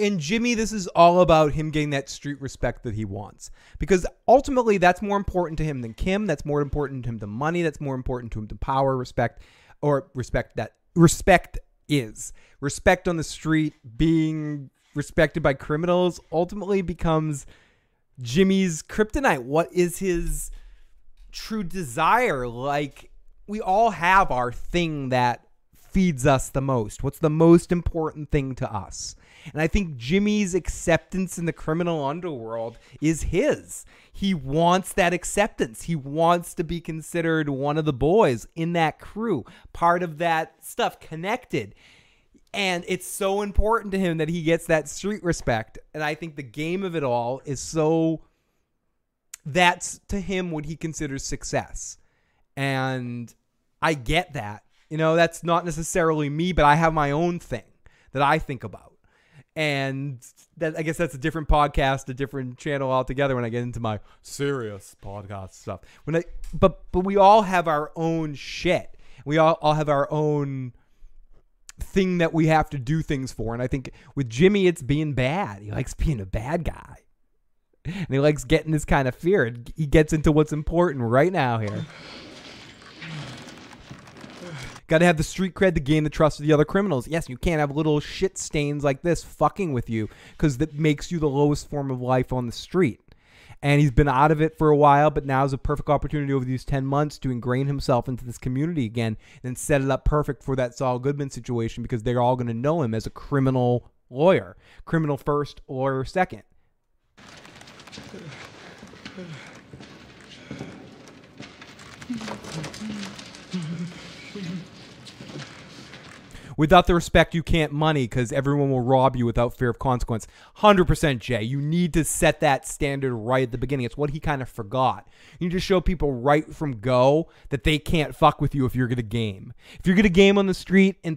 And Jimmy, this is all about him getting that street respect that he wants. Because ultimately, that's more important to him than Kim. That's more important to him than money. That's more important to him than power, respect, or respect that respect is. Respect on the street, being respected by criminals, ultimately becomes Jimmy's kryptonite. What is his true desire? Like, we all have our thing that feeds us the most? What's the most important thing to us? And I think Jimmy's acceptance in the criminal underworld is his. He wants that acceptance. He wants to be considered one of the boys in that crew, part of that stuff, connected. And it's so important to him that he gets that street respect. And I think the game of it all is so that's to him what he considers success. And I get that. You know, that's not necessarily me, but I have my own thing that I think about. And that I guess that's a different podcast, a different channel altogether when I get into my serious podcast stuff. When I but but we all have our own shit. We all, all have our own thing that we have to do things for. And I think with Jimmy it's being bad. He likes being a bad guy. And he likes getting this kind of fear. He gets into what's important right now here. Got to have the street cred to gain the trust of the other criminals. Yes, you can't have little shit stains like this fucking with you because that makes you the lowest form of life on the street. And he's been out of it for a while, but now is a perfect opportunity over these 10 months to ingrain himself into this community again and set it up perfect for that Saul Goodman situation because they're all going to know him as a criminal lawyer. Criminal first, lawyer second. Without the respect, you can't money because everyone will rob you without fear of consequence. 100% Jay. You need to set that standard right at the beginning. It's what he kind of forgot. You need to show people right from go that they can't fuck with you if you're going to game. If you're going to game on the street and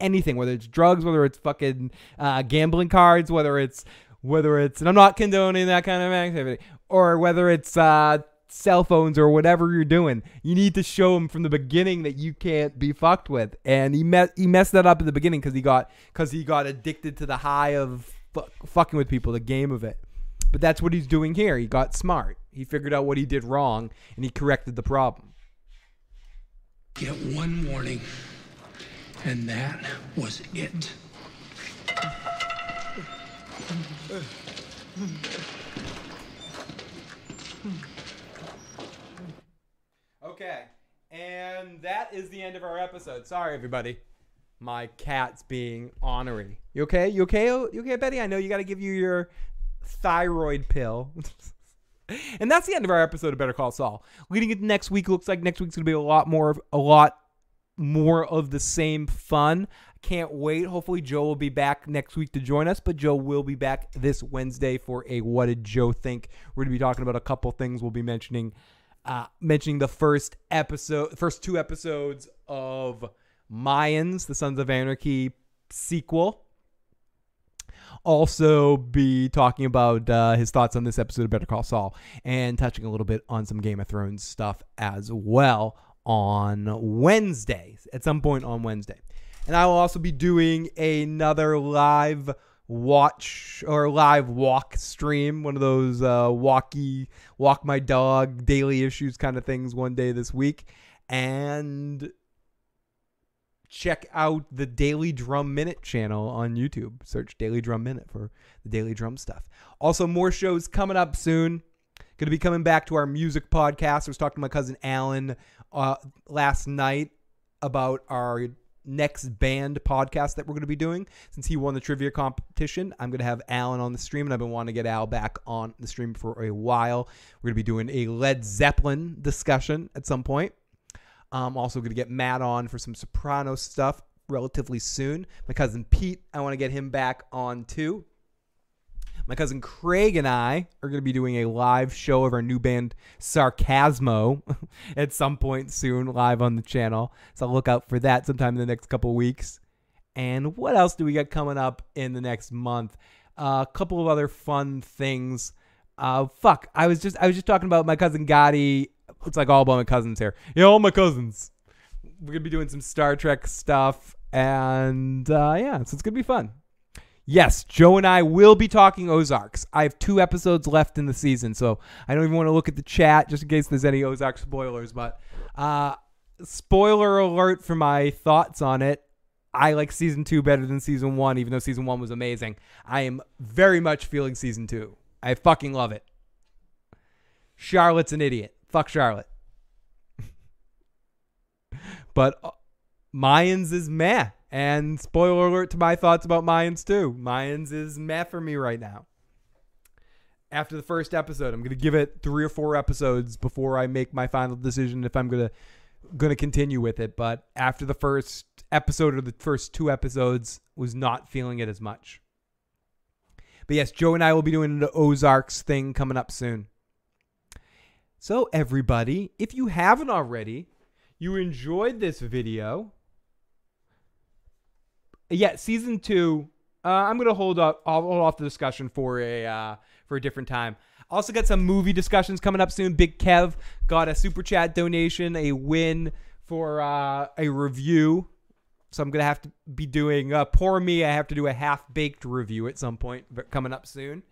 anything, whether it's drugs, whether it's fucking uh, gambling cards, whether it's whether it's and I'm not condoning that kind of activity, or whether it's uh, cell phones or whatever you're doing, you need to show him from the beginning that you can't be fucked with. And he met he messed that up in the beginning because he got because he got addicted to the high of fu- fucking with people, the game of it. But that's what he's doing here. He got smart. He figured out what he did wrong and he corrected the problem. Get one warning, and that was it. Okay. And that is the end of our episode. Sorry, everybody. My cat's being honorary. You okay? You okay? Oh, you okay, Betty? I know you got to give you your thyroid pill. and that's the end of our episode of Better Call Saul. Leading into next week, looks like next week's gonna be a lot more, of, a lot more of the same fun. Can't wait. Hopefully, Joe will be back next week to join us, but Joe will be back this Wednesday for a What Did Joe Think? We're going to be talking about a couple things. We'll be mentioning uh, mentioning the first episode, first two episodes of Mayans, the Sons of Anarchy sequel. Also, be talking about uh, his thoughts on this episode of Better Call Saul and touching a little bit on some Game of Thrones stuff as well on Wednesday, at some point on Wednesday. And I will also be doing another live watch or live walk stream, one of those uh, walkie, walk my dog, daily issues kind of things one day this week. And check out the Daily Drum Minute channel on YouTube. Search Daily Drum Minute for the Daily Drum stuff. Also, more shows coming up soon. Going to be coming back to our music podcast. I was talking to my cousin Alan uh, last night about our next band podcast that we're going to be doing. Since he won the trivia competition, I'm going to have Alan on the stream, and I've been wanting to get Al back on the stream for a while. We're going to be doing a Led Zeppelin discussion at some point. I'm also going to get Matt on for some soprano stuff relatively soon. My cousin Pete, I want to get him back on too. My cousin Craig and I are going to be doing a live show of our new band Sarcasmo at some point soon, live on the channel. So look out for that sometime in the next couple weeks. And what else do we got coming up in the next month? Uh, a couple of other fun things. Uh, fuck, I was just I was just talking about my cousin Gotti. It's like all about my cousins here. Yeah, all my cousins. We're gonna be doing some Star Trek stuff, and uh, yeah, so it's gonna be fun. Yes, Joe and I will be talking Ozarks. I have two episodes left in the season, so I don't even want to look at the chat just in case there's any Ozark spoilers. But uh, spoiler alert for my thoughts on it. I like season two better than season one, even though season one was amazing. I am very much feeling season two. I fucking love it. Charlotte's an idiot. Fuck Charlotte. but uh, Mayans is meh. And spoiler alert to my thoughts about Mayans too. Mayans is meh for me right now. After the first episode, I'm gonna give it three or four episodes before I make my final decision if I'm gonna gonna continue with it. But after the first episode or the first two episodes, was not feeling it as much. But yes, Joe and I will be doing the Ozarks thing coming up soon. So everybody, if you haven't already, you enjoyed this video. Yeah, season two. Uh, I'm gonna hold up. I'll hold off the discussion for a uh, for a different time. Also got some movie discussions coming up soon. Big Kev got a super chat donation, a win for uh, a review. So I'm gonna have to be doing. Uh, poor me, I have to do a half baked review at some point coming up soon.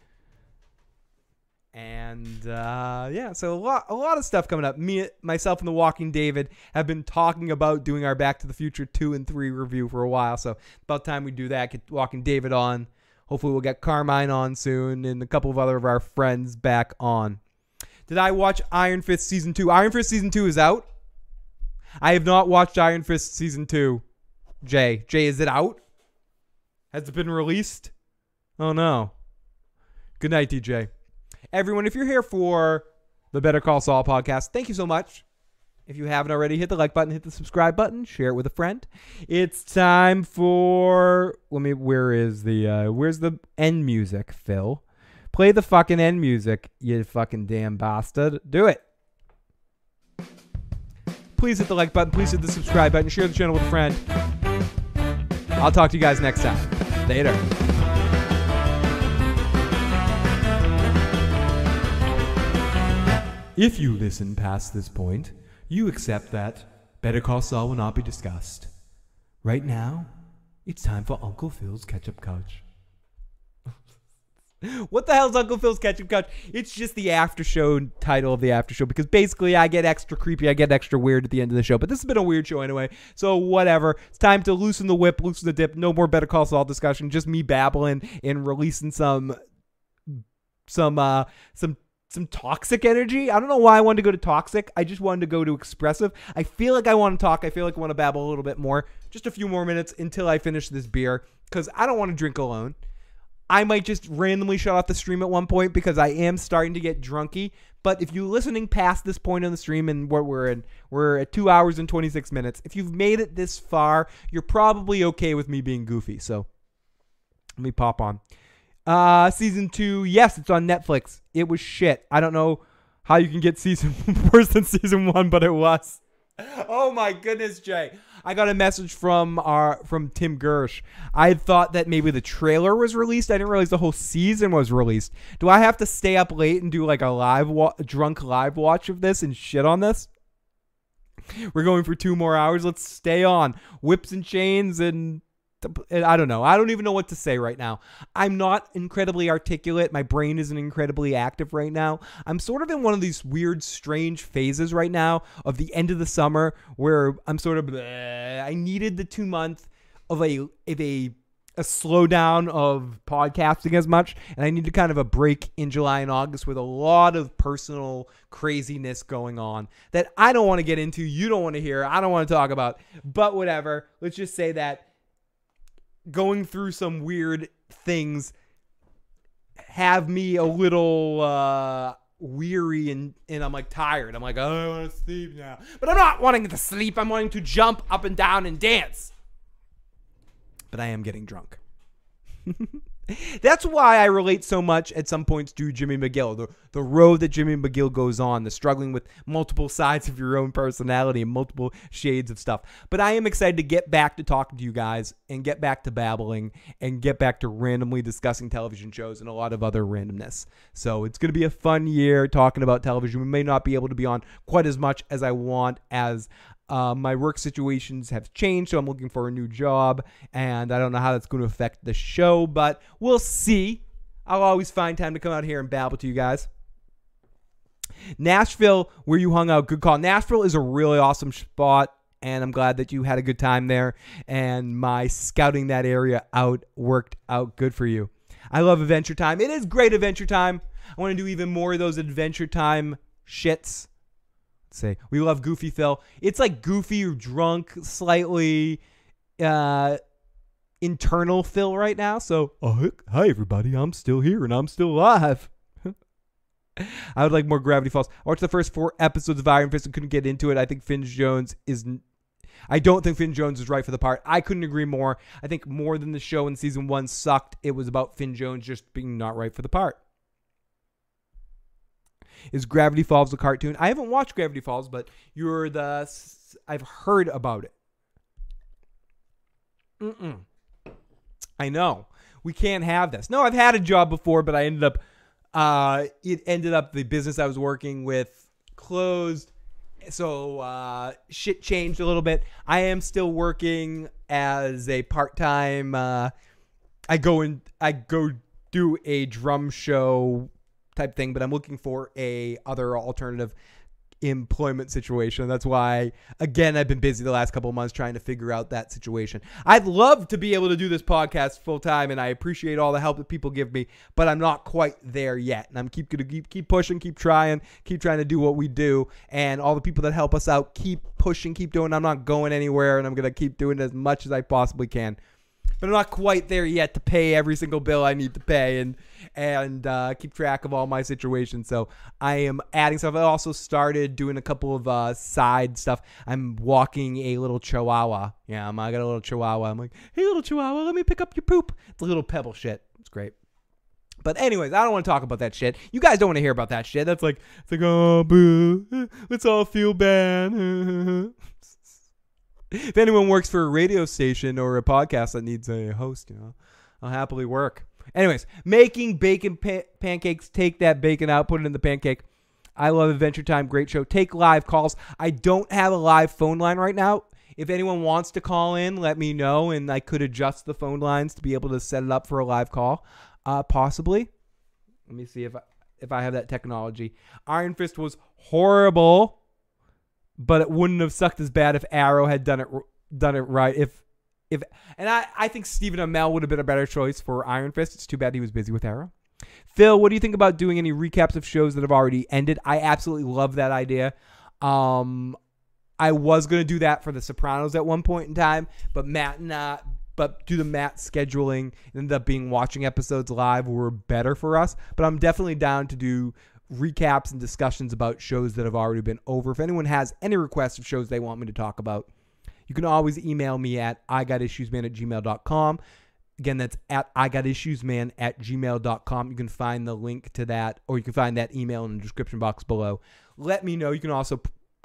And uh, yeah, so a lot, a lot of stuff coming up. Me, myself, and the Walking David have been talking about doing our Back to the Future two and three review for a while. So about time we do that. Get Walking David on. Hopefully, we'll get Carmine on soon, and a couple of other of our friends back on. Did I watch Iron Fist season two? Iron Fist season two is out. I have not watched Iron Fist season two. Jay, Jay, is it out? Has it been released? Oh no. Good night, DJ. Everyone, if you're here for the Better Call Saul podcast, thank you so much. If you haven't already, hit the like button, hit the subscribe button, share it with a friend. It's time for let me where is the uh where's the end music, Phil? Play the fucking end music, you fucking damn bastard. Do it. Please hit the like button, please hit the subscribe button, share the channel with a friend. I'll talk to you guys next time. Later. If you listen past this point, you accept that Better Call Saul will not be discussed. Right now, it's time for Uncle Phil's Ketchup Couch. what the hell is Uncle Phil's Ketchup Couch? It's just the after show title of the after show because basically I get extra creepy, I get extra weird at the end of the show. But this has been a weird show anyway, so whatever. It's time to loosen the whip, loosen the dip. No more Better Call Saul discussion. Just me babbling and releasing some, some, uh, some some toxic energy. I don't know why I wanted to go to toxic. I just wanted to go to expressive. I feel like I want to talk. I feel like I want to babble a little bit more. Just a few more minutes until I finish this beer because I don't want to drink alone. I might just randomly shut off the stream at one point because I am starting to get drunky. But if you're listening past this point on the stream and what we're in, we're at two hours and 26 minutes. If you've made it this far, you're probably okay with me being goofy. So let me pop on. Uh, season two, yes, it's on Netflix. It was shit. I don't know how you can get season worse than season one, but it was. Oh my goodness, Jay! I got a message from our from Tim Gersh. I thought that maybe the trailer was released. I didn't realize the whole season was released. Do I have to stay up late and do like a live wa- drunk live watch of this and shit on this? We're going for two more hours. Let's stay on whips and chains and I don't know. I don't even know what to say right now. I'm not incredibly articulate. My brain isn't incredibly active right now. I'm sort of in one of these weird, strange phases right now of the end of the summer where I'm sort of. bleh. I needed the two month of a of a a slowdown of podcasting as much, and I needed kind of a break in July and August with a lot of personal craziness going on that I don't want to get into. You don't want to hear. I don't want to talk about. But whatever. Let's just say that going through some weird things have me a little uh weary and and I'm like tired. I'm like, oh, I want to sleep now. But I'm not wanting to sleep. I'm wanting to jump up and down and dance. But I am getting drunk. That's why I relate so much at some points to Jimmy McGill. The the road that Jimmy McGill goes on, the struggling with multiple sides of your own personality and multiple shades of stuff. But I am excited to get back to talking to you guys and get back to babbling and get back to randomly discussing television shows and a lot of other randomness. So it's going to be a fun year talking about television. We may not be able to be on quite as much as I want as uh, my work situations have changed, so I'm looking for a new job, and I don't know how that's going to affect the show, but we'll see. I'll always find time to come out here and babble to you guys. Nashville, where you hung out, good call. Nashville is a really awesome spot, and I'm glad that you had a good time there. And my scouting that area out worked out good for you. I love Adventure Time. It is great Adventure Time. I want to do even more of those Adventure Time shits. Say we love Goofy Phil. It's like Goofy drunk, slightly uh, internal Phil right now. So, oh, hi everybody, I'm still here and I'm still alive. I would like more Gravity Falls. I watched the first four episodes of Iron Fist and couldn't get into it. I think Finn Jones is. I don't think Finn Jones is right for the part. I couldn't agree more. I think more than the show in season one sucked. It was about Finn Jones just being not right for the part. Is Gravity Falls a cartoon? I haven't watched Gravity Falls, but you're the. I've heard about it. Mm-mm. I know. We can't have this. No, I've had a job before, but I ended up. Uh, it ended up the business I was working with closed, so uh, shit changed a little bit. I am still working as a part time. Uh, I go and I go do a drum show type thing, but I'm looking for a other alternative employment situation. That's why again I've been busy the last couple months trying to figure out that situation. I'd love to be able to do this podcast full time and I appreciate all the help that people give me, but I'm not quite there yet. And I'm keep gonna keep keep pushing, keep trying, keep trying to do what we do and all the people that help us out keep pushing, keep doing. I'm not going anywhere and I'm going to keep doing as much as I possibly can but I'm not quite there yet to pay every single bill I need to pay and and uh, keep track of all my situations. So I am adding stuff. I also started doing a couple of uh, side stuff. I'm walking a little Chihuahua. Yeah, I'm, I got a little Chihuahua. I'm like, hey, little Chihuahua, let me pick up your poop. It's a little pebble shit. It's great. But anyways, I don't want to talk about that shit. You guys don't want to hear about that shit. That's like it's like oh boo, let's all feel bad. if anyone works for a radio station or a podcast that needs a host, you know, I'll happily work. Anyways, making bacon pa- pancakes. Take that bacon out, put it in the pancake. I love Adventure Time. Great show. Take live calls. I don't have a live phone line right now. If anyone wants to call in, let me know, and I could adjust the phone lines to be able to set it up for a live call, uh, possibly. Let me see if I, if I have that technology. Iron Fist was horrible, but it wouldn't have sucked as bad if Arrow had done it done it right. If if and I I think Stephen Amell would have been a better choice for Iron Fist. It's too bad he was busy with Arrow. Phil, what do you think about doing any recaps of shows that have already ended? I absolutely love that idea. Um, I was gonna do that for The Sopranos at one point in time, but Matt and uh, but due to Matt scheduling, ended up being watching episodes live were better for us. But I'm definitely down to do recaps and discussions about shows that have already been over. If anyone has any requests of shows they want me to talk about, you can always email me at igotissuesman at gmail.com. Again, that's at igotissuesman at gmail.com. You can find the link to that, or you can find that email in the description box below. Let me know. You can also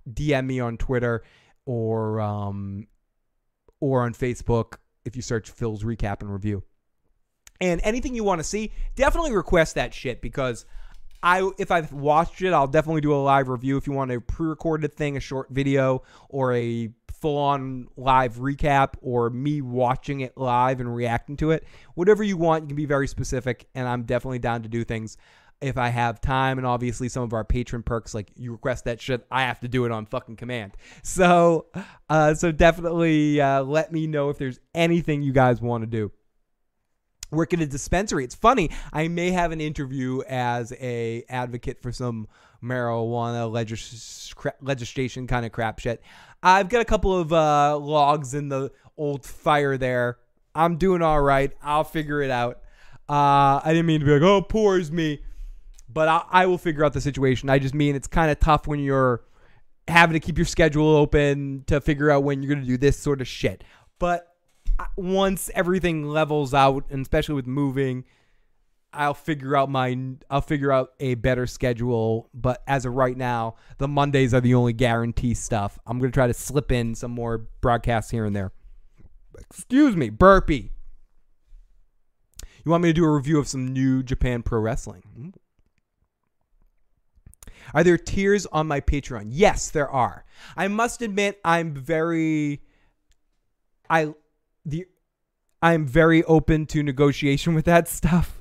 DM me on Twitter or um, or on Facebook if you search Phil's recap and review. And anything you want to see, definitely request that shit because I if I've watched it, I'll definitely do a live review. If you want a pre-recorded thing, a short video, or a full-on live recap, or me watching it live and reacting to it, whatever you want, you can be very specific, and I'm definitely down to do things if I have time. And obviously, some of our patron perks, like you request that shit, I have to do it on fucking command. So, uh, so definitely uh, let me know if there's anything you guys want to do work at a dispensary. It's funny. I may have an interview as a advocate for some marijuana legis- legislation kind of crap shit. I've got a couple of uh, logs in the old fire there. I'm doing all right. I'll figure it out. Uh, I didn't mean to be like, oh, poor's me, but I, I will figure out the situation. I just mean it's kind of tough when you're having to keep your schedule open to figure out when you're going to do this sort of shit. But once everything levels out, and especially with moving, I'll figure out my I'll figure out a better schedule. But as of right now, the Mondays are the only guarantee stuff. I'm gonna try to slip in some more broadcasts here and there. Excuse me, burpee. You want me to do a review of some new Japan Pro Wrestling? Are there tiers on my Patreon? Yes, there are. I must admit, I'm very, I, the, I'm very open to negotiation with that stuff.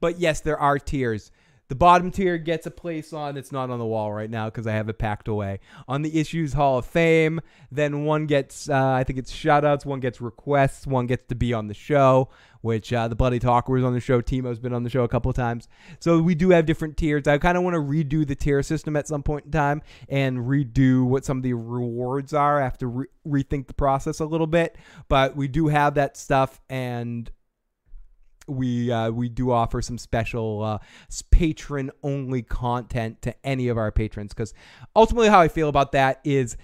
But yes, there are tiers. The bottom tier gets a place on. It's not on the wall right now because I have it packed away. On the Issues Hall of Fame, then one gets, uh, I think it's shoutouts, one gets requests, one gets to be on the show, which uh, the Bloody Talker was on the show. Timo's been on the show a couple of times. So we do have different tiers. I kind of want to redo the tier system at some point in time and redo what some of the rewards are. I have to re- rethink the process a little bit. But we do have that stuff and we uh, we do offer some special uh, patron only content to any of our patrons because ultimately how I feel about that is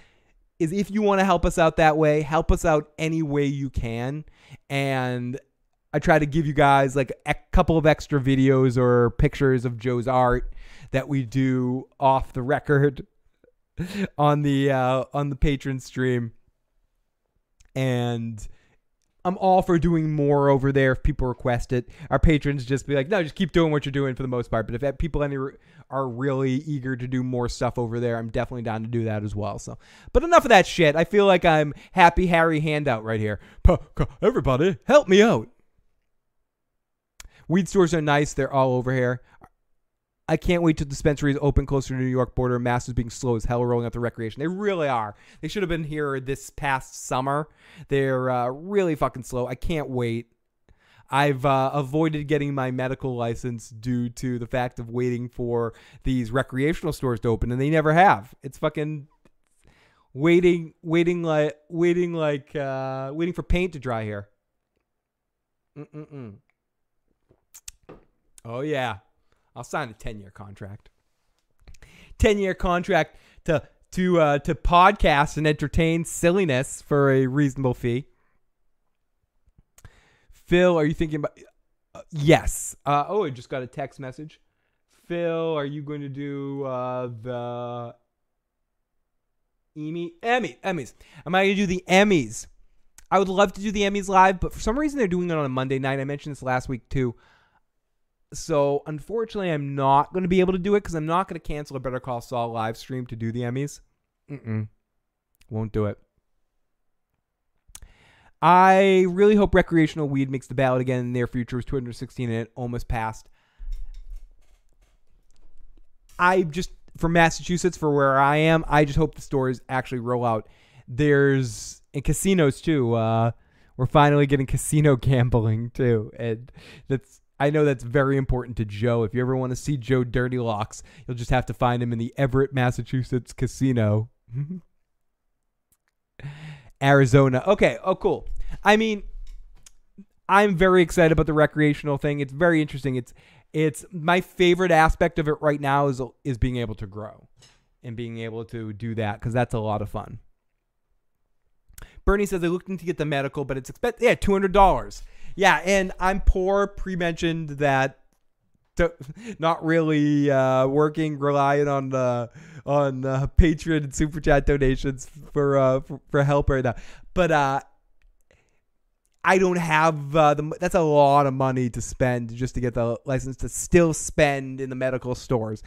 is if you want to help us out that way, help us out any way you can, and I try to give you guys like a couple of extra videos or pictures of Joe's art that we do off the record on the uh, on the patron stream, and I'm all for doing more over there if people request it. Our patrons just be like, no, just keep doing what you're doing for the most part. But if people any are really eager to do more stuff over there, I'm definitely down to do that as well. So, but enough of that shit. I feel like I'm happy Harry handout right here. Everybody, help me out. Weed stores are nice. They're all over here. I can't wait till dispensaries open closer to New York border. Mass is being slow as hell rolling out the recreation. They really are. They should have been here this past summer. They're uh, really fucking slow. I can't wait. I've uh, avoided getting my medical license due to the fact of waiting for these recreational stores to open, and they never have. It's fucking waiting, waiting like, waiting like, uh, waiting for paint to dry here. Mm-mm-mm. Oh yeah. I'll sign a 10 year contract. 10 year contract to to uh, to podcast and entertain silliness for a reasonable fee. Phil, are you thinking about? Uh, yes. Uh, oh, I just got a text message. Phil, are you going to do uh, the Emmy Emmy Emmys? Am I going to do the Emmys? I would love to do the Emmys live, but for some reason they're doing it on a Monday night. I mentioned this last week too. So unfortunately, I'm not going to be able to do it because I'm not going to cancel a Better Call Saul live stream to do the Emmys. Mm-mm. Won't do it. I really hope recreational weed makes the ballot again in the near future. It was 216 and it almost passed. I just, for Massachusetts, for where I am, I just hope the stores actually roll out. There's, in casinos too, uh, we're finally getting casino gambling too. And that's, I know that's very important to Joe. If you ever want to see Joe Dirty Locks, you'll just have to find him in the Everett, Massachusetts casino. Arizona. Okay. Oh, cool. I mean, I'm very excited about the recreational thing. It's very interesting. It's it's my favorite aspect of it right now is is being able to grow and being able to do that because that's a lot of fun. Bernie says I looked into get the medical, but it's expect yeah two hundred dollars. Yeah, and I'm poor. Pre-mentioned that to, not really uh, working, relying on uh, on uh, Patreon and super chat donations for uh, for, for help right now. But uh, I don't have uh, the. That's a lot of money to spend just to get the license to still spend in the medical stores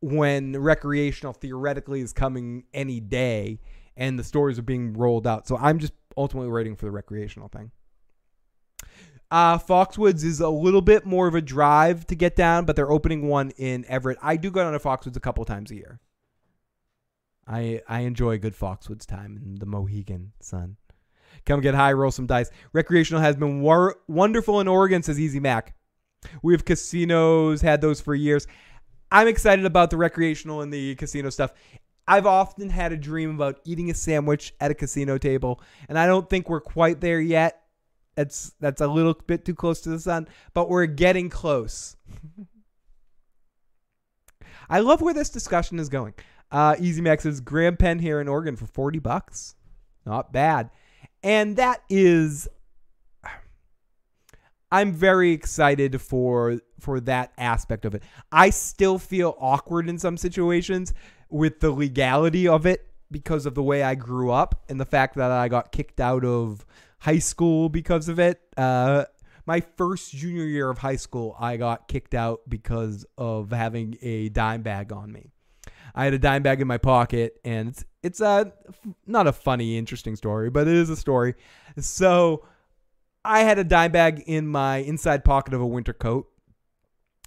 when recreational theoretically is coming any day and the stores are being rolled out. So I'm just ultimately waiting for the recreational thing. Uh, Foxwoods is a little bit more of a drive to get down, but they're opening one in Everett. I do go down to Foxwoods a couple times a year. I I enjoy good Foxwoods time in the Mohegan sun. Come get high, roll some dice. Recreational has been war- wonderful in Oregon, says Easy Mac. We have casinos, had those for years. I'm excited about the recreational and the casino stuff. I've often had a dream about eating a sandwich at a casino table, and I don't think we're quite there yet. That's that's a little bit too close to the sun, but we're getting close. I love where this discussion is going. Uh, Easy Max says Grand Pen here in Oregon for 40 bucks. Not bad. And that is I'm very excited for for that aspect of it. I still feel awkward in some situations with the legality of it because of the way I grew up and the fact that I got kicked out of high school because of it. Uh, my first junior year of high school, I got kicked out because of having a dime bag on me. I had a dime bag in my pocket, and it's it's a not a funny, interesting story, but it is a story. So I had a dime bag in my inside pocket of a winter coat,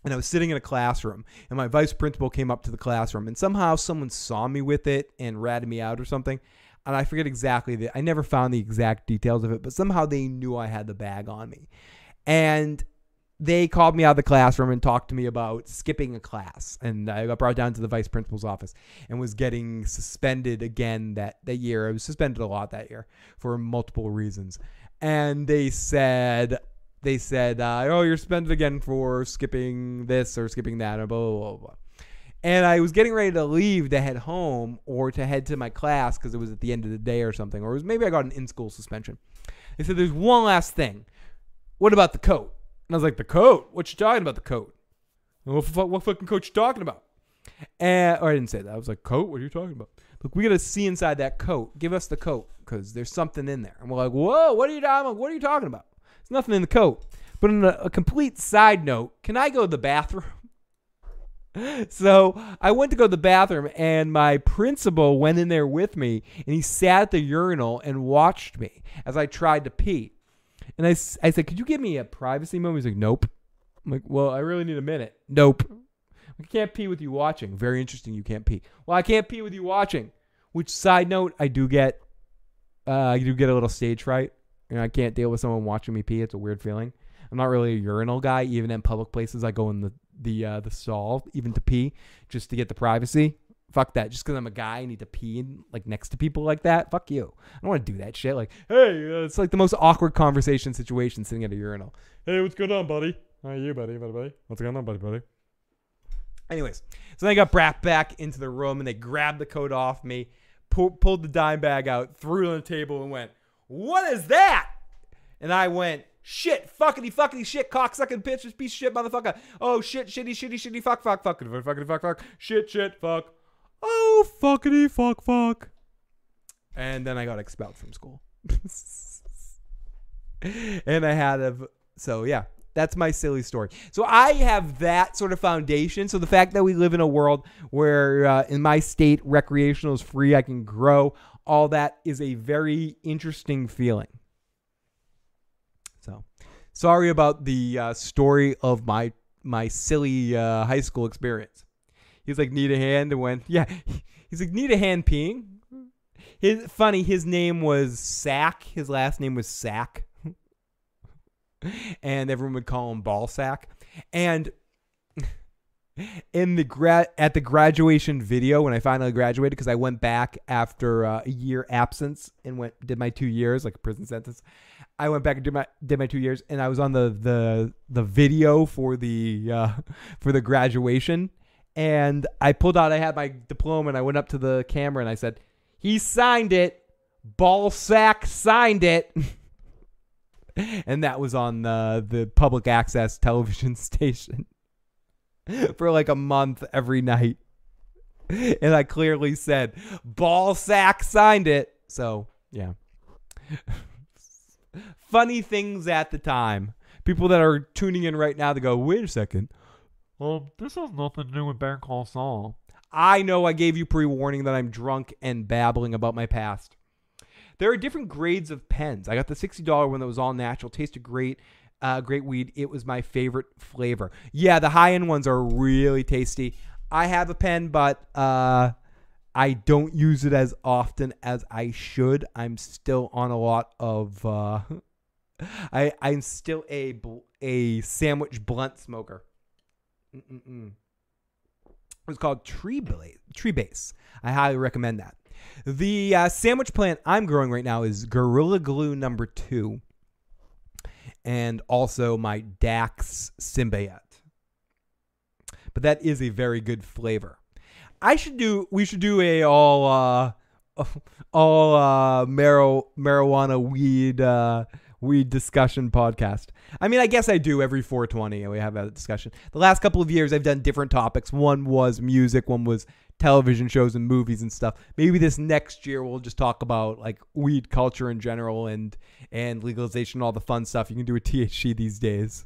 and I was sitting in a classroom, and my vice principal came up to the classroom, and somehow someone saw me with it and ratted me out or something. And I forget exactly the. I never found the exact details of it, but somehow they knew I had the bag on me, and they called me out of the classroom and talked to me about skipping a class. And I got brought down to the vice principal's office and was getting suspended again that, that year. I was suspended a lot that year for multiple reasons. And they said, they said, uh, oh, you're suspended again for skipping this or skipping that, or blah, blah, blah, blah. And I was getting ready to leave to head home or to head to my class because it was at the end of the day or something. Or it was maybe I got an in school suspension. They said, there's one last thing. What about the coat? And I was like, the coat? What you talking about, the coat? What, what fucking coat you talking about? And, or I didn't say that. I was like, coat? What are you talking about? Look, we got to see inside that coat. Give us the coat because there's something in there. And we're like, whoa, what are you talking about? What are you talking about? There's nothing in the coat. But on a, a complete side note, can I go to the bathroom? So I went to go to the bathroom, and my principal went in there with me, and he sat at the urinal and watched me as I tried to pee. And I, I said, Could you give me a privacy moment? He's like, Nope. I'm like, Well, I really need a minute. Nope. I can't pee with you watching. Very interesting. You can't pee. Well, I can't pee with you watching. Which side note, I do get, uh, I do get a little stage fright. And I can't deal with someone watching me pee. It's a weird feeling. I'm not really a urinal guy. Even in public places, I go in the the uh, the stall even to pee just to get the privacy. Fuck that. Just because I'm a guy, I need to pee in, like next to people like that. Fuck you. I don't want to do that shit. Like, hey, uh, it's like the most awkward conversation situation sitting at a urinal. Hey, what's going on, buddy? How are you, buddy? Buddy, buddy? What's going on, buddy, buddy? Anyways, so then I got brought back into the room and they grabbed the coat off me, pu- pulled the dime bag out, threw it on the table, and went, What is that? And I went, Shit, fuckity, fuckity, shit, cocksucking bitch, piece of shit, motherfucker. Oh, shit, shitty, shitty, shitty, fuck, fuck, fuck, fuckity, fuck, fuck, shit, shit, fuck. Oh, fuckity, fuck, fuck. And then I got expelled from school. and I had a, so yeah, that's my silly story. So I have that sort of foundation. So the fact that we live in a world where uh, in my state recreational is free, I can grow, all that is a very interesting feeling. So sorry about the uh, story of my my silly uh, high school experience. He's like, need a hand, and went, yeah. He's like, need a hand peeing. His funny, his name was Sack. His last name was Sack and everyone would call him ball sack. And in the grad at the graduation video when I finally graduated, because I went back after uh, a year absence and went did my two years like a prison sentence. I went back and did my did my two years, and I was on the the the video for the uh, for the graduation, and I pulled out. I had my diploma, and I went up to the camera and I said, "He signed it. Ball sack signed it." and that was on the the public access television station for like a month every night. And I clearly said, "Ball sack signed it." So yeah, funny things at the time. People that are tuning in right now, they go, "Wait a second, Well, this has nothing to do with Better Call Saul." I know I gave you pre-warning that I'm drunk and babbling about my past. There are different grades of pens. I got the $60 one that was all natural, tasted great, uh, great weed. It was my favorite flavor. Yeah, the high end ones are really tasty. I have a pen, but uh, I don't use it as often as I should. I'm still on a lot of. Uh, I I'm still a a sandwich blunt smoker. Mm-mm-mm. It's called Tree Base. Tree Base. I highly recommend that. The uh, sandwich plant I'm growing right now is Gorilla Glue number two, and also my Dax Symbiote. But that is a very good flavor. I should do. We should do a all uh, all uh, marijuana weed uh, weed discussion podcast. I mean, I guess I do every 420, and we have a discussion. The last couple of years, I've done different topics. One was music. One was television shows and movies and stuff. Maybe this next year we'll just talk about like weed culture in general and and legalization, and all the fun stuff you can do with THC these days.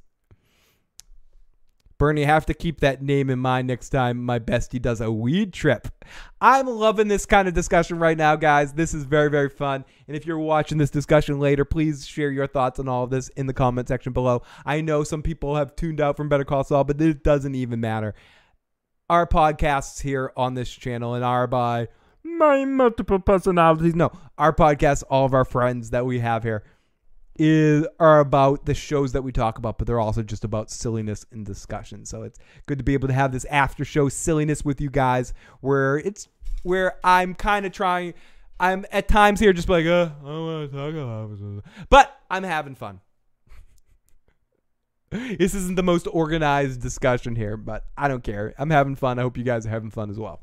Bernie, have to keep that name in mind next time my bestie does a weed trip. I'm loving this kind of discussion right now, guys. This is very, very fun. And if you're watching this discussion later, please share your thoughts on all of this in the comment section below. I know some people have tuned out from Better Call Saul, but it doesn't even matter. Our podcasts here on this channel and are by my multiple personalities. No, our podcasts, all of our friends that we have here is are about the shows that we talk about, but they're also just about silliness and discussion. So it's good to be able to have this after show silliness with you guys, where it's where I'm kind of trying. I'm at times here just like, uh, I don't want to talk about it, but I'm having fun. this isn't the most organized discussion here, but I don't care. I'm having fun. I hope you guys are having fun as well.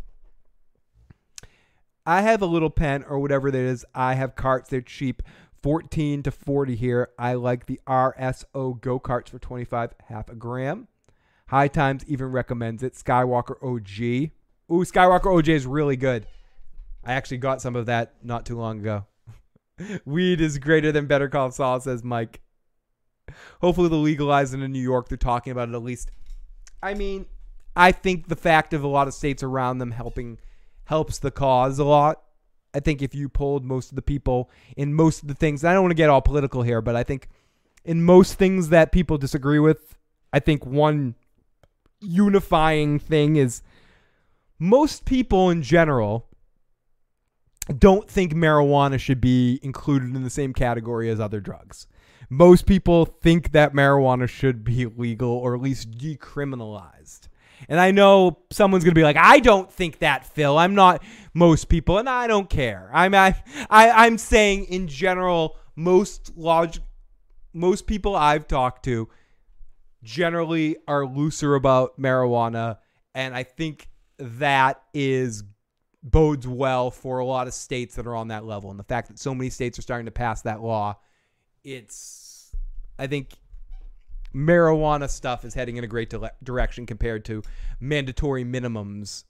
I have a little pen or whatever that is. I have carts. They're cheap. 14 to 40 here. I like the RSO go karts for 25, half a gram. High Times even recommends it. Skywalker OG. Ooh, Skywalker OG is really good. I actually got some of that not too long ago. Weed is greater than Better Call Saul, says Mike. Hopefully they'll legalize it in New York. They're talking about it at least. I mean, I think the fact of a lot of states around them helping helps the cause a lot. I think if you polled most of the people in most of the things, I don't want to get all political here, but I think in most things that people disagree with, I think one unifying thing is most people in general don't think marijuana should be included in the same category as other drugs. Most people think that marijuana should be legal or at least decriminalized. And I know someone's gonna be like, I don't think that, Phil. I'm not most people, and I don't care. I'm I, I I'm saying in general, most log, most people I've talked to generally are looser about marijuana, and I think that is bodes well for a lot of states that are on that level. And the fact that so many states are starting to pass that law, it's I think marijuana stuff is heading in a great dire- direction compared to mandatory minimums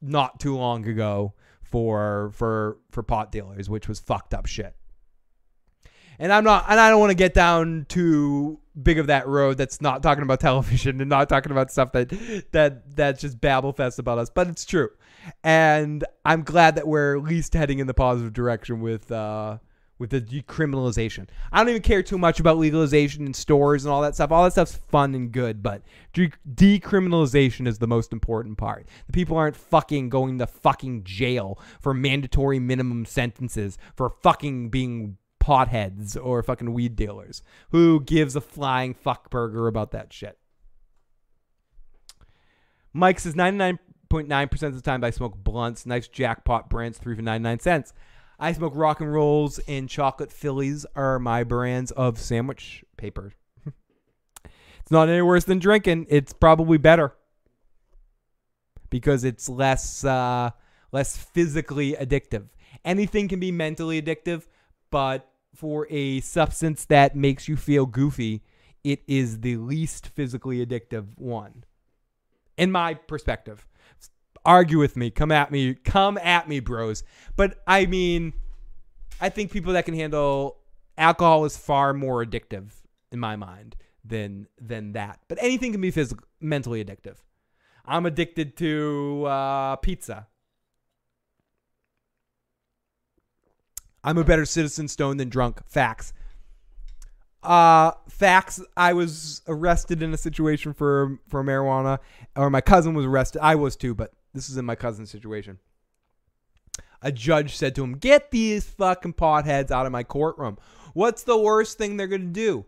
not too long ago for for for pot dealers, which was fucked up shit. And I'm not and I don't want to get down too big of that road that's not talking about television and not talking about stuff that that that's just babble fest about us, but it's true. And I'm glad that we're at least heading in the positive direction with uh with the decriminalization. I don't even care too much about legalization and stores and all that stuff. All that stuff's fun and good, but de- decriminalization is the most important part. The people aren't fucking going to fucking jail for mandatory minimum sentences for fucking being potheads or fucking weed dealers. Who gives a flying fuck burger about that shit? Mike says 99.9% of the time I smoke blunts. Nice jackpot brands, three for 99 cents. I smoke rock and rolls and chocolate Phillies are my brands of sandwich paper. it's not any worse than drinking. It's probably better because it's less uh, less physically addictive. Anything can be mentally addictive, but for a substance that makes you feel goofy, it is the least physically addictive one. In my perspective argue with me come at me come at me bros. But i mean i think people that can handle alcohol is far more addictive in my mind than than that. But anything can be physical mentally addictive. I'm addicted to uh, pizza. I'm a better citizen stone than drunk. Facts. Uh facts i was arrested in a situation for for marijuana or my cousin was arrested. I was too but this is in my cousin's situation. A judge said to him, Get these fucking potheads out of my courtroom. What's the worst thing they're going to do?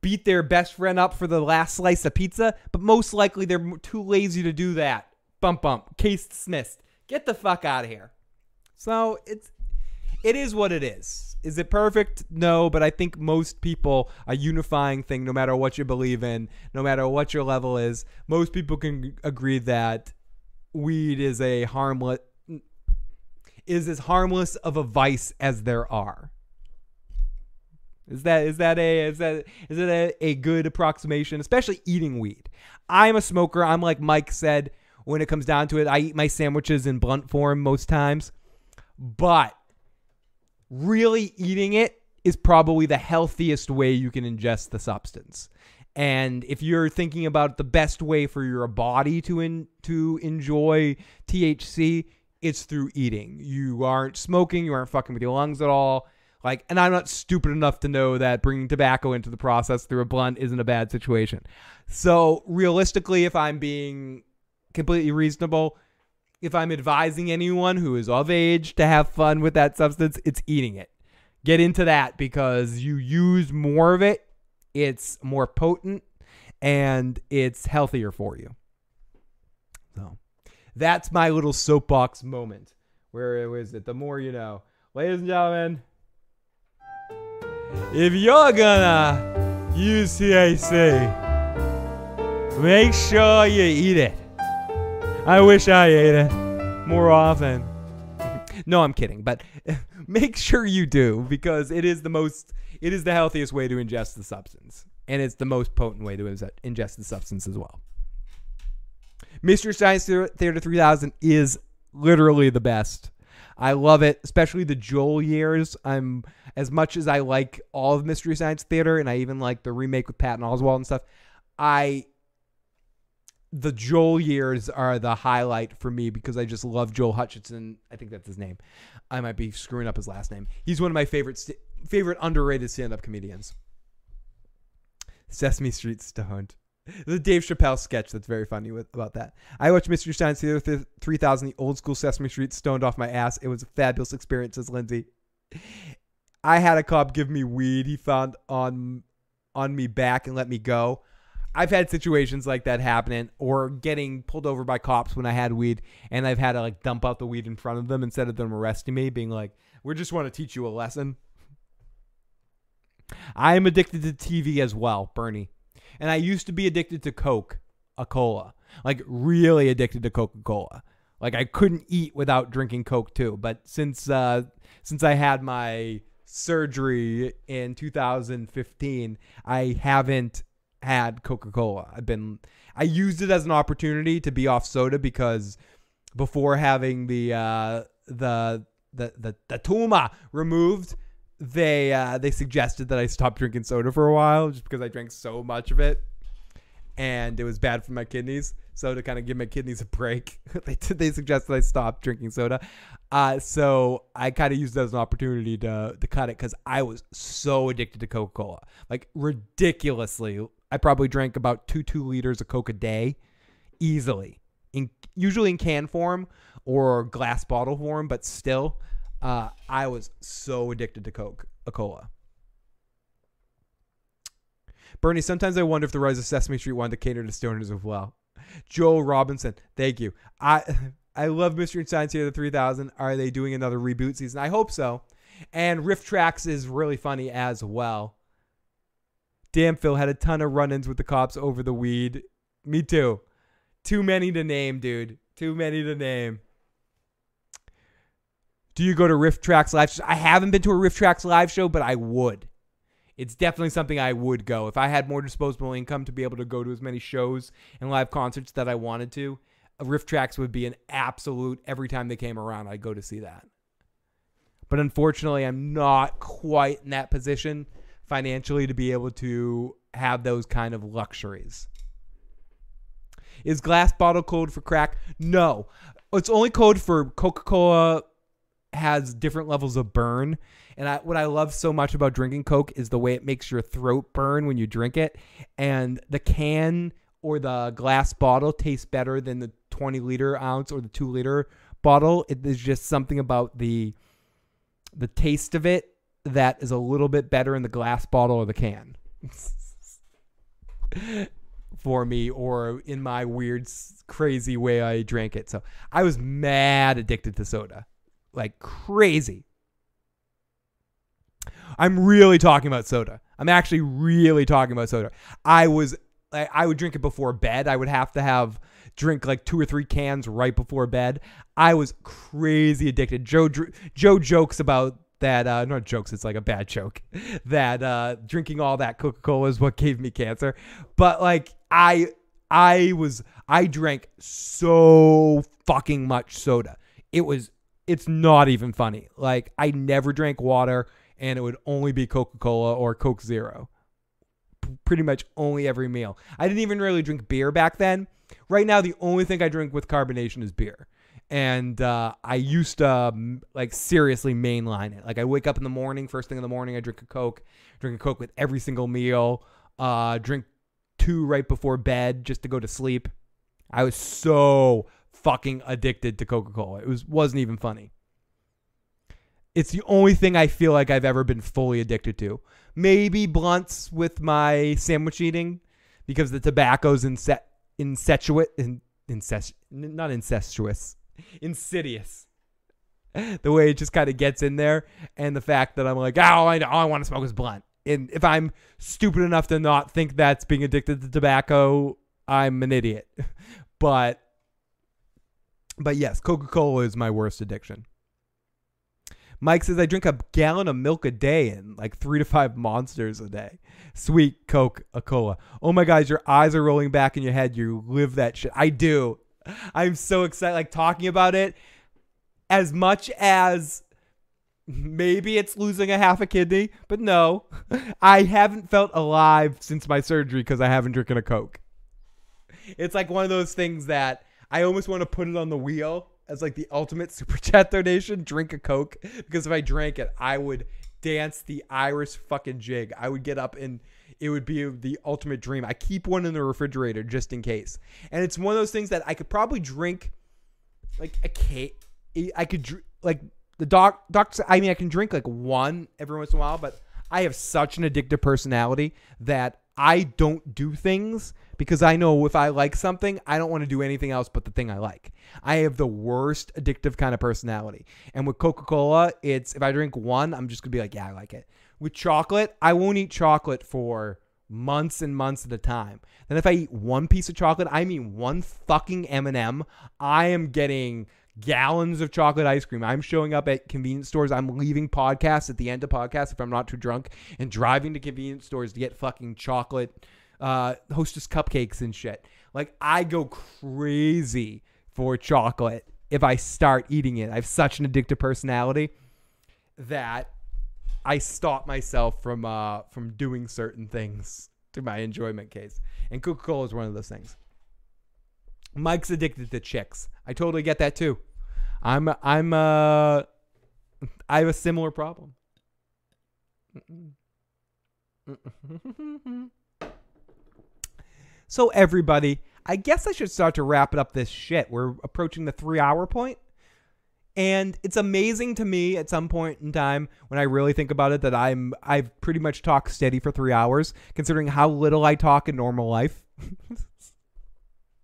Beat their best friend up for the last slice of pizza? But most likely they're too lazy to do that. Bump, bump. Case dismissed. Get the fuck out of here. So it's. It is what it is. Is it perfect? No, but I think most people, a unifying thing, no matter what you believe in, no matter what your level is, most people can agree that weed is a harmless is as harmless of a vice as there are. Is that is that a is that is it a, a good approximation? Especially eating weed. I'm a smoker. I'm like Mike said. When it comes down to it, I eat my sandwiches in blunt form most times. But really eating it is probably the healthiest way you can ingest the substance. And if you're thinking about the best way for your body to in, to enjoy THC, it's through eating. You aren't smoking, you aren't fucking with your lungs at all. Like, and I'm not stupid enough to know that bringing tobacco into the process through a blunt isn't a bad situation. So, realistically, if I'm being completely reasonable, if I'm advising anyone who is of age to have fun with that substance, it's eating it. Get into that because you use more of it, it's more potent, and it's healthier for you. So, that's my little soapbox moment. Where was it? The more you know. Ladies and gentlemen, if you're gonna use THC, make sure you eat it. I wish I ate it more often. no, I'm kidding, but make sure you do because it is the most, it is the healthiest way to ingest the substance, and it's the most potent way to ingest the substance as well. Mystery Science Theater 3000 is literally the best. I love it, especially the Joel years. I'm as much as I like all of Mystery Science Theater, and I even like the remake with Patton Oswalt and stuff. I the Joel years are the highlight for me because I just love Joel Hutchinson. I think that's his name. I might be screwing up his last name. He's one of my favorite st- favorite underrated stand-up comedians. Sesame Street Stoned. The Dave Chappelle sketch that's very funny with, about that. I watched Mystery Science Theater th- 3000, the old school Sesame Street stoned off my ass. It was a fabulous experience, says Lindsay. I had a cop give me weed he found on on me back and let me go. I've had situations like that happening or getting pulled over by cops when I had weed and I've had to like dump out the weed in front of them instead of them arresting me, being like, we just want to teach you a lesson. I am addicted to TV as well, Bernie. And I used to be addicted to Coke, a cola. Like really addicted to Coca-Cola. Like I couldn't eat without drinking Coke too. But since uh since I had my surgery in 2015, I haven't had Coca-Cola. I've been I used it as an opportunity to be off soda because before having the uh the the the, the tumor removed, they uh they suggested that I stop drinking soda for a while just because I drank so much of it and it was bad for my kidneys. So to kind of give my kidneys a break, they they suggested I stop drinking soda. Uh, so I kind of used it as an opportunity to to cut it because I was so addicted to Coca Cola, like ridiculously. I probably drank about two two liters of Coke a day, easily. In usually in can form or glass bottle form, but still, uh, I was so addicted to Coke a Cola. Bernie, sometimes I wonder if the rise of Sesame Street wanted to cater to stoners as well. Joel Robinson, thank you. I I love Mystery Science Theater 3000. Are they doing another reboot season? I hope so. And RiffTrax is really funny as well. Damn, Phil had a ton of run-ins with the cops over the weed. Me too. Too many to name, dude. Too many to name. Do you go to RiffTrax live? shows? I haven't been to a RiffTrax live show, but I would. It's definitely something I would go if I had more disposable income to be able to go to as many shows and live concerts that I wanted to. RiffTrax would be an absolute every time they came around, I'd go to see that. But unfortunately, I'm not quite in that position financially to be able to have those kind of luxuries. Is glass bottle code for crack? No. It's only code for Coca Cola has different levels of burn. And I, what I love so much about drinking Coke is the way it makes your throat burn when you drink it. And the can or the glass bottle tastes better than the 20 liter ounce or the 2 liter bottle. It is just something about the the taste of it that is a little bit better in the glass bottle or the can. for me or in my weird crazy way I drank it. So I was mad addicted to soda. Like crazy. I'm really talking about soda. I'm actually really talking about soda. I was I, I would drink it before bed. I would have to have drink like two or three cans right before bed. I was crazy addicted. Joe Joe jokes about that uh not jokes it's like a bad joke that uh drinking all that coca-cola is what gave me cancer but like i i was i drank so fucking much soda it was it's not even funny like i never drank water and it would only be coca-cola or coke zero P- pretty much only every meal. I didn't even really drink beer back then. Right now, the only thing I drink with carbonation is beer. And uh, I used to um, like seriously mainline it. Like I wake up in the morning, first thing in the morning, I drink a Coke, drink a Coke with every single meal, uh, drink two right before bed just to go to sleep. I was so fucking addicted to Coca Cola. It was wasn't even funny. It's the only thing I feel like I've ever been fully addicted to. Maybe blunts with my sandwich eating because the tobacco's inse- incestuous, in, incest, not incestuous, insidious. The way it just kind of gets in there, and the fact that I'm like, oh, I, all I want to smoke is blunt. And if I'm stupid enough to not think that's being addicted to tobacco, I'm an idiot. but, but yes, Coca Cola is my worst addiction. Mike says I drink a gallon of milk a day and like three to five monsters a day. Sweet Coke a cola. Oh my guys, your eyes are rolling back in your head. You live that shit. I do. I'm so excited, like talking about it. As much as maybe it's losing a half a kidney, but no, I haven't felt alive since my surgery because I haven't drinking a Coke. It's like one of those things that I almost want to put it on the wheel as like the ultimate super chat donation. Drink a Coke because if I drank it, I would dance the Irish fucking jig. I would get up and it would be the ultimate dream. I keep one in the refrigerator just in case, and it's one of those things that I could probably drink like a cake. I could like the doc doctor. I mean, I can drink like one every once in a while, but I have such an addictive personality that I don't do things because I know if I like something, I don't want to do anything else but the thing I like. I have the worst addictive kind of personality. And with Coca Cola, it's if I drink one, I'm just gonna be like, yeah, I like it. With chocolate, I won't eat chocolate for months and months at a time. Then if I eat one piece of chocolate, I mean one fucking M&M, I am getting gallons of chocolate ice cream. I'm showing up at convenience stores. I'm leaving podcasts at the end of podcasts if I'm not too drunk and driving to convenience stores to get fucking chocolate uh hostess cupcakes and shit. Like I go crazy for chocolate if I start eating it. I have such an addictive personality that I stop myself from uh from doing certain things to my enjoyment case. And Coca-Cola is one of those things. Mike's addicted to chicks. I totally get that too. I'm I'm uh I have a similar problem. So everybody, I guess I should start to wrap it up this shit. We're approaching the 3-hour point. And it's amazing to me at some point in time when I really think about it that I'm I've pretty much talked steady for 3 hours considering how little I talk in normal life.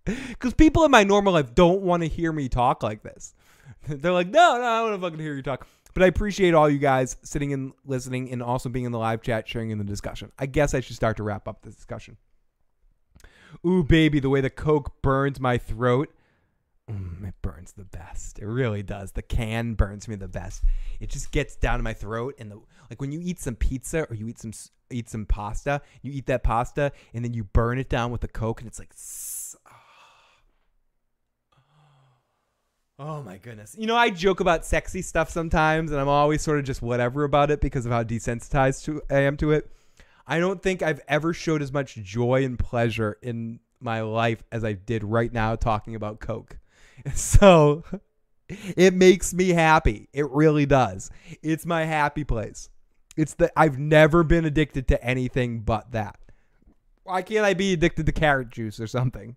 Cuz people in my normal life don't want to hear me talk like this. They're like, "No, no, I don't want to fucking hear you talk." But I appreciate all you guys sitting and listening and also being in the live chat sharing in the discussion. I guess I should start to wrap up this discussion. Ooh, baby, the way the Coke burns my throat. Mm, it burns the best. It really does. The can burns me the best. It just gets down to my throat, and the like when you eat some pizza or you eat some eat some pasta, you eat that pasta, and then you burn it down with the Coke, and it's like, oh my goodness. You know, I joke about sexy stuff sometimes, and I'm always sort of just whatever about it because of how desensitized to I am to it. I don't think I've ever showed as much joy and pleasure in my life as I did right now talking about Coke. So it makes me happy. It really does. It's my happy place. It's that I've never been addicted to anything but that. Why can't I be addicted to carrot juice or something?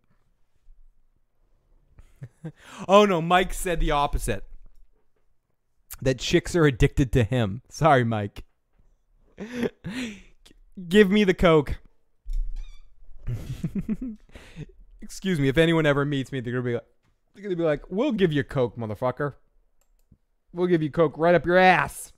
oh no, Mike said the opposite. That chicks are addicted to him. Sorry, Mike. Give me the Coke. Excuse me. If anyone ever meets me, they're gonna be like, they're gonna be like, "We'll give you Coke, motherfucker. We'll give you Coke right up your ass."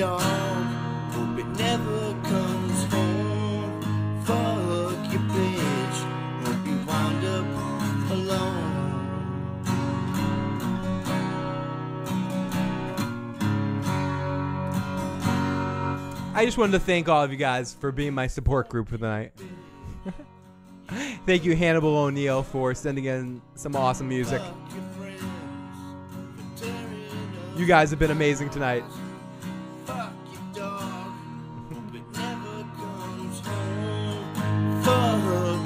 dog. Hope it never comes home. Fuck your bitch. Hope you wind up alone. I just wanted to thank all of you guys for being my support group for the night. thank you, Hannibal O'Neill, for sending in some awesome music. You guys have been amazing tonight.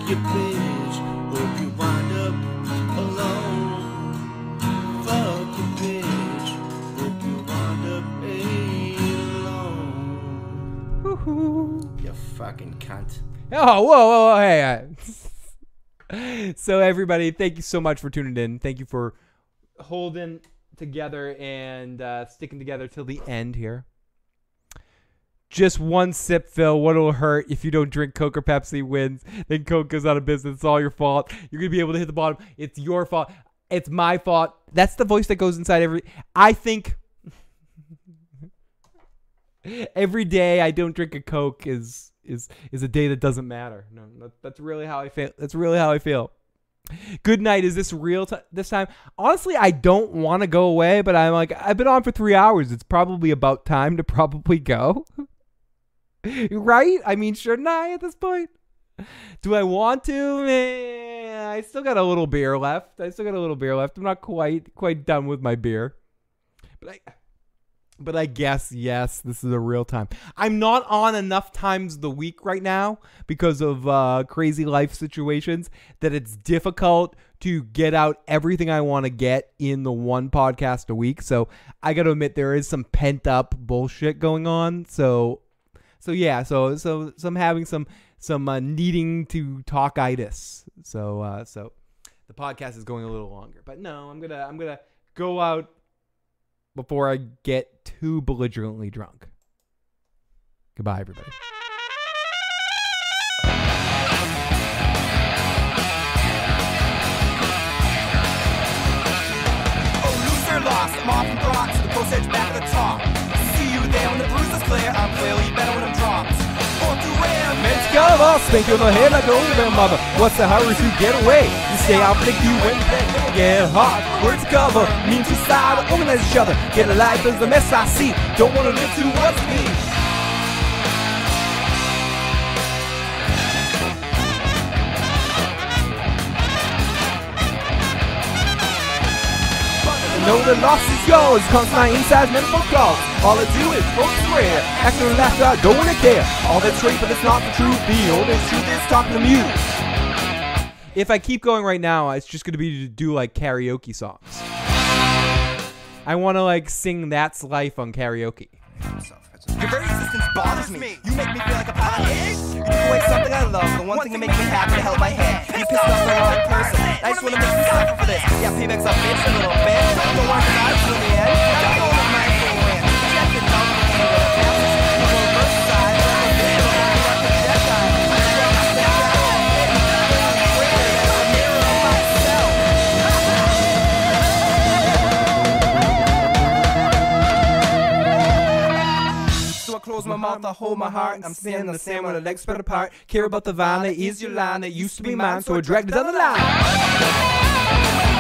Your bitch. Hope you wind up alone. Fuck your bitch. Hope you wind up alone. You fucking cunt. Oh, whoa, whoa, whoa, hey. uh, so, everybody, thank you so much for tuning in. Thank you for holding together and uh, sticking together till the end here. Just one sip, Phil. What'll hurt if you don't drink Coke or Pepsi wins? Then Coke goes out of business. It's all your fault. You're gonna be able to hit the bottom. It's your fault. It's my fault. That's the voice that goes inside every. I think every day I don't drink a Coke is is is a day that doesn't matter. No, that, that's really how I feel. That's really how I feel. Good night. Is this real this time? Honestly, I don't want to go away, but I'm like I've been on for three hours. It's probably about time to probably go. right? I mean, shouldn't I at this point? Do I want to? Eh, I still got a little beer left. I still got a little beer left. I'm not quite quite done with my beer. But I but I guess yes, this is a real time. I'm not on enough times the week right now because of uh, crazy life situations that it's difficult to get out everything I want to get in the one podcast a week. So I got to admit there is some pent up bullshit going on. So so yeah, so so so I'm having some some uh, needing to talk itis. So uh, so the podcast is going a little longer, but no, I'm gonna I'm gonna go out before I get too belligerently drunk. Goodbye, everybody. Oh, lost. I'm off and rocks. The post edge back at the top. You when the bruise is clear. I'm clearly better when I'm dropped. Born through ram. Let's go, boss. Spank you on the head like a old man mother. What's the hurry to get away? You stay out, flick you when they get hot. Words cover, mean suicide, organize each other. Get a life is the mess I see. Don't wanna live to what's me. Know the loss is yours. Comes my inside mental calls. All I do is smoke swear. Acting and laughter, I don't wanna care. All that's great, but it's not the truth. The only truth is talking to you. If I keep going right now, it's just gonna be to do like karaoke songs. I wanna like sing That's Life on karaoke. Your very existence bothers me. You make me feel like a pie. You take away something I love, the one thing that makes me happy to held my head. You pissed off the wrong person. I just wanna make you suffer for this. Yeah, payback's a bitch, a little bitch. Don't to die till the end. Close my mouth, I hold my heart. I'm standing in the same with the legs spread apart. Care about the that is your line that used to be mine, so I dragged it down the line.